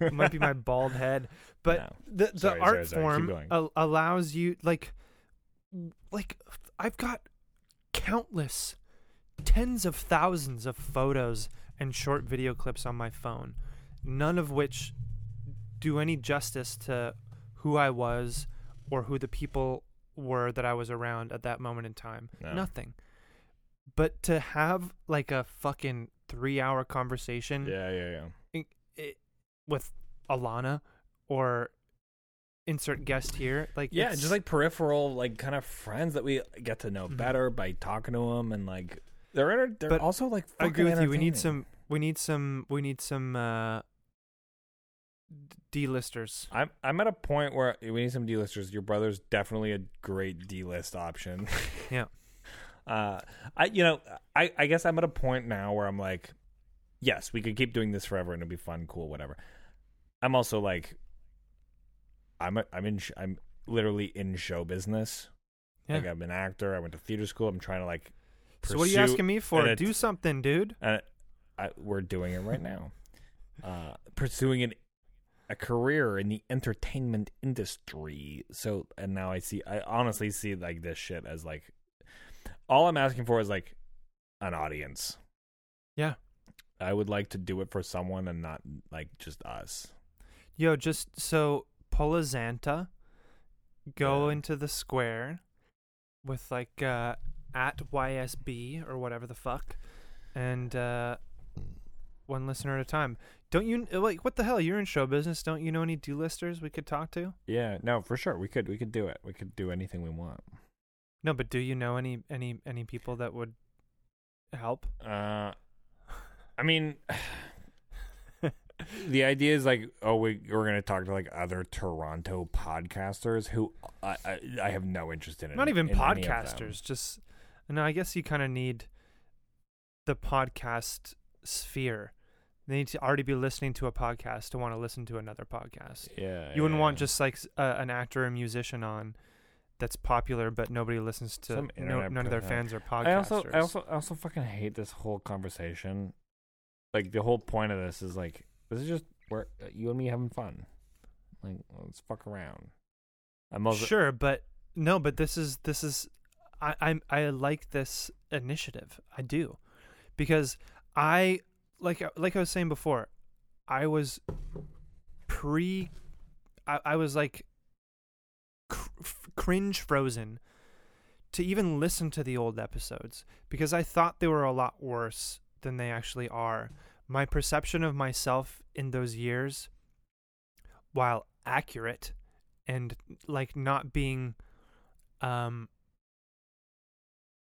it [LAUGHS] might be my bald head but No. the the Sorry, art sorry, sorry. Form al- allows you like like i've got countless tens of thousands of photos and short video clips on my phone none of which do any justice to who i was or who the people were that I was around at that moment in time. No. Nothing. But to have like a fucking three hour conversation Yeah, yeah, yeah. With Alana or insert guest here, like Yeah, just like peripheral, like kind of friends that we get to know Mhm. better by talking to them, and like they're enter- they're But also like. I agree with you. We need some. We need some. We need some uh, d- D-listers. I'm I'm at a point where we need some D-listers. Your brother's definitely a great D-list option. [LAUGHS] Yeah. Uh, I you know I I guess I'm at a point now where I'm like, yes, we could keep doing this forever and it'll be fun, cool, whatever. I'm also like, I'm a, I'm in sh- I'm literally in show business. Yeah. Like I'm an actor. I went to theater school. I'm trying to like. So what are you asking me for? Do something, dude. and I, we're doing it right now. Uh, pursuing an a career in the entertainment industry. So, and now I see, I honestly see like this shit as like, all I'm asking for is like an audience. Yeah. I would like to do it for someone and not like just us. Yo, just so pull a Xanta, go Yeah. into the square with like uh, at YSB or whatever the fuck, and uh, one listener at a time. Don't you like what the hell? You're in show business. Don't you know any do-listers we could talk to? Yeah, no, for sure. We could, we could do it. We could do anything we want. No, but do you know any any any people that would help? Uh, I mean, [SIGHS] the idea is like, oh, we we're gonna talk to like other Toronto podcasters who I I, I have no interest in. Not even in of them. podcasters. Just no. I guess you kind of need the podcast sphere. They need to already be listening to a podcast to want to listen to another podcast. Yeah, You wouldn't yeah, want just like uh, an actor or musician on that's popular, but nobody listens to. No, none of their fans are podcasters. I also, I also, I also fucking hate this whole conversation. Like the whole point of this is like, this is just where uh, you and me having fun. Like, let's fuck around. I'm also, sure, but no, but this is this is I I'm I like this initiative. I do. Because I like like I was saying before, I was pre I, I was like cr- cringe frozen to even listen to the old episodes because I thought they were a lot worse than they actually are. My perception of myself in those years while accurate and like not being um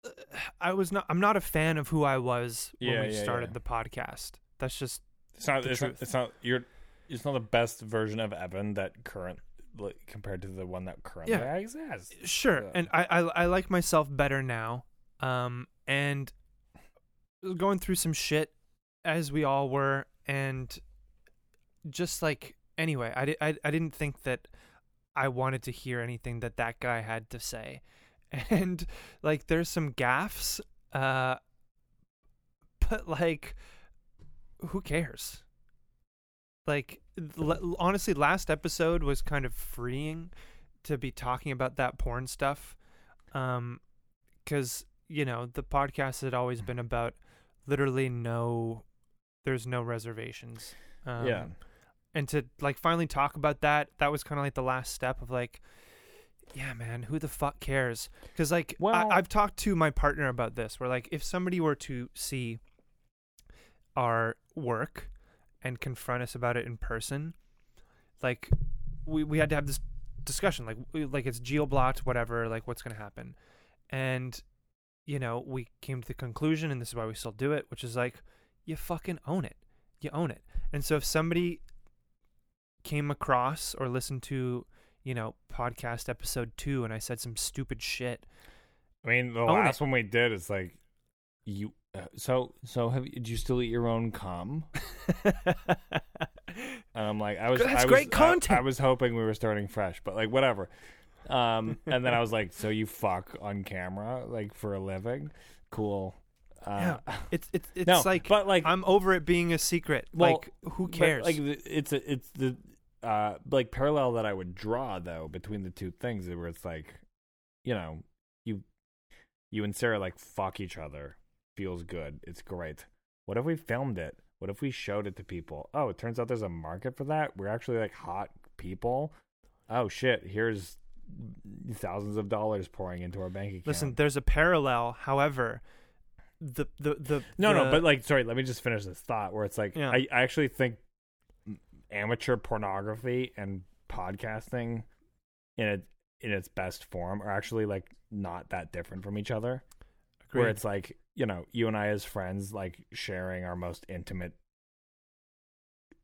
[SIGHS] I was not I'm not a fan of who I was when Yeah, we yeah, started yeah. the podcast. That's just It's not. the It's not, truth. it's not. You're. It's not the best version of Evan that current like, compared to the one that currently Yeah. exists. sure and I, I I like myself better now. Um and going through some shit as we all were and just like anyway, I, I, I didn't think that I wanted to hear anything that that guy had to say. [LAUGHS] And like there's some gaffs uh but like who cares? Like l- honestly last episode was kind of freeing to be talking about that porn stuff um cuz you know the podcast had always been about literally no there's no reservations. Um, yeah. and to like finally talk about that that was kind of like the last step of like yeah man who the fuck cares? Because like Well- I, i've talked to my partner about this where like if somebody were to see our work and confront us about it in person like we, we had to have this discussion like like it's geoblot whatever like what's going to happen? And you know we came to the conclusion and this is why we still do it which is like you fucking own it you own it and so if somebody came across or listened to you know podcast episode 2 and I said some stupid shit I mean, the last one we did is like you. Uh, so so have you, do you still eat your own cum? [LAUGHS] And I'm like, I was. That's I was, great I- content. I, was hoping we were starting fresh, but like whatever. Um, and then I was like, so you fuck on camera like for a living? Cool. Uh, [LAUGHS] it's it's it's no, like but like I'm over it being a secret Well, like who cares like it's a, it's the uh like parallel that I would draw though between the two things where it's like, you know, you you and Sarah like fuck each other, feels good, it's great. What if we filmed it? What if we showed it to people? Oh, it turns out there's a market for that. We're actually like hot people. Oh shit, here's thousands of dollars pouring into our bank account. Listen, there's a parallel. However, the the the no, no, but like, sorry, let me just finish this thought. Where it's like, Yeah. I, I actually think amateur pornography and podcasting in it in its best form are actually like not that different from each other. Where it's like, you know, you and I as friends, like sharing our most intimate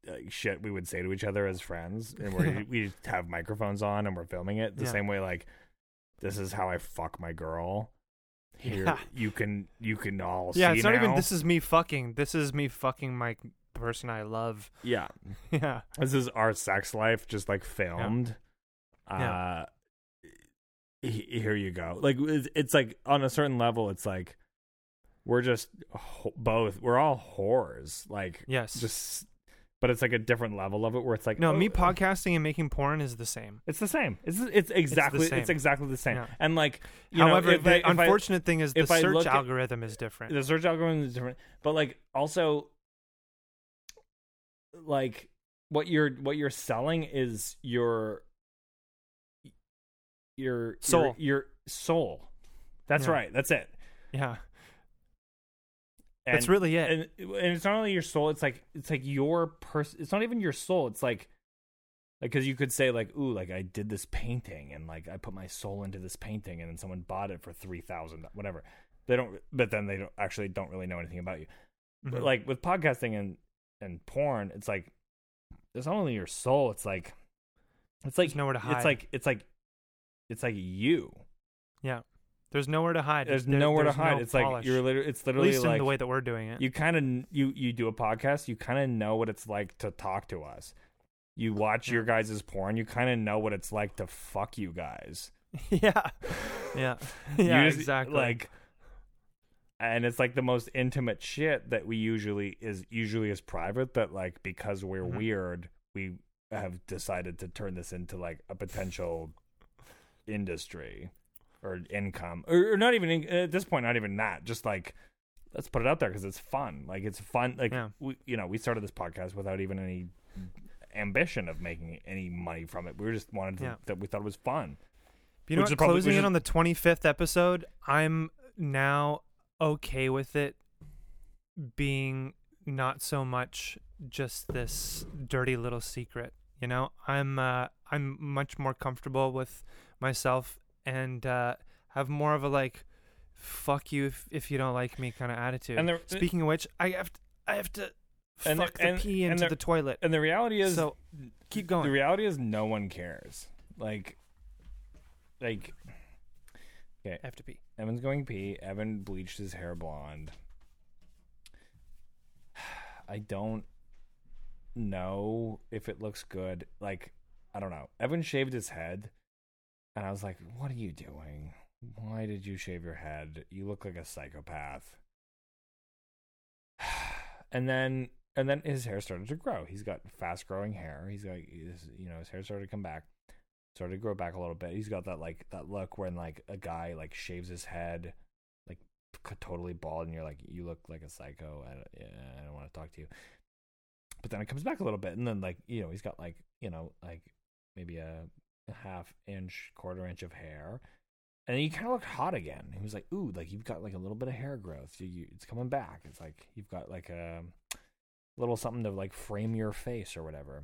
uh, shit we would say to each other as friends, and where [LAUGHS] we have microphones on and we're filming it the Yeah. same way. Like, this is how I fuck my girl. Here, Yeah. you can you can all see yeah, it's not even. This is me fucking. This is me fucking my person I love. yeah, [LAUGHS] yeah. this is our sex life just like filmed Yeah. uh he- here you go like it's, it's like on a certain level it's like we're just ho- both we're all whores like Yes. just but it's like a different level of it where it's like no, oh, me podcasting and making porn is the same. it's the same it's it's exactly it's, same. exactly the same Yeah. and like you know, However, if the I- if I- unfortunate thing is the search look at- algorithm is different. the search algorithm is different but like also like what you're what you're selling is your your Soul. your, your soul that's Yeah. right that's it yeah, and, that's really it. and and it's not only your soul it's like it's like your person it's not even your soul it's like like because you could say like ooh like i did this painting and like i put my soul into this painting and then someone bought it for 3000 whatever they don't but then they don't actually don't really know anything about you But Mhm. like with podcasting and and porn, it's like it's not only your soul. It's like it's like There's nowhere to hide. It's like it's like it's like you. There's nowhere to hide. There's There- nowhere there's to hide. no it's like you're literally. It's at least like in the way that we're doing it. you kind of you you do a podcast. You kind of know what it's like to talk to us. You watch your guys' porn. You kind of know what it's like to fuck you guys. [LAUGHS] yeah, yeah, [LAUGHS] yeah, just- exactly. Like, and it's like the most intimate shit that we usually is usually is private. That like because we're Mhm. weird, we have decided to turn this into like a potential industry or income, or, or not even in, at this point, not even that. Just like let's put it out there because it's fun. Like it's fun. Like Yeah. we, you know, we started this podcast without even any ambition of making any money from it. We just wanted to, Yeah. that we thought it was fun. you know what? probably- Closing in on the 25th episode, I'm now okay with it being not so much just this dirty little secret. You know, I'm uh, I'm much more comfortable with myself and uh, have more of a like, fuck you if, if you don't like me kind of attitude. And there, Speaking of which, I have to, I have to And fuck the and- pee into there- the toilet. and the reality is, So keep going. the reality is, no one cares. Like, like I have to pee. Evan's going pee. Evan bleached his hair blonde. [SIGHS] I don't know if it looks good. Like, I don't know. Evan shaved his head, and I was like, "What are you doing? Why did you shave your head? You look like a psychopath." [SIGHS] And then, and then his hair started to grow. He's got fast growing hair. He's got, his, you know, his hair started to come back started to grow back a little bit. He's got that like that look when like a guy like shaves his head, like totally bald, and you're like, you look like a psycho. I don't, yeah, I don't want to talk to you. But then it comes back a little bit, and then like you know he's got like you know like maybe a, a half inch, quarter inch of hair, and he kind of looked hot again. He was like, ooh, like you've got like a little bit of hair growth. You, you, it's coming back. It's like you've got like a little something to like frame your face or whatever.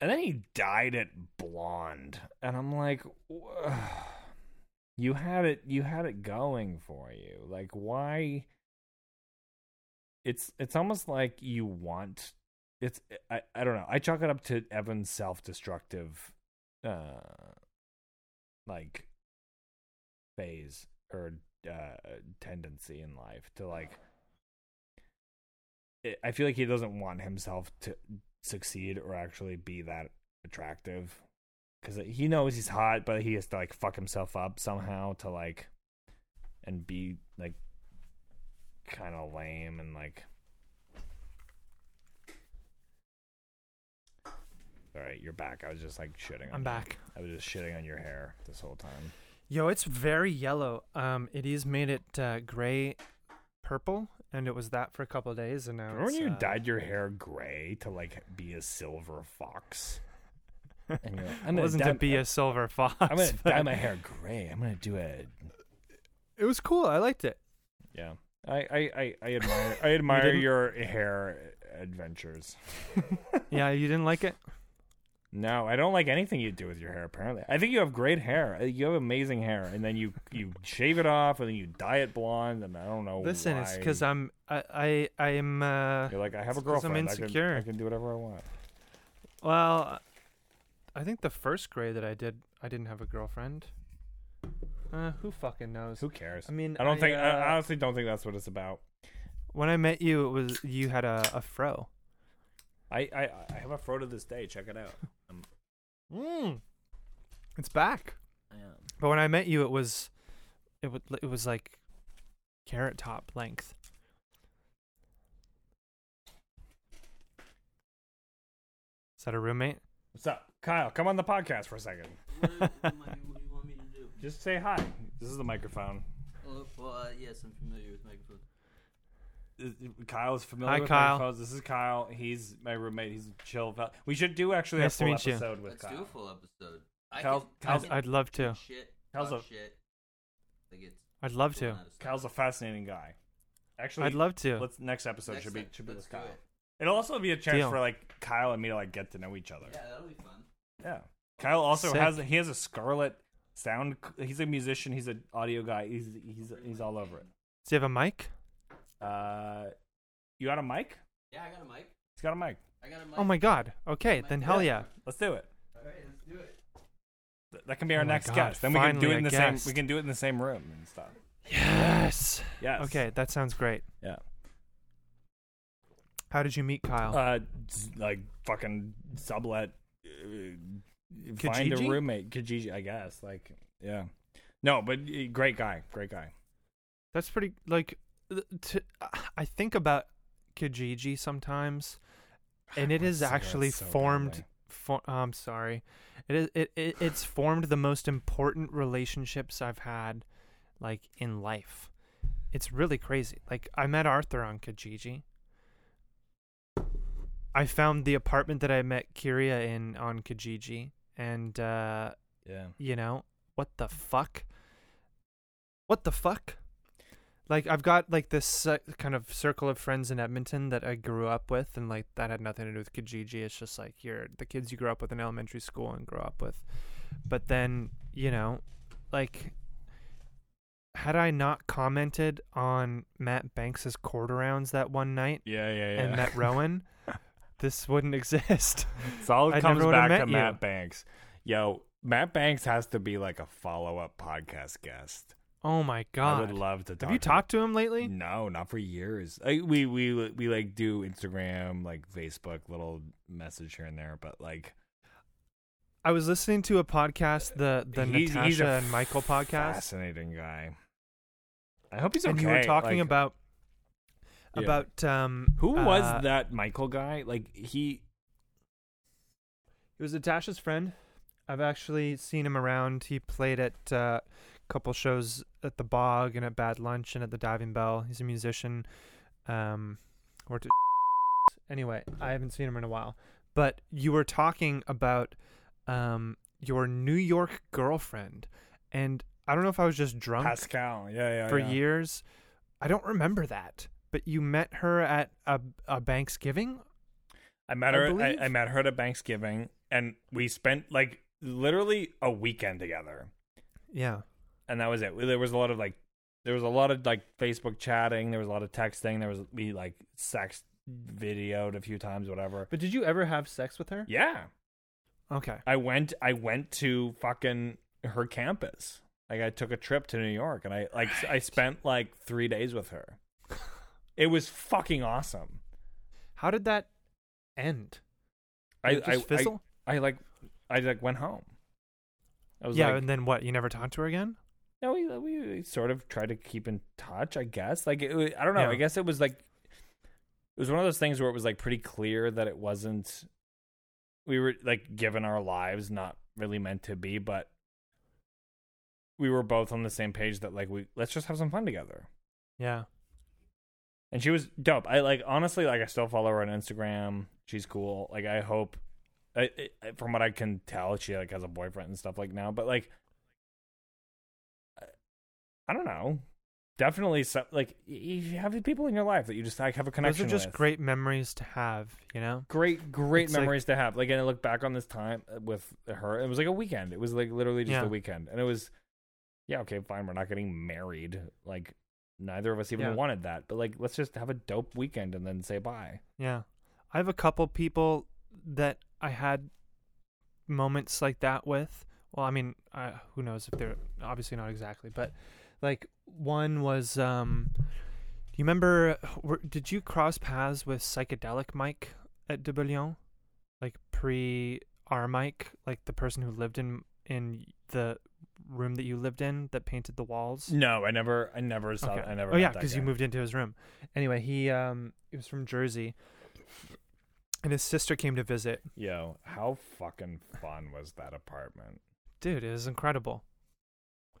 And then he dyed it blonde, and I'm like, you had it, you had it going for you. Like, why? It's it's almost like you want. It's I I don't know. I chalk it up to Evan's self-destructive, uh, like phase or uh tendency in life to like. It, I feel like he doesn't want himself to succeed or actually be that attractive because he knows he's hot but he has to like fuck himself up somehow to like and be like kind of lame and like all right you're back i was just like shitting on I'm you. back. i was just shitting on your hair this whole time Yo, it's very yellow. Um, it is made it uh, gray, purple, and it was that for a couple of days, and now remember when you uh, dyed your hair gray to like be a silver fox And you're like, [LAUGHS] I'm It gonna wasn't dye, to be a silver fox. I'm gonna but dye my hair gray. I'm gonna do a [LAUGHS] It was cool. I liked it. yeah. I I I, I [LAUGHS] admire I admire didn't? your hair adventures. Yeah, you didn't like it. No, I don't like anything you do with your hair. Apparently, I think you have great hair. Uh, You have amazing hair, and then you [LAUGHS] you shave it off, and then you dye it blonde, and I don't know. Listen, why. it's because I'm I I I am. Uh, You're like I have a 'cause I'm girlfriend. I can, insecure. I can do whatever I want. well, I think the first grade that I did, I didn't have a girlfriend. Uh, who fucking knows? Who cares? I mean, I don't think. uh, I honestly don't think that's what it's about. when I met you, it was you had a, a fro. I, I I have a fro to this day. Check it out. [LAUGHS] Mm. It's back. I am. But when I met you, it was, it was it was like, carrot top length. Is that a roommate? What's up, Kyle? Come on the podcast for a second. What, do- what, what do you want me to do? Just say hi. This is the microphone. Oh, well, uh, yes, I'm familiar with microphones. Uh, Kyle is familiar Hi, with Kyle. microphones. This is Kyle. He's my roommate. He's a chill. Fel- we should do actually Nice to a full meet you. episode with Let's Kyle. do a full episode. I Kyle- can, Kyle's- I can I'd love to. Shit. Kyle's talk a- shit. Like it's I'd love to. out of style. Kyle's a fascinating guy. Actually, I'd love to. let's next episode Next should be time, should be with Kyle. it. It'll also be a chance Deal. for like Kyle and me to like get to know each other. Yeah, that'll be fun. Yeah. Kyle also Sick. has he has a Scarlett sound. He's a musician. He's an audio guy. He's he's he's all over it. Does he have a mic? Uh, you got a mic? Yeah, I got a mic. He's got a mic. I got a mic. Oh my god. Okay, then hell Yeah. yeah. Let's do it. All right, let's do it. Th- That can be our Oh my next God, guest. Then we can do finally it in a the same. guest. We can do it in the same room and stuff. Yes. Yes. Okay, that sounds great. Yeah. How did you meet Kyle? Uh, s- like fucking sublet. Uh, find a Kijiji? roommate. Kijiji, I guess. Like, yeah. No, but uh, great guy. Great guy. That's pretty like th- to, I think about Kijiji sometimes [SIGHS] and it is actually so formed for, I'm sorry. It is it, it it's formed the most important relationships I've had like in life. It's really crazy. Like I met Arthur on Kijiji. I found the apartment that I met Kiria in on Kijiji and uh Yeah. you know what the fuck what the fuck like i've got like this uh, kind of circle of friends in edmonton that i grew up with and like that had nothing to do with kijiji it's just like you're the kids you grew up with in elementary school and grow up with but then you know like had i not commented on matt banks's quarter rounds that one night Yeah, yeah, yeah. and met [LAUGHS] rowan this wouldn't [LAUGHS] exist It's all [LAUGHS] comes back to you. Matt Banks. Yo, Matt Banks has to be like a follow up podcast guest. Oh my god I would love to talk. have you to talked to him lately No, not for years. I, we we we like do Instagram, like Facebook, little message here and there, but like I was listening to a podcast, the the he's, Natasha he's and Michael podcast, Fascinating guy. I hope he's okay. and you were talking like, about Yeah. about um who uh, was that Michael guy? Like he He was Natasha's friend. I've actually seen him around. He played at uh, couple shows at the Bog and at Bad Lunch and at the Diving Bell. He's a musician. Um, worked [LAUGHS] anyway. I haven't seen him in a while. But you were talking about um your New York girlfriend, and I don't know if I was just drunk Pascal. Yeah, yeah. for yeah. years. I don't remember that. But you met her at a a Thanksgiving. I met her. I, believe. I met her at Thanksgiving, and we spent like literally a weekend together, Yeah. And that was it. There was a lot of like, there was a lot of like Facebook chatting. There was a lot of texting. There was we like sex videoed a few times, whatever. But did you ever have sex with her? Yeah, Okay. I went. I went to fucking her campus. Like I took a trip to New York, and I like I spent like three days with her. [LAUGHS] It was fucking awesome. How did that end? I Did just I, I? I like I like went home. I was yeah, like, and then what? You never talked to her again? No, we, we sort of tried to keep in touch. I guess like it, I don't know. Yeah. I guess it was like it was one of those things where it was like pretty clear that it wasn't. We were like given our lives not really meant to be, but we were both on the same page that like we let's just have some fun together. Yeah. And she was dope. I like honestly like I still follow her on Instagram. She's cool. Like I hope I, I, from what I can tell, she like has a boyfriend and stuff like now. But like, I don't know. Definitely, so, like you have people in your life that you just like have a connection. Those are just with. great memories to have, you know? great, great It's like- memories to have. Like, and I look back on this time uh, with her. It was like a weekend. It was like literally just Yeah. a weekend, and it was, yeah, okay, fine. We're not getting married. Like, neither of us even Yeah. wanted that. But like, let's just have a dope weekend and then say bye. Yeah. I have a couple people that I had moments like that with. Well, I mean, uh, who knows if they're obviously not exactly, but like one was um do you remember were, did you cross paths with psychedelic Mike at De Bullion? Like pre our Mike, like the person who lived in in the room that you lived in that painted the walls? No, I never, I never saw. Okay. I never. Oh yeah, because you moved into his room. Anyway, he um he was from Jersey, and his sister came to visit. Yo, how fucking fun was that apartment? Dude, it was incredible.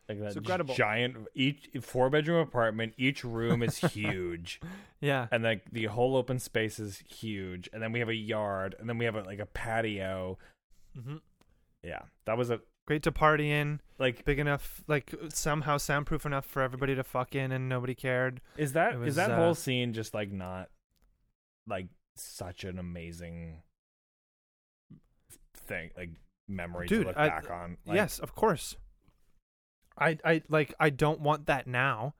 Like that It's incredible. giant each four bedroom apartment. Each room is [LAUGHS] huge, Yeah, and like the whole open space is huge. And then we have a yard, and then we have a, like a patio. mm-hmm. Yeah, that was a great to party in. like. Big enough, like somehow soundproof enough for everybody to fuck in, and nobody cared. Is that It is was, that uh, whole scene just like not like such an amazing thing, like memory Dude, to look I- back on? Like, yes, of course. I I like I don't want that now,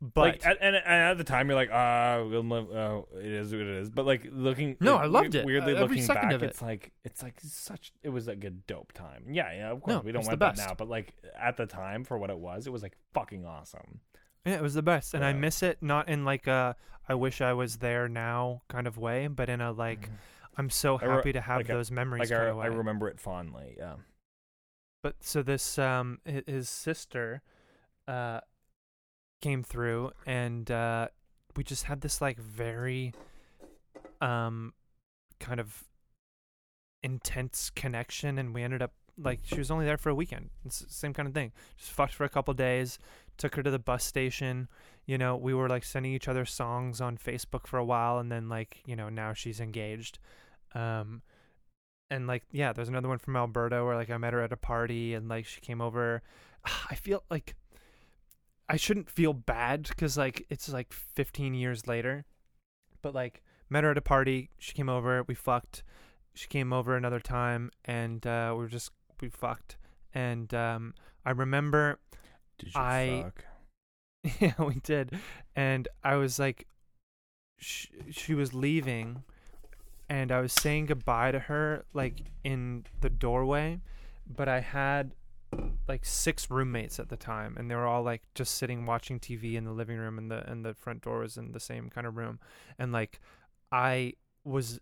but like at, and, and at the time you're like ah uh, it is what it is. But like looking No, like, I loved it. weirdly Uh, looking second back it. it's like it's like such it was like a dope time. Yeah yeah of course No, we don't want that now but like at the time for what it was it was like fucking awesome. Yeah, it was the best, and I miss it not in like a I wish I was there now kind of way, but in a like I'm so I re- happy to have like a- those memories like kind I, of way. I remember it fondly yeah but so this um his sister uh came through and uh we just had this like very um kind of intense connection and we ended up like she was only there for a weekend it's the same kind of thing. Just fucked for a couple days took her to the bus station you know we were like sending each other songs on facebook for a while and then like you know now she's engaged. Um and like yeah there's another one from alberta where like i met her at a party and like she came over. [SIGHS] I feel like i shouldn't feel bad because like it's like 15 years later but like met her at a party she came over we fucked. She came over another time and uh we were just we fucked. And um i remember did you I- fuck? [LAUGHS] Yeah, we did. And I was like, sh- she was leaving, and I was saying goodbye to her, like in the doorway. But I had like six roommates at the time, and they were all like just sitting watching TV in the living room, and the and the front door was in the same kind of room. And like, I was,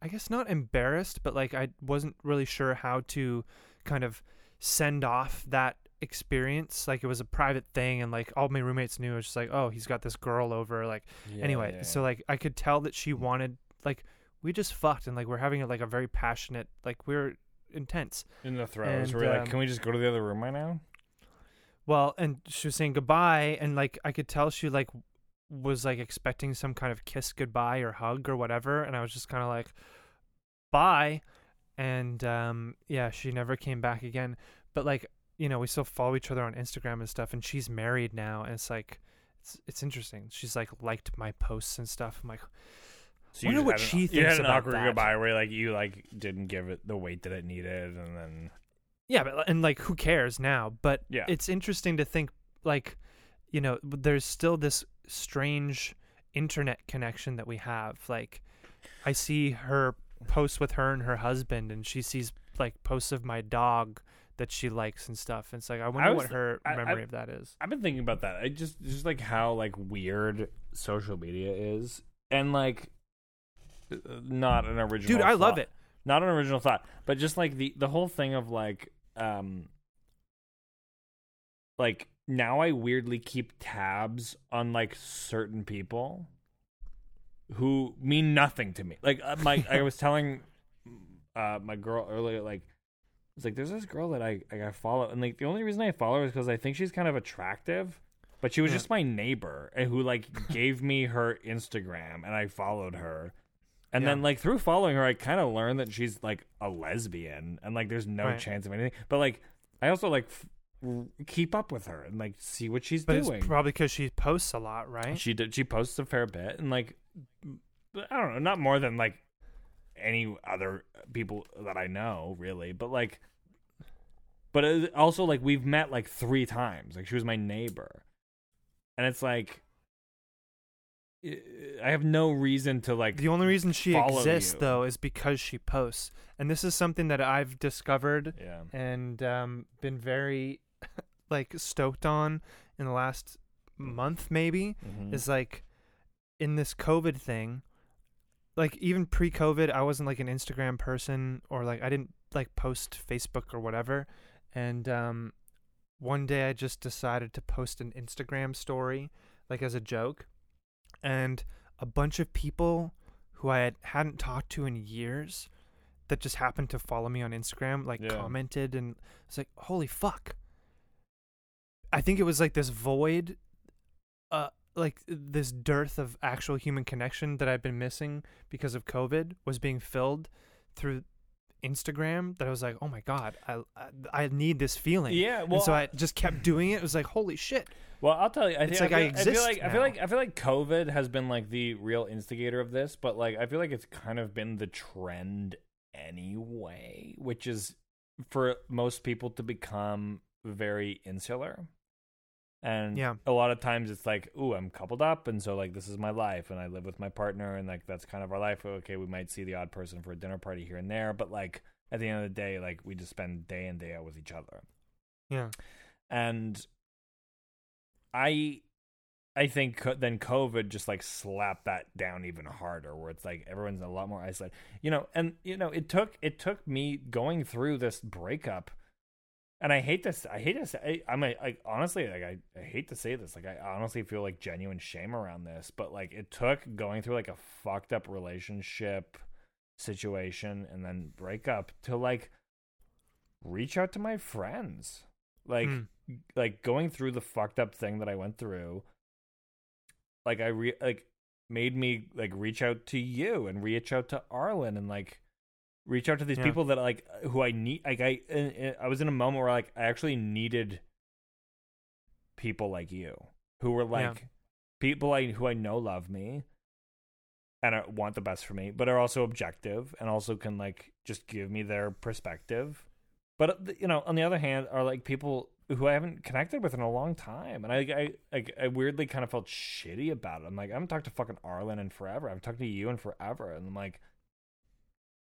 I guess not embarrassed, but like I wasn't really sure how to kind of send off that experience like it was a private thing and like all my roommates knew it was just like oh he's got this girl over like Yeah, anyway yeah, so like i could tell that she wanted like we just fucked and like we're having like a very passionate like we're intense. In the throes and, we're like um, can we just go to the other room right now? Well and she was saying goodbye and like i could tell she like was like expecting some kind of kiss goodbye or hug or whatever and i was just kind of like bye. And um yeah she never came back again. But like you know we still follow each other on instagram and stuff and she's married now and it's like it's it's interesting. She's like liked my posts and stuff. I'm like so wonder just what she an- she you thinks had an about awkward that. goodbye where like you like didn't give it the weight that it needed and then yeah but and like who cares now but Yeah. it's interesting to think like you know there's still this strange internet connection that we have like i see her posts with her and her husband and she sees like posts of my dog that she likes and stuff and it's like i wonder was what her I- I- memory of that is I've been thinking about that. I just just like how like weird social media is, and like not an original. Thought dude i love it Not an original thought, but just like the the whole thing of like um like now I weirdly keep tabs on like certain people who mean nothing to me. Like uh, my I was telling uh my girl earlier like it's like there's this girl that I like, I follow and like the only reason I follow her is because I think she's kind of attractive. But she was Yeah. just my neighbor and who like gave me her Instagram and I followed her. And Yeah. then like through following her, I kind of learned that she's like a lesbian, and like there's no Right. chance of anything. But like I also like f- keep up with her and like see what she's But doing. it's probably because she posts a lot, right? She did. She posts a fair bit, and like, I don't know, not more than like any other people that I know, really. But like, but it, also like we've met like three times. Like she was my neighbor, and it's like, I have no reason to like. The only reason she exists you. though is because she posts, and this is something that I've discovered yeah. and um, been very [LAUGHS] like stoked on in the last month, maybe. Mhm. Is like in this COVID thing. Like even pre-COVID, I wasn't like an Instagram person or like I didn't like post Facebook or whatever. And um, one day I just decided to post an Instagram story, like as a joke, and a bunch of people who I had, hadn't talked to in years that just happened to follow me on Instagram, like Yeah. commented, and it's like, holy fuck. I think it was like this void, uh, like this dearth of actual human connection that I've been missing because of COVID was being filled through Instagram. That I was like, oh my god, I I, I need this feeling. Yeah, well, and so I just kept doing it. It was like, holy shit. Well, I'll tell you. I It's think like I I, feel, I feel exist like I feel like I feel like COVID has been like the real instigator of this, but like I feel like it's kind of been the trend anyway, which is for most people to become very insular. And Yeah. a lot of times it's like, ooh, I'm coupled up, and so like this is my life, and I live with my partner, and like that's kind of our life. Okay, we might see the odd person for a dinner party here and there, but like at the end of the day, like we just spend day in day out with each other Yeah. and i i think then covid just like slapped that down even harder where it's like everyone's a lot more isolated you know and you know it took it took me going through this breakup and i hate this i hate this I, i'm a, I honestly like I, I hate to say this like i honestly feel like genuine shame around this but like it took going through like a fucked up relationship situation and then breakup to like reach out to my friends like Mm. like going through the fucked up thing that I went through, like I re like made me like reach out to you and reach out to Arlen and like reach out to these Yeah. people that like who I need. Like I uh, I was in a moment where like I actually needed people like you who were like Yeah. people I who I know love me and I want the best for me, but are also objective and also can like just give me their perspective. But uh, you know, on the other hand, are like people who I haven't connected with in a long time, and I, I, like, I weirdly kind of felt shitty about it. I'm like, I haven't talked to fucking Arlen in forever. I've talked to you in forever, and I'm like,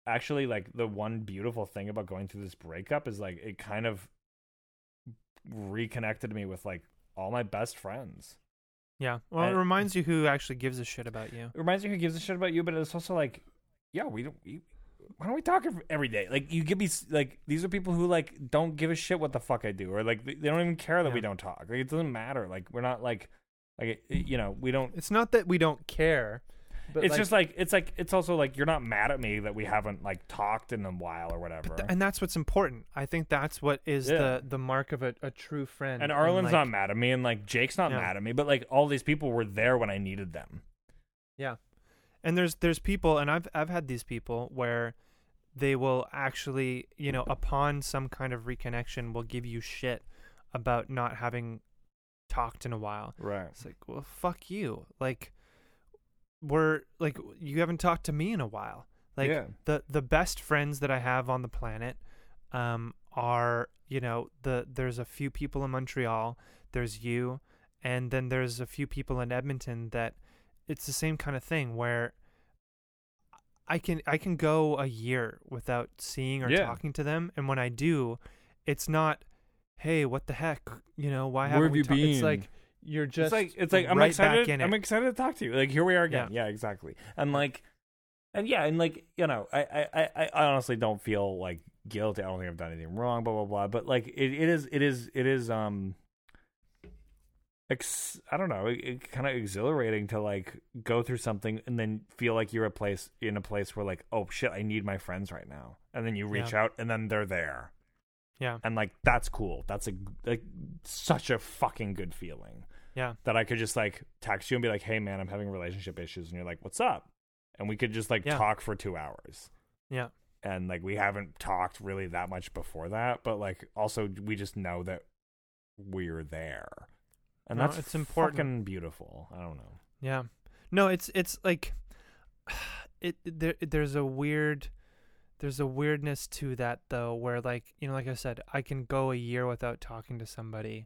actually, like the one beautiful thing about going through this breakup is like it kind of reconnected me with like all my best friends. Yeah. Well, it reminds you who actually gives a shit about you. It reminds you who gives a shit about you, but it's also like, yeah, we don't. We, why don't we talk every day? Like you give me like these are people who like don't give a shit what the fuck I do, or like they don't even care that we don't talk. Like it doesn't matter. Like we're not like like you know we don't. It's not that we don't care, but it's like, just like it's like it's also like you're not mad at me that we haven't like talked in a while or whatever. Th- and that's what's important. I think that's what is Yeah. the the mark of a, a true friend. and Arlen's like, not mad at me, and like Jake's not Yeah. mad at me, but like all these people were there when I needed them. Yeah, and there's there's people, and I've I've had these people where they will actually, you know, upon some kind of reconnection, will give you shit about not having talked in a while. Right. It's like, well, fuck you. Like, we're like, you haven't talked to me in a while. Like, yeah. the the best friends that I have on the planet um are you know the there's a few people in Montreal there's you and then there's a few people in Edmonton that it's the same kind of thing where I can I can go a year without seeing or Yeah. talking to them and when I do it's not hey what the heck you know why Where haven't have we you ta-" it's been? like you're just it's like it's like I'm right excited. I'm excited to talk to you. Like here we are again. Yeah, exactly. And like, and yeah, and like you know, I I I, I honestly don't feel like guilty. I don't think I've done anything wrong. Blah blah blah. But like it, it is it is it is um. Ex- I don't know. It, it kind of exhilarating to like go through something and then feel like you're a place in a place where like, oh shit, I need my friends right now, and then you reach out and then they're there, yeah and like that's cool. That's a like such a fucking good feeling yeah that I could just like text you and be like, "Hey man, I'm having relationship issues," and you're like, "What's up?" and we could just like Yeah. talk for two hours. Yeah. and like we haven't talked really that much before that, but like also we just know that we're there, and No, that's it's important. fucking beautiful. I don't know. Yeah. No, it's it's like [SIGHS] it there there's a weird there's a weirdness to that though where like, you know, like I said, I can go a year without talking to somebody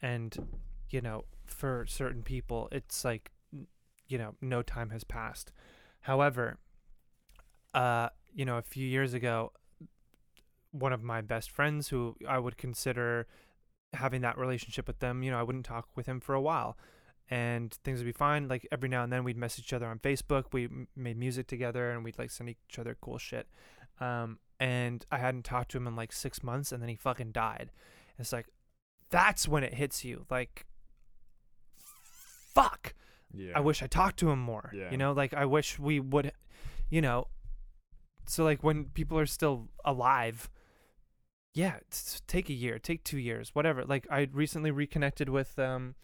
and you know, for certain people it's like you know, no time has passed. However, uh, you know, a few years ago one of my best friends who I would consider having that relationship with them, you know, I wouldn't talk with him for a while and things would be fine. Like every now and then we'd message each other on Facebook. We m- made music together and we'd like send each other cool shit. Um, and I hadn't talked to him in like six months and then he fucking died. It's like, that's when it hits you. Like, fuck. Yeah, I wish I talked to him more. Yeah. You know, like I wish we would, you know. So like when people are still alive, yeah, take a year, take two years, whatever. Like I recently reconnected with um,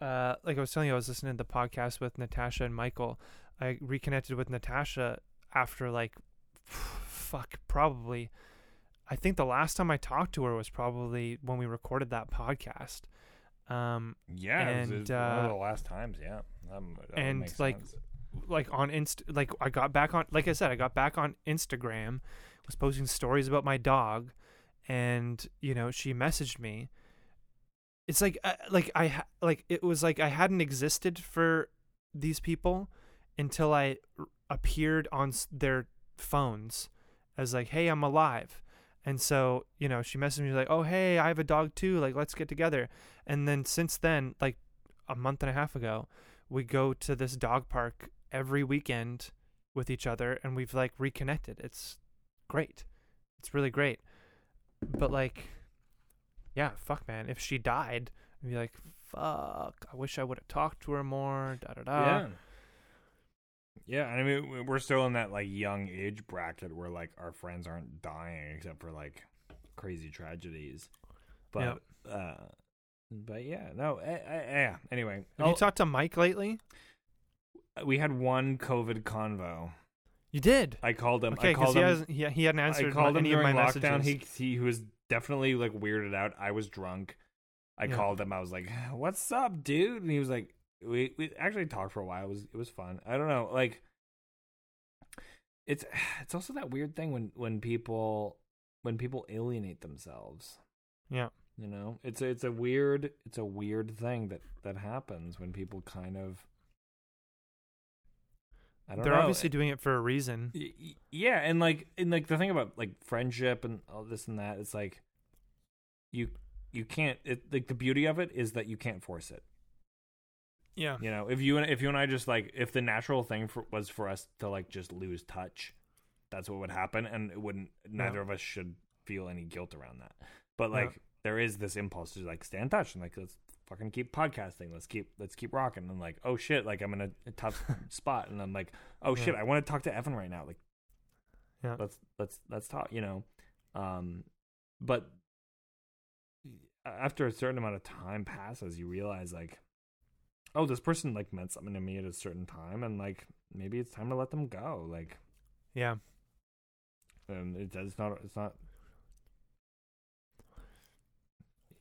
uh, like I was telling you, I was listening to the podcast with Natasha and Michael. I reconnected with Natasha after like, fuck, probably. I think the last time I talked to her was probably when we recorded that podcast. Um, Yeah, it was, it And, was one of uh, the last times. Yeah, um, that and, like, sense. like on inst like I got back on like I said I got back on Instagram was posting stories about my dog and you know she messaged me it's like uh, like I ha- like it was like I hadn't existed for these people until I r- appeared on s- their phones as like hey I'm alive and so you know she messaged me like oh hey I have a dog too like let's get together and then since then like a month and a half ago we go to this dog park every weekend with each other and we've like reconnected. It's great. It's really great. But like yeah, fuck man, if she died, I'd be like, fuck, I wish I would have talked to her more, da da da. yeah. Yeah, and I mean we- we're still in that like young age bracket where like our friends aren't dying except for like crazy tragedies. But uh but yeah, no, eh, eh, yeah. Anyway, Have oh, you talked to Mike lately? we had one COVID convo. You did. I called him. Okay, I called he him. hasn't he, he hadn't answered I called my, him any of during my lockdown. messages. He he was definitely like weirded out. I was drunk. I Yeah. called him. I was like, [SIGHS] "What's up, dude?" And he was like, "We we actually talked for a while. It was it was fun. I don't know, like." It's [SIGHS] it's also that weird thing when when people when people alienate themselves. yeah. You know, it's a, it's a weird it's a weird thing that that happens when people kind of. I don't They're know. obviously doing it for a reason. Yeah and like and like the thing about like friendship and all this and that it's like you you can't it like the beauty of it is that you can't force it Yeah. you know if you and if you and i just like if the natural thing for, was for us to like just lose touch that's what would happen and it wouldn't neither of us should feel any guilt around that but Yeah. There is this impulse to like stay in touch and like let's fucking keep podcasting. Let's keep let's keep rocking. And like oh shit like i'm in a, a tough [LAUGHS] spot. And i'm like oh shit i want to talk to evan right now. Like Yeah. let's let's let's talk you know? Um but after a certain amount of time passes you realize like oh this person like meant something to me at a certain time. And like maybe it's time to let them go. Like Yeah. and it, it's not it's not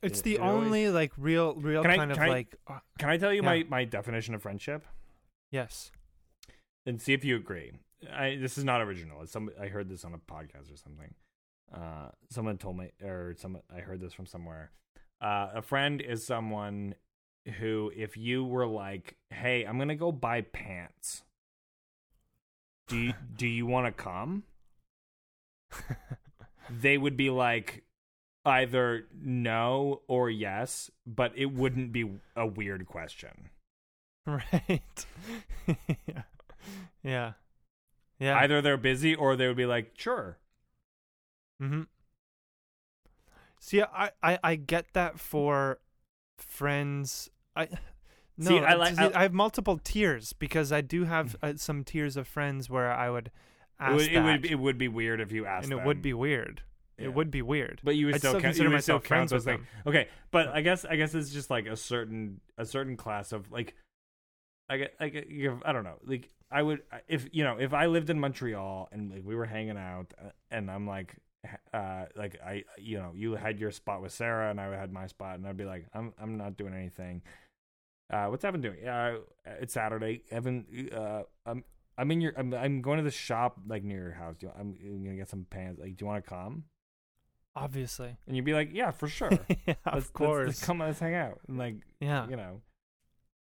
It's It- the it always- only like real real Can I- kind of I- like uh, can i tell you Yeah. my my definition of friendship yes. and see if you agree. I this is not original. It's some I heard this on a podcast or something. Uh, someone told me, or some I heard this from somewhere. Uh, a friend is someone who, if you were like, "Hey, I'm gonna go buy pants," do you, do you want to come? [LAUGHS] They would be like either no or yes, but it wouldn't be a weird question. [LAUGHS] right. yeah. [LAUGHS] Yeah. Yeah. Either they're busy or they would be like, "Sure." Mm-hmm. See, I, I, I get that for friends. I [SIGHS] no, See, I like- I- I have multiple tiers because I do have uh, some tiers of friends where I would It ask would, it would it would be weird if you asked and it them. would be weird. Yeah. It would be weird. but you would I'd still, still consider you would myself count friends with things. Okay, but I guess I guess it's just like a certain a certain class of like I get, I get, I don't know. Like, I would, if you know, if I lived in Montreal and like we were hanging out, uh, and I'm like, uh, like I, you know, you had your spot with Sarah, and I had my spot, and I'd be like, I'm, I'm not doing anything. Uh, what's Evan doing? Uh, it's Saturday. Evan, uh, I'm, I'm in your, I'm, I'm going to the shop like near your house. Do you- I'm, I'm gonna get some pants. Like, do you want to come? Obviously. And you'd be like, yeah, for sure. [LAUGHS] yeah, Let's- of let's- course. let's come, let's hang out. And like, yeah. you know.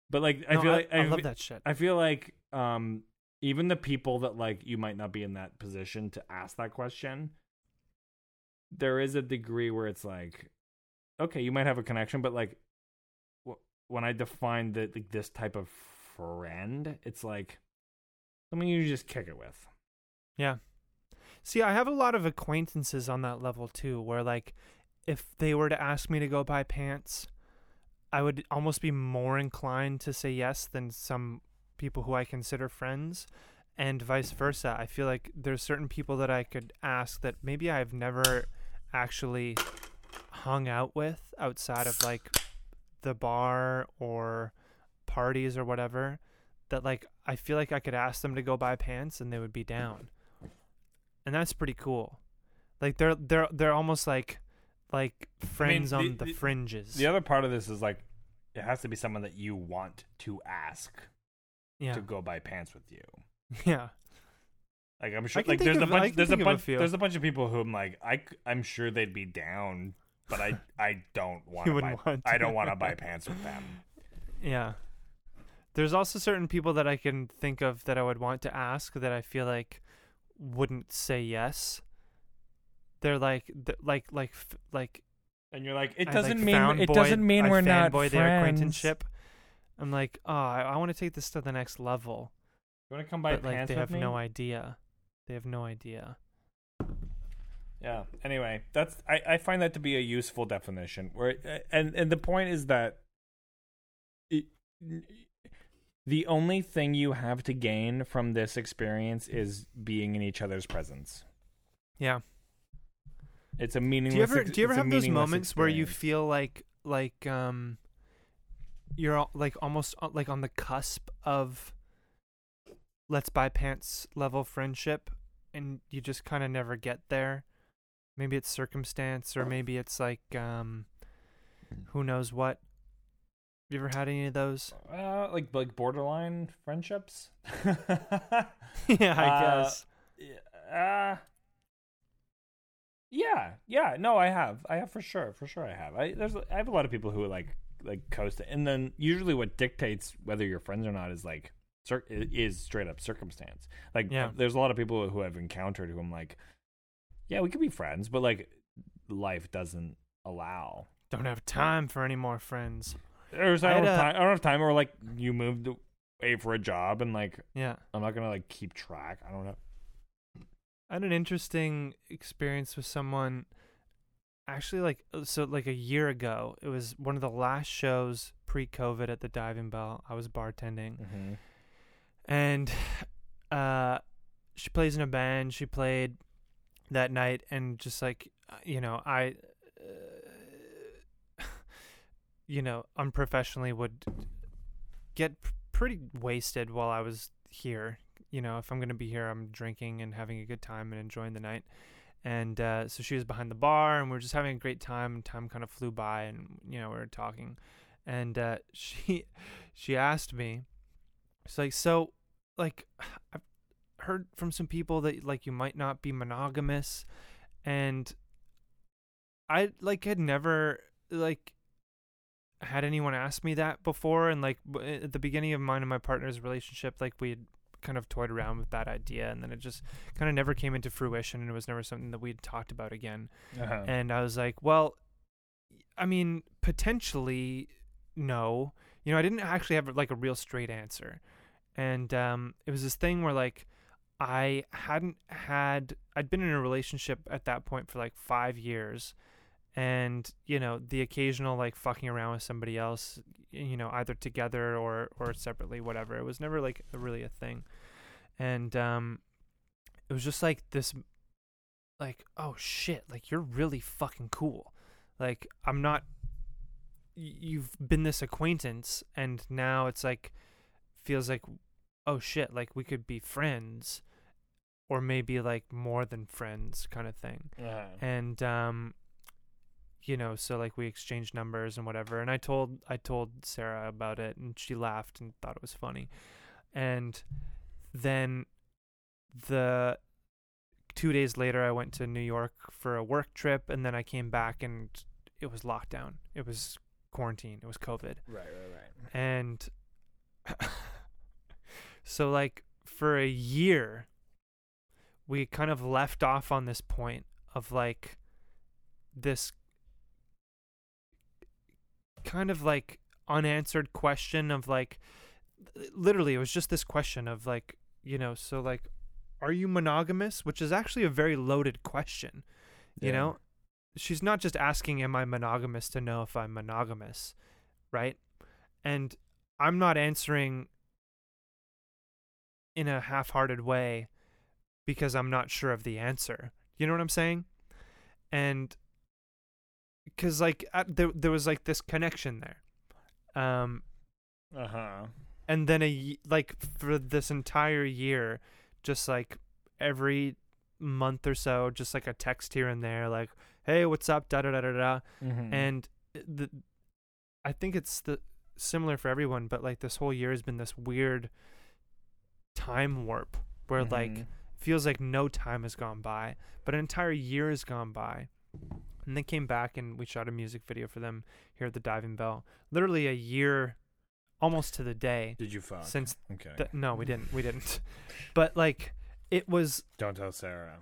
But like, I No, feel I, like I I love that shit. I feel like um even the people that like you might not be in that position to ask that question, there is a degree where it's like, okay, you might have a connection, but like, wh- when I define that like this type of friend, it's like someone you just kick it with. Yeah. See, I have a lot of acquaintances on that level too, where like if they were to ask me to go buy pants, I would almost be more inclined to say yes than some people who I consider friends, and vice versa. I feel like there's certain people that I could ask that maybe I've never actually hung out with outside of like the bar or parties or whatever that like I feel like I could ask them to go buy pants and they would be down. And that's pretty cool. Like they're they're they're almost like like friends the- on the, the- fringes. The other part of this is like, it has to be someone that you want to ask yeah. to go buy pants with you. [LAUGHS] Yeah. Like I'm sure, like there's a of- I bunch, there's a of a bunch, there's a bunch of people who I'm like, I, I'm sure they'd be down, but I, [LAUGHS] I don't want to I don't want to buy [LAUGHS] pants with them. Yeah. There's also certain people that I can think of that I would want to ask that I feel like wouldn't say yes. They're like th- like like f- like And you're like, it I, doesn't like, mean, it boy- doesn't mean I we're not friends. their acquaintanceship. I'm like, oh, I, I want to take this to the next level, You want to come buy but like they have me? no idea. They have no idea. Yeah. Anyway, that's I, I find that to be a useful definition. Where and and the point is that it, the only thing you have to gain from this experience is being in each other's presence. Yeah. It's a meaningless. Do you ever ex- do you ever have those moments where you feel like like um you're like almost uh, like on the cusp of let's buy pants level friendship and you just kind of never get there? Maybe it's circumstance or maybe it's like um who knows what. You ever had any of those? Uh, like like borderline friendships. [LAUGHS] [LAUGHS] yeah, I Uh, guess. uh, yeah, yeah. No, I have. I have for sure. For sure, I have. I there's I have a lot of people who like like coast it, and then usually what dictates whether you're friends or not is like cir- is straight up circumstance. Like Yeah. there's a lot of people who I've encountered who I'm like, yeah, we could be friends, but like life doesn't allow. Don't have time for any more friends. There's I I don't, have a- time, I don't have time, or like you moved away for a job, and like Yeah. I'm not gonna like keep track. I don't know. I had an interesting experience with someone actually like uh, so like a year ago. It was one of the last shows pre-COVID at the Diving Bell. I was bartending Mm-hmm. and [SIGHS] uh she plays in a band. She played that night and just like uh, you know, I uh, you know, unprofessionally would get pretty wasted while I was here. You know, if I'm going to be here, I'm drinking and having a good time and enjoying the night. And uh, so she was behind the bar, and we were just having a great time. Time kind of flew by, and you know we were talking. And uh, [LAUGHS] she she asked me, she's like, "So, like, I've heard from some people that like you might not be monogamous," and I like had never like had anyone ask me that before and like at the beginning of mine and my partner's relationship like we had kind of toyed around with that idea and then it just kind of never came into fruition and it was never something that we'd talked about again Uh-huh. and I was like, well, I mean, potentially, no. You know, I didn't actually have like a real straight answer. And um, it was this thing where like I hadn't had, I'd been in a relationship at that point for like five years. And, you know, the occasional like fucking around with somebody else, you know, either together or, or separately, whatever. It was never like a, really a thing. And um, it was just like this like, oh shit, like you're really fucking cool. Like I'm not you've been this acquaintance and now it's like feels like oh shit, like we could be friends or maybe like more than friends kind of thing. Uh-huh. And um you know, so like we exchanged numbers and whatever. And I told I told Sarah about it and she laughed and thought it was funny. And then the 2 days later I went to New York for a work trip and then I came back and it was lockdown. It was quarantine. It was COVID. Right, right, right. And [LAUGHS] so like for a year we kind of left off on this point of like this kind of like unanswered question of like literally it was just this question of like you know so like are you monogamous? which is actually a very loaded question you Yeah. know? She's not just asking am i monogamous to know if i'm monogamous? right? And i'm not answering in a half-hearted way because i'm not sure of the answer. You know what i'm saying? And because like at, there, there was like this connection there um Uh huh. and then a like for this entire year just like every month or so just like a text here and there like hey what's up da da da da da Mm-hmm. and the i think it's the similar for everyone but like this whole year has been this weird time warp where Mm-hmm. like feels like no time has gone by but an entire year has gone by and they came back and we shot a music video for them here at the diving bell literally a year almost to the day did you fuck? since okay. th- no we didn't we didn't [LAUGHS] but like it was Don't tell Sarah.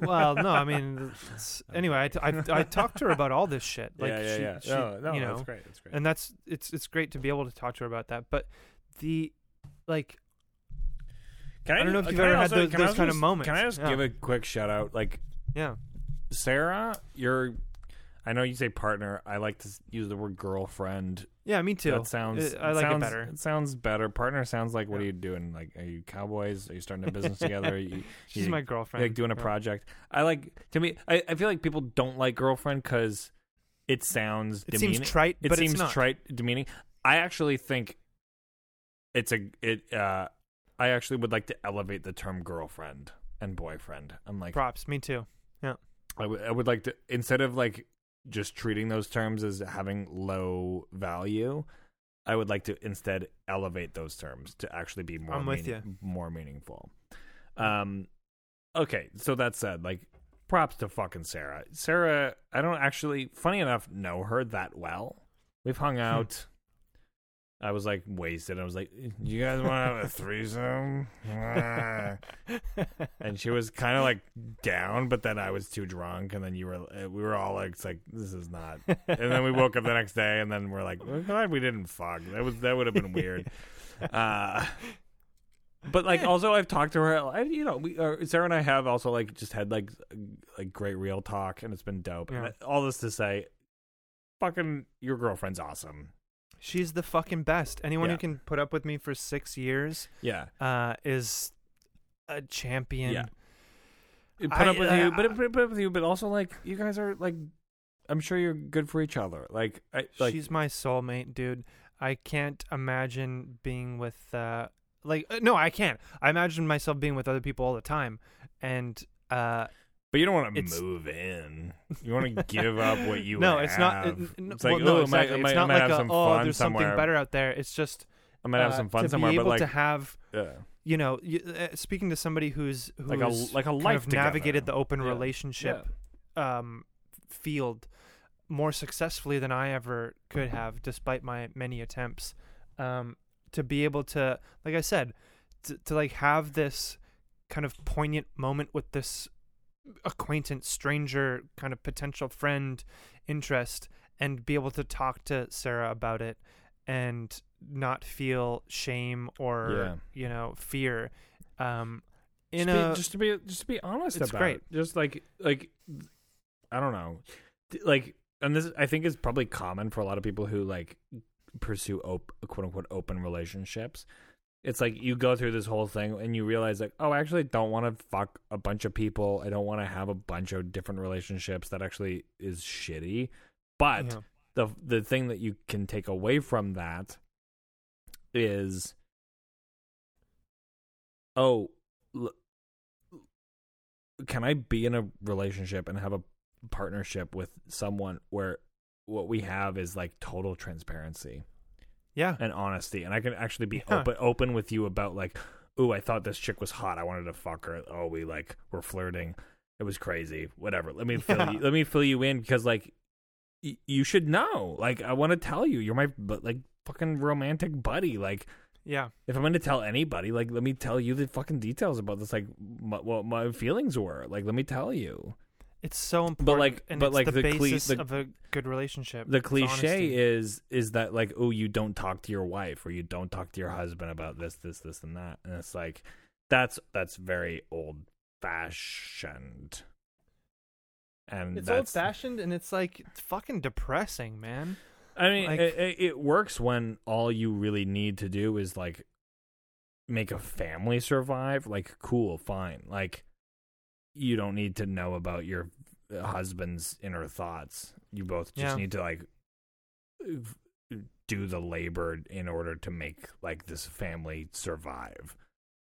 well no i mean [LAUGHS] anyway I, t- I, I talked to her about all this shit like yeah, yeah, she, yeah. she- no, no, you know that's great. That's great. and that's it's it's great to be able to talk to her about that but the like Can I don't know if you've ever had those- those also kind of moments. Can I just Yeah. give a quick shout out? Like yeah Sarah, you're. I know you say partner. I like to use the word girlfriend. yeah me too That sounds. Uh, I like it better. It sounds better. Partner sounds like what Yeah. are you doing? Like, are you cowboys? Are you starting a business [LAUGHS] together? Are you, she's you- my girlfriend like doing a Yeah. project? I like. To me, I, I feel like people don't like girlfriend because it sounds. it demeaning. seems trite it seems trite, demeaning. I actually think it's a it. uh I actually would like to elevate the term girlfriend and boyfriend. I'm like, props me too I would like to instead of like just treating those terms as having low value. I would like to instead elevate those terms to actually be more I'm with meaning- more meaningful. Um, okay, so that said, like, props to fucking Sarah. Sarah, I don't actually, funny enough, know her that well. We've hung out. I was like wasted. I was like, "You guys want to have a threesome?" And she was kind of like down, but then I was too drunk, and then you were, uh, we were all like, "It's like this is not." [LAUGHS] And then we woke up the next day, and then we're like, "We're glad we didn't fuck." That was that would have been weird. [LAUGHS] Uh, but like, also, I've talked to her. I, you know, we uh, Sarah and I have also like just had like like great real talk, and it's been dope. Yeah. And all this to say, fucking your girlfriend's awesome. She's the fucking best anyone Yeah. who can put up with me for six years Yeah, uh is a champion Yeah. put I- up with I- you, but put up with you, but also like you guys are like, I'm sure you're good for each other. Like, I like she's my soulmate dude i can't imagine being with uh like uh, no i can't i imagine myself being with other people all the time and uh But you don't want to It's- move in. You want to [LAUGHS] give up what you no have. it's not it, n- It's well, like, no oh, I exactly. I might, it's not like have a, some oh fun there's somewhere. something better out there it's just I might have uh, some fun to somewhere, be able but like, to have yeah. you know you, uh, speaking to somebody who's who's like a like a kind life of navigated the open Yeah. relationship um field more successfully than I ever could have despite my many attempts um to be able to like I said to, to like have this kind of poignant moment with this acquaintance stranger kind of potential friend interest and be able to talk to Sarah about it and not feel shame or Yeah. you know fear um in just, a be, just to be just to be honest It's about great. it. Just like like I don't know, like and this I think is probably common for a lot of people who like pursue op- quote unquote open relationships. It's like you go through this whole thing and you realize like, oh, I actually don't want to fuck a bunch of people. I don't want to have a bunch of different relationships. That actually is shitty. But yeah. the the thing that you can take away from that is oh l- can I be in a relationship and have a partnership with someone where what we have is like total transparency Yeah. and honesty and I can actually be Yeah. open open with you about like ooh I thought this chick was hot I wanted to fuck her oh we like were flirting it was crazy whatever let me [LAUGHS] fill you let me fill you in because like y- you should know like I want to tell you you're my but like fucking romantic buddy like Yeah. if I'm going to tell anybody, like, let me tell you the fucking details about this, like, my, what my feelings were. Like, let me tell you. It's so important. but like- and but it's like the, the basis the- of a good relationship. The cliche is is that like, oh, you don't talk to your wife or you don't talk to your husband about this, this, this, and that, and it's like, that's that's very old fashioned. And It's old fashioned and it's like it's fucking depressing, man. I mean, Like- it, it works when all you really need to do is like make a family survive. Like, cool, fine. Like, you don't need to know about your husband's inner thoughts. You both just Yeah. need to like do the labor in order to make like this family survive.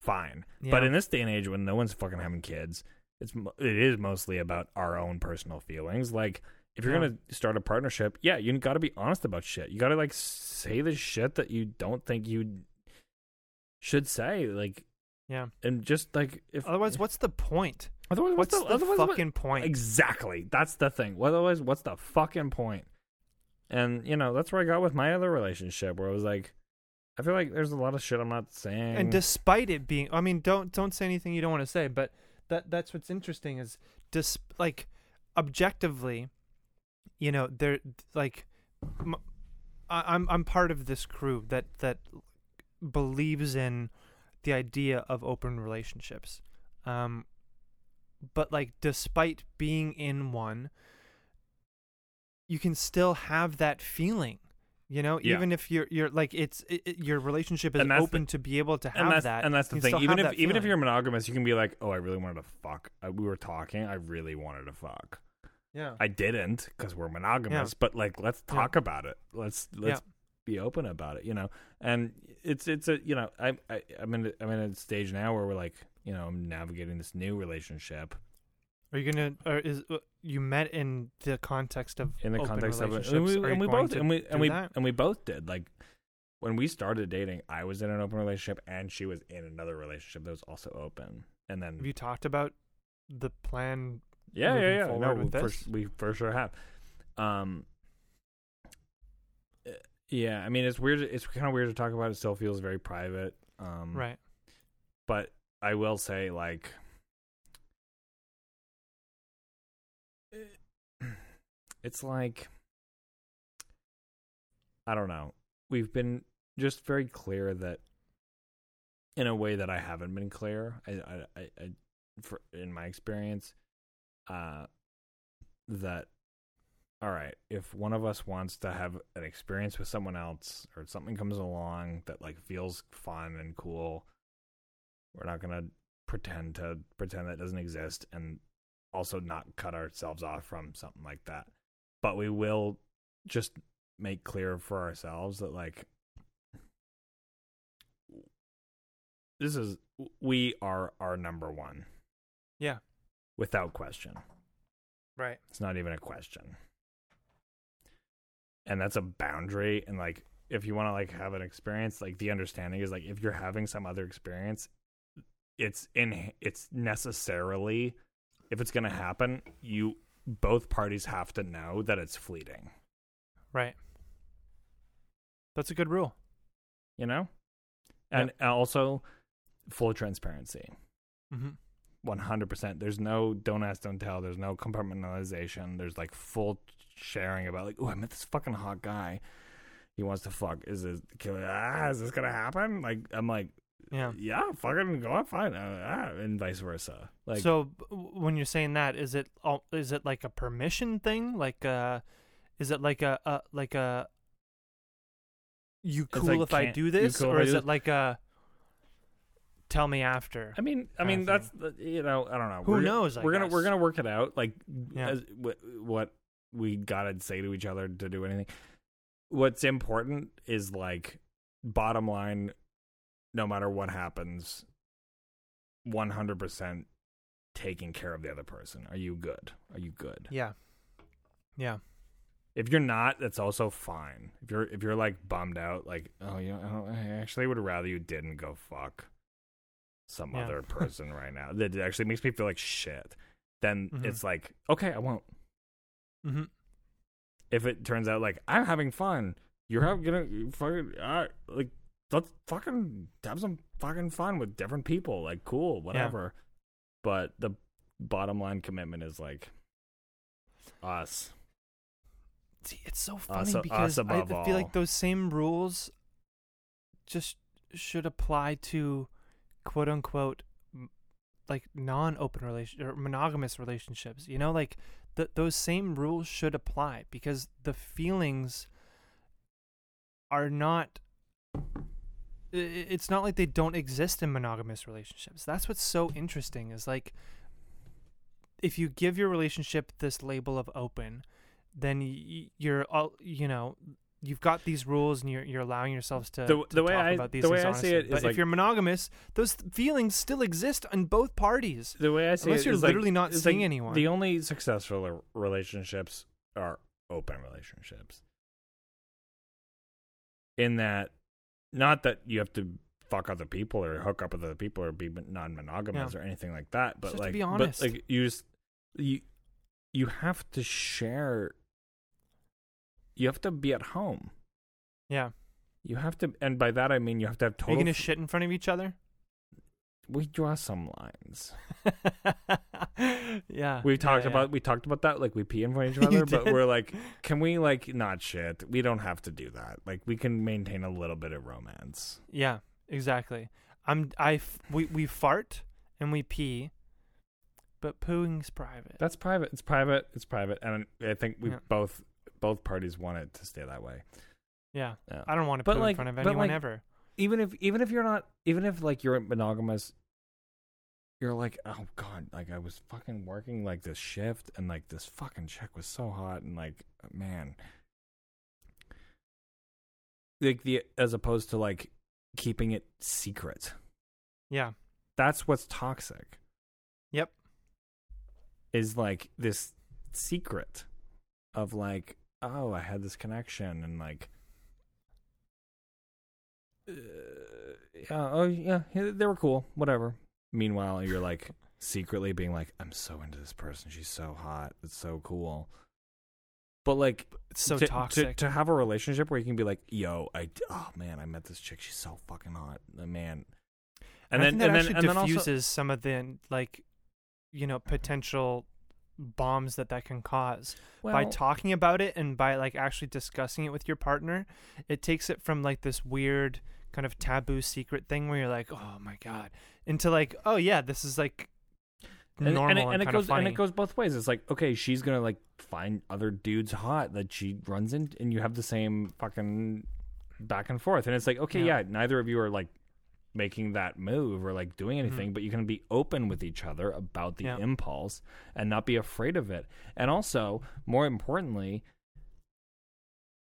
Fine, but in this day and age, when no one's fucking having kids, it's it is mostly about our own personal feelings. Like, if you're Yeah. gonna start a partnership, yeah, you got to be honest about shit. You got to like say the shit that you don't think you should say. Like, Yeah. and just like if Otherwise, what's the point? Otherwise What's the, otherwise what- fucking point? Exactly. That's the thing. Otherwise, what's the fucking point? And you know, that's where I got with my other relationship, where I was like, I feel like there's a lot of shit I'm not saying. and despite it being, I mean, don't don't say anything you don't want to say. But that that's what's interesting is, dis like, objectively, you know, there like, m- I, I'm I'm part of this crew that that believes in the idea of open relationships. Um, but like, despite being in one, you can still have that feeling. You know, Yeah. even if you're you're like it's it, your relationship is that's the- open to be able to have and that, and that's the thing. Even if even if you're monogamous, you can be like, oh, I really wanted to fuck. I, we were talking. I really wanted to fuck. yeah, I didn't because we're monogamous. But like, let's Yeah. talk about it. Let's let's be open about it. You know, and it's it's a you know I, I I'm in a- I'm in a stage now where we're like you know I'm navigating this new relationship are you gonna or is uh, you met in the context of in the context of it, relationships? and we, and we both and we and we that? and we both did like when we started dating. I was in an open relationship, and she was in another relationship that was also open. And then Have you talked about the plan? Yeah, yeah, yeah. No, we for, we for sure have. Um. uh, Yeah, I mean it's weird. It's kind of weird to talk about. It still feels very private. Um, Right. But I will say, like, [CLEARS THROAT] it's like I don't know. We've been just very clear that, in a way that I haven't been clear. I, I, I, I for in my experience, uh, that all right, if one of us wants to have an experience with someone else or something comes along that like feels fun and cool, we're not gonna pretend to pretend that doesn't exist and also not cut ourselves off from something like that. But we will just make clear for ourselves that like this is we are our number one Yeah. without question. Right. It's not even a question. And that's a boundary and like if you want to like have an experience, like the understanding is like if you're having some other experience, it's in it's necessarily if it's going to happen, you both parties have to know that it's fleeting, Right. That's a good rule. you know? And also full transparency. Mm-hmm. 100%. There's no don't ask, don't tell. There's no compartmentalization. There's like full sharing about like, oh, I met this fucking hot guy. He wants to fuck. Is this ah, is this gonna happen? Like, I'm like, Yeah. yeah, fucking go on, fine, uh, and vice versa. Like, so b- when you're saying that, is it all, is it like a permission thing? Like uh, is it like a, a like a you cool like, if I do this, cool or is it like a tell me after? I mean, I mean, that's the, you know, I don't know. Who We're- knows, I we're gonna we're gonna work it out. Like, Yeah. as, what, what we gotta say to each other to do anything. What's important is like bottom line, no matter what happens, 100% taking care of the other person. Are you good? Are you good? Yeah. Yeah. If you're not, that's also fine. If you're if you're like bummed out, like oh you know, I, don't, I actually would rather you didn't go fuck some Yeah. other [LAUGHS] person right now. That actually makes me feel like shit. Then Mhm. it's like okay, I won't. Mm-hmm. If it turns out like I'm having fun, you're having gonna fucking uh, like let's fucking have some fucking fun with different people. Like cool, whatever. But the bottom line commitment is like us. See, it's so Us- funny uh, us because I above feel all. like those same rules just should apply to quote unquote like non-open relation or monogamous relationships. You know, like th- those same rules should apply because the feelings are not i- i- it's not like they don't exist in monogamous relationships. That's what's so interesting is like if you give your relationship this label of open, then you're all you know you've got these rules and you're you're allowing yourselves to, The- to the way talk I- about these the way I honestly. see it but is if you're monogamous, those th- feelings still exist on both parties. The way I see Unless it you're is, like, literally not seeing like anyone. The only successful relationships are open relationships. In that, not that you have to fuck other people or hook up with other people or be non-monogamous Yeah. or anything like that, but Just like, but like you just you you have to share. You have to be at home. Yeah, You have to, and by that I mean you have to have are total. you gonna shit in front of each other? We draw some lines. [LAUGHS] yeah, We talked yeah. about we talked about that like we pee in front of each [LAUGHS] other, but we're like, can we like not shit? We don't have to do that. Like we can maintain a little bit of romance. Yeah, exactly. I'm I f- we we fart and we pee, but pooing's private. That's private. It's private. It's private, and I think we Yeah. both both parties want it to stay that way. yeah, Yeah. I don't want to But, poo like- in front of anyone like, ever. Even if even if you're not even if like you're monogamous, you're like, oh god, like I was fucking working like this shift, and like this fucking check was so hot, and like man, like the as opposed to like keeping it secret. Yeah, that's what's toxic. Yep. Is like this secret of like, oh, I had this connection and like, yeah, oh yeah, yeah, they were cool, whatever. Meanwhile, you're like secretly being like, I'm so into this person. She's so hot. It's so cool. But like, it's so to, toxic. To, to have a relationship where you can be like, yo, I oh man, I met this chick. She's so fucking hot, Uh, man. And, I then think that and then actually and then also diffuses some of the like, you know, potential bombs that that can cause by talking about it and by like actually discussing it with your partner. It takes it from like this weird kind of taboo secret thing where you're like, oh my god, into like, oh yeah, this is like and, normal and, it, and it goes and it goes both ways. It's like okay, she's gonna like find other dudes hot that she runs in, and you have the same fucking back and forth. And it's like okay, Yeah. yeah, neither of you are like making that move or like doing Mm-hmm. anything, but you can be open with each other about the Yeah. impulse and not be afraid of it. And also, more importantly,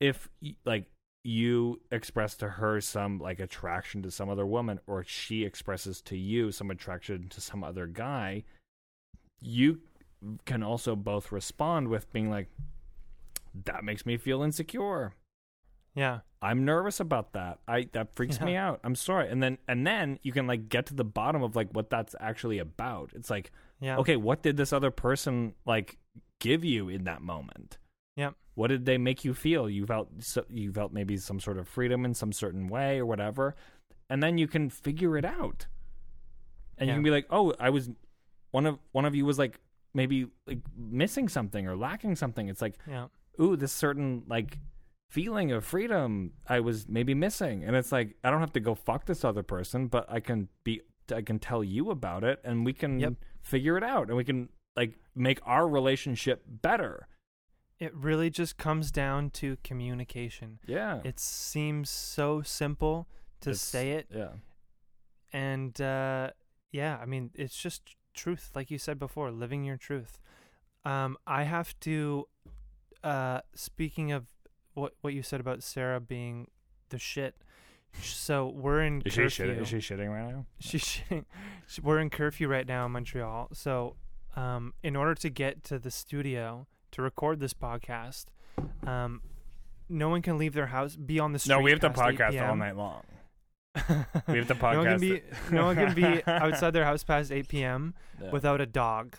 if like you express to her some like attraction to some other woman or she expresses to you some attraction to some other guy you can also both respond with being like that makes me feel insecure yeah, i'm nervous about that. I that freaks me out. I'm sorry. And then and then you can like get to the bottom of like what that's actually about. It's like yeah, okay what did this other person like give you in that moment? Yeah. what did they make you feel? You felt so, you felt maybe some sort of freedom in some certain way or whatever. And then you can figure it out. And Yeah. you can be like oh i was one of one of you was like maybe like missing something or lacking something. It's like yeah, ooh this certain like feeling of freedom i was maybe missing and it's like i don't have to go fuck this other person but i can be i can tell you about it and we can Yep. figure it out and we can like make our relationship better It really just comes down to communication. yeah It seems so simple to It's- say it, yeah and uh, yeah, I mean, it's just truth, like you said before, living your truth. Um, I have to. Uh, speaking of what what you said about Sarah being the shit, So we're in Is she curfew. shitting? Is she shitting right now? She's shitting. [LAUGHS] We're in curfew right now in Montreal. So, um, in order to get to the studio to record this podcast, um, no one can leave their house, be on the street. No, we have to podcast all night long. [LAUGHS] We have to podcast. no one can be no one can be outside their house past 8 p.m. Yeah. without a dog.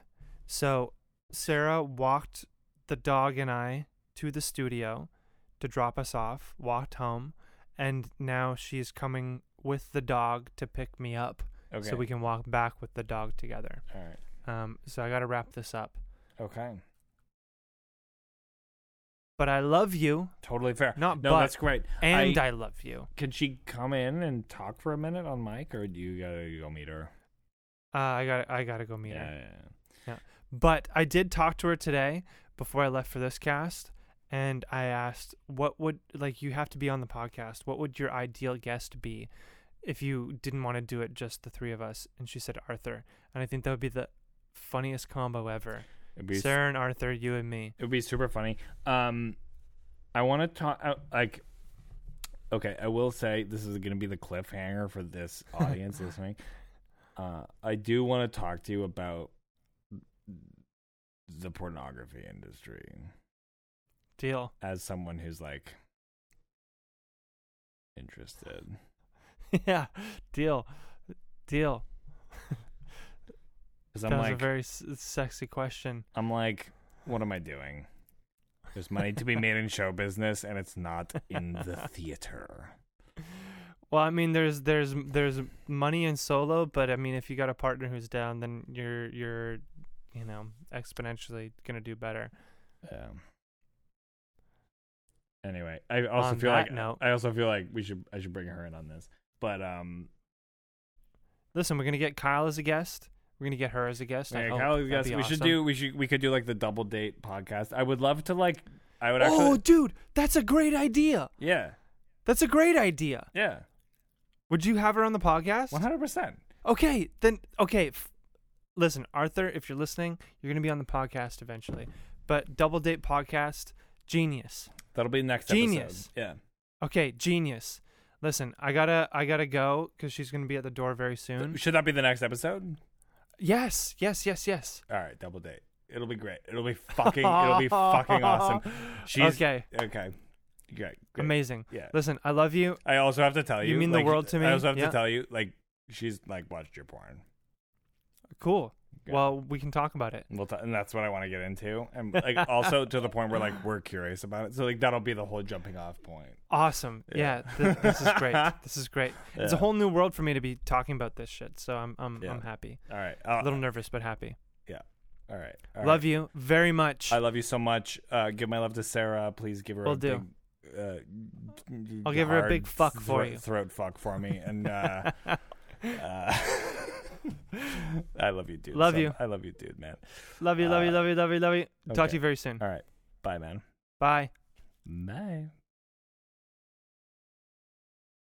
So Sarah walked the dog and I to the studio to drop us off, walked home, and now she's coming with the dog to pick me up okay. so we can walk back with the dog together. all right. Um, so I got to wrap this up. Okay. But I love you, Totally fair. not No, but, that's great. and I- I, love you. Can she come in and talk for a minute on mic, or do you gotta go meet her? Uh, I got I got to go meet yeah, her. yeah, But I did talk to her today before I left for this cast, and I asked, "What would like you have to be on the podcast? What would your ideal guest be if you didn't want to do it just the three of us?" And she said Arthur, and I think that would be the funniest combo ever. It'd be Sarah and Arthur, you and me. It would be super funny. Um, I want to talk. Uh, like, okay, I will say this is going to be the cliffhanger for this [LAUGHS] audience listening. Uh, I do want to talk to you about the pornography industry Deal. as someone who's like interested. [LAUGHS] yeah, deal, deal. [LAUGHS] Because that I'm was a very s- sexy question. I'm like, what am I doing? There's money to be made in show business, and it's not in the [LAUGHS] theater. Well, I mean, there's there's there's money in solo, but I mean, if you got a partner who's down, then you're you're, you know, exponentially gonna do better. Um. Anyway, I also On feel like note- I also feel like we should I should bring her in on this. But um, Listen, we're gonna get Kyle as a guest. We're gonna get her as a guest. Yeah. Kyle, That'd yes, be we should do we should we could do like the double date podcast. I would love to like. I would actually. Oh, dude, that's a great idea. yeah, That's a great idea. yeah, Would you have her on the podcast? one hundred percent. Okay, then okay. F- listen, Arthur, if you're listening, you're gonna be on the podcast eventually. But double date podcast, genius. That'll be next Genius. episode. Yeah. Okay, genius. Listen, I gotta I gotta go because she's gonna be at the door very soon. Should that be the next episode? Yes, yes, yes, yes. All right, double date. It'll be great. It'll be fucking. it'll be fucking awesome. [LAUGHS] She's okay, Okay. Great. great. amazing. Yeah. Listen, I love you. I also have to tell you. You mean the world to me? I also have Yeah. to tell you, like, she's like watched your porn. Cool. Yeah. Well, we can talk about it. We'll t- and that's what I want to get into, and like also to the point where like we're curious about it. So like that'll be the whole jumping off point. Awesome. Yeah. Yeah, th- this is great. [LAUGHS] This is great. It's a whole new world for me to be talking about this shit. So I'm I'm Yeah. I'm happy. All right. A little nervous, but happy. Yeah. All right. all love right. you very much. I love you so much. Uh, give my love to Sarah. Please give her We'll a do. big. Uh, I'll give her a big fuck for throat- you. Throat fuck for me, and uh, [LAUGHS] uh, [LAUGHS] I love you, dude. Love so- you. I love you, dude, man. love you, love you, uh, love you, love you, love you. Talk to you very soon. All right. Bye, man. Bye. Bye.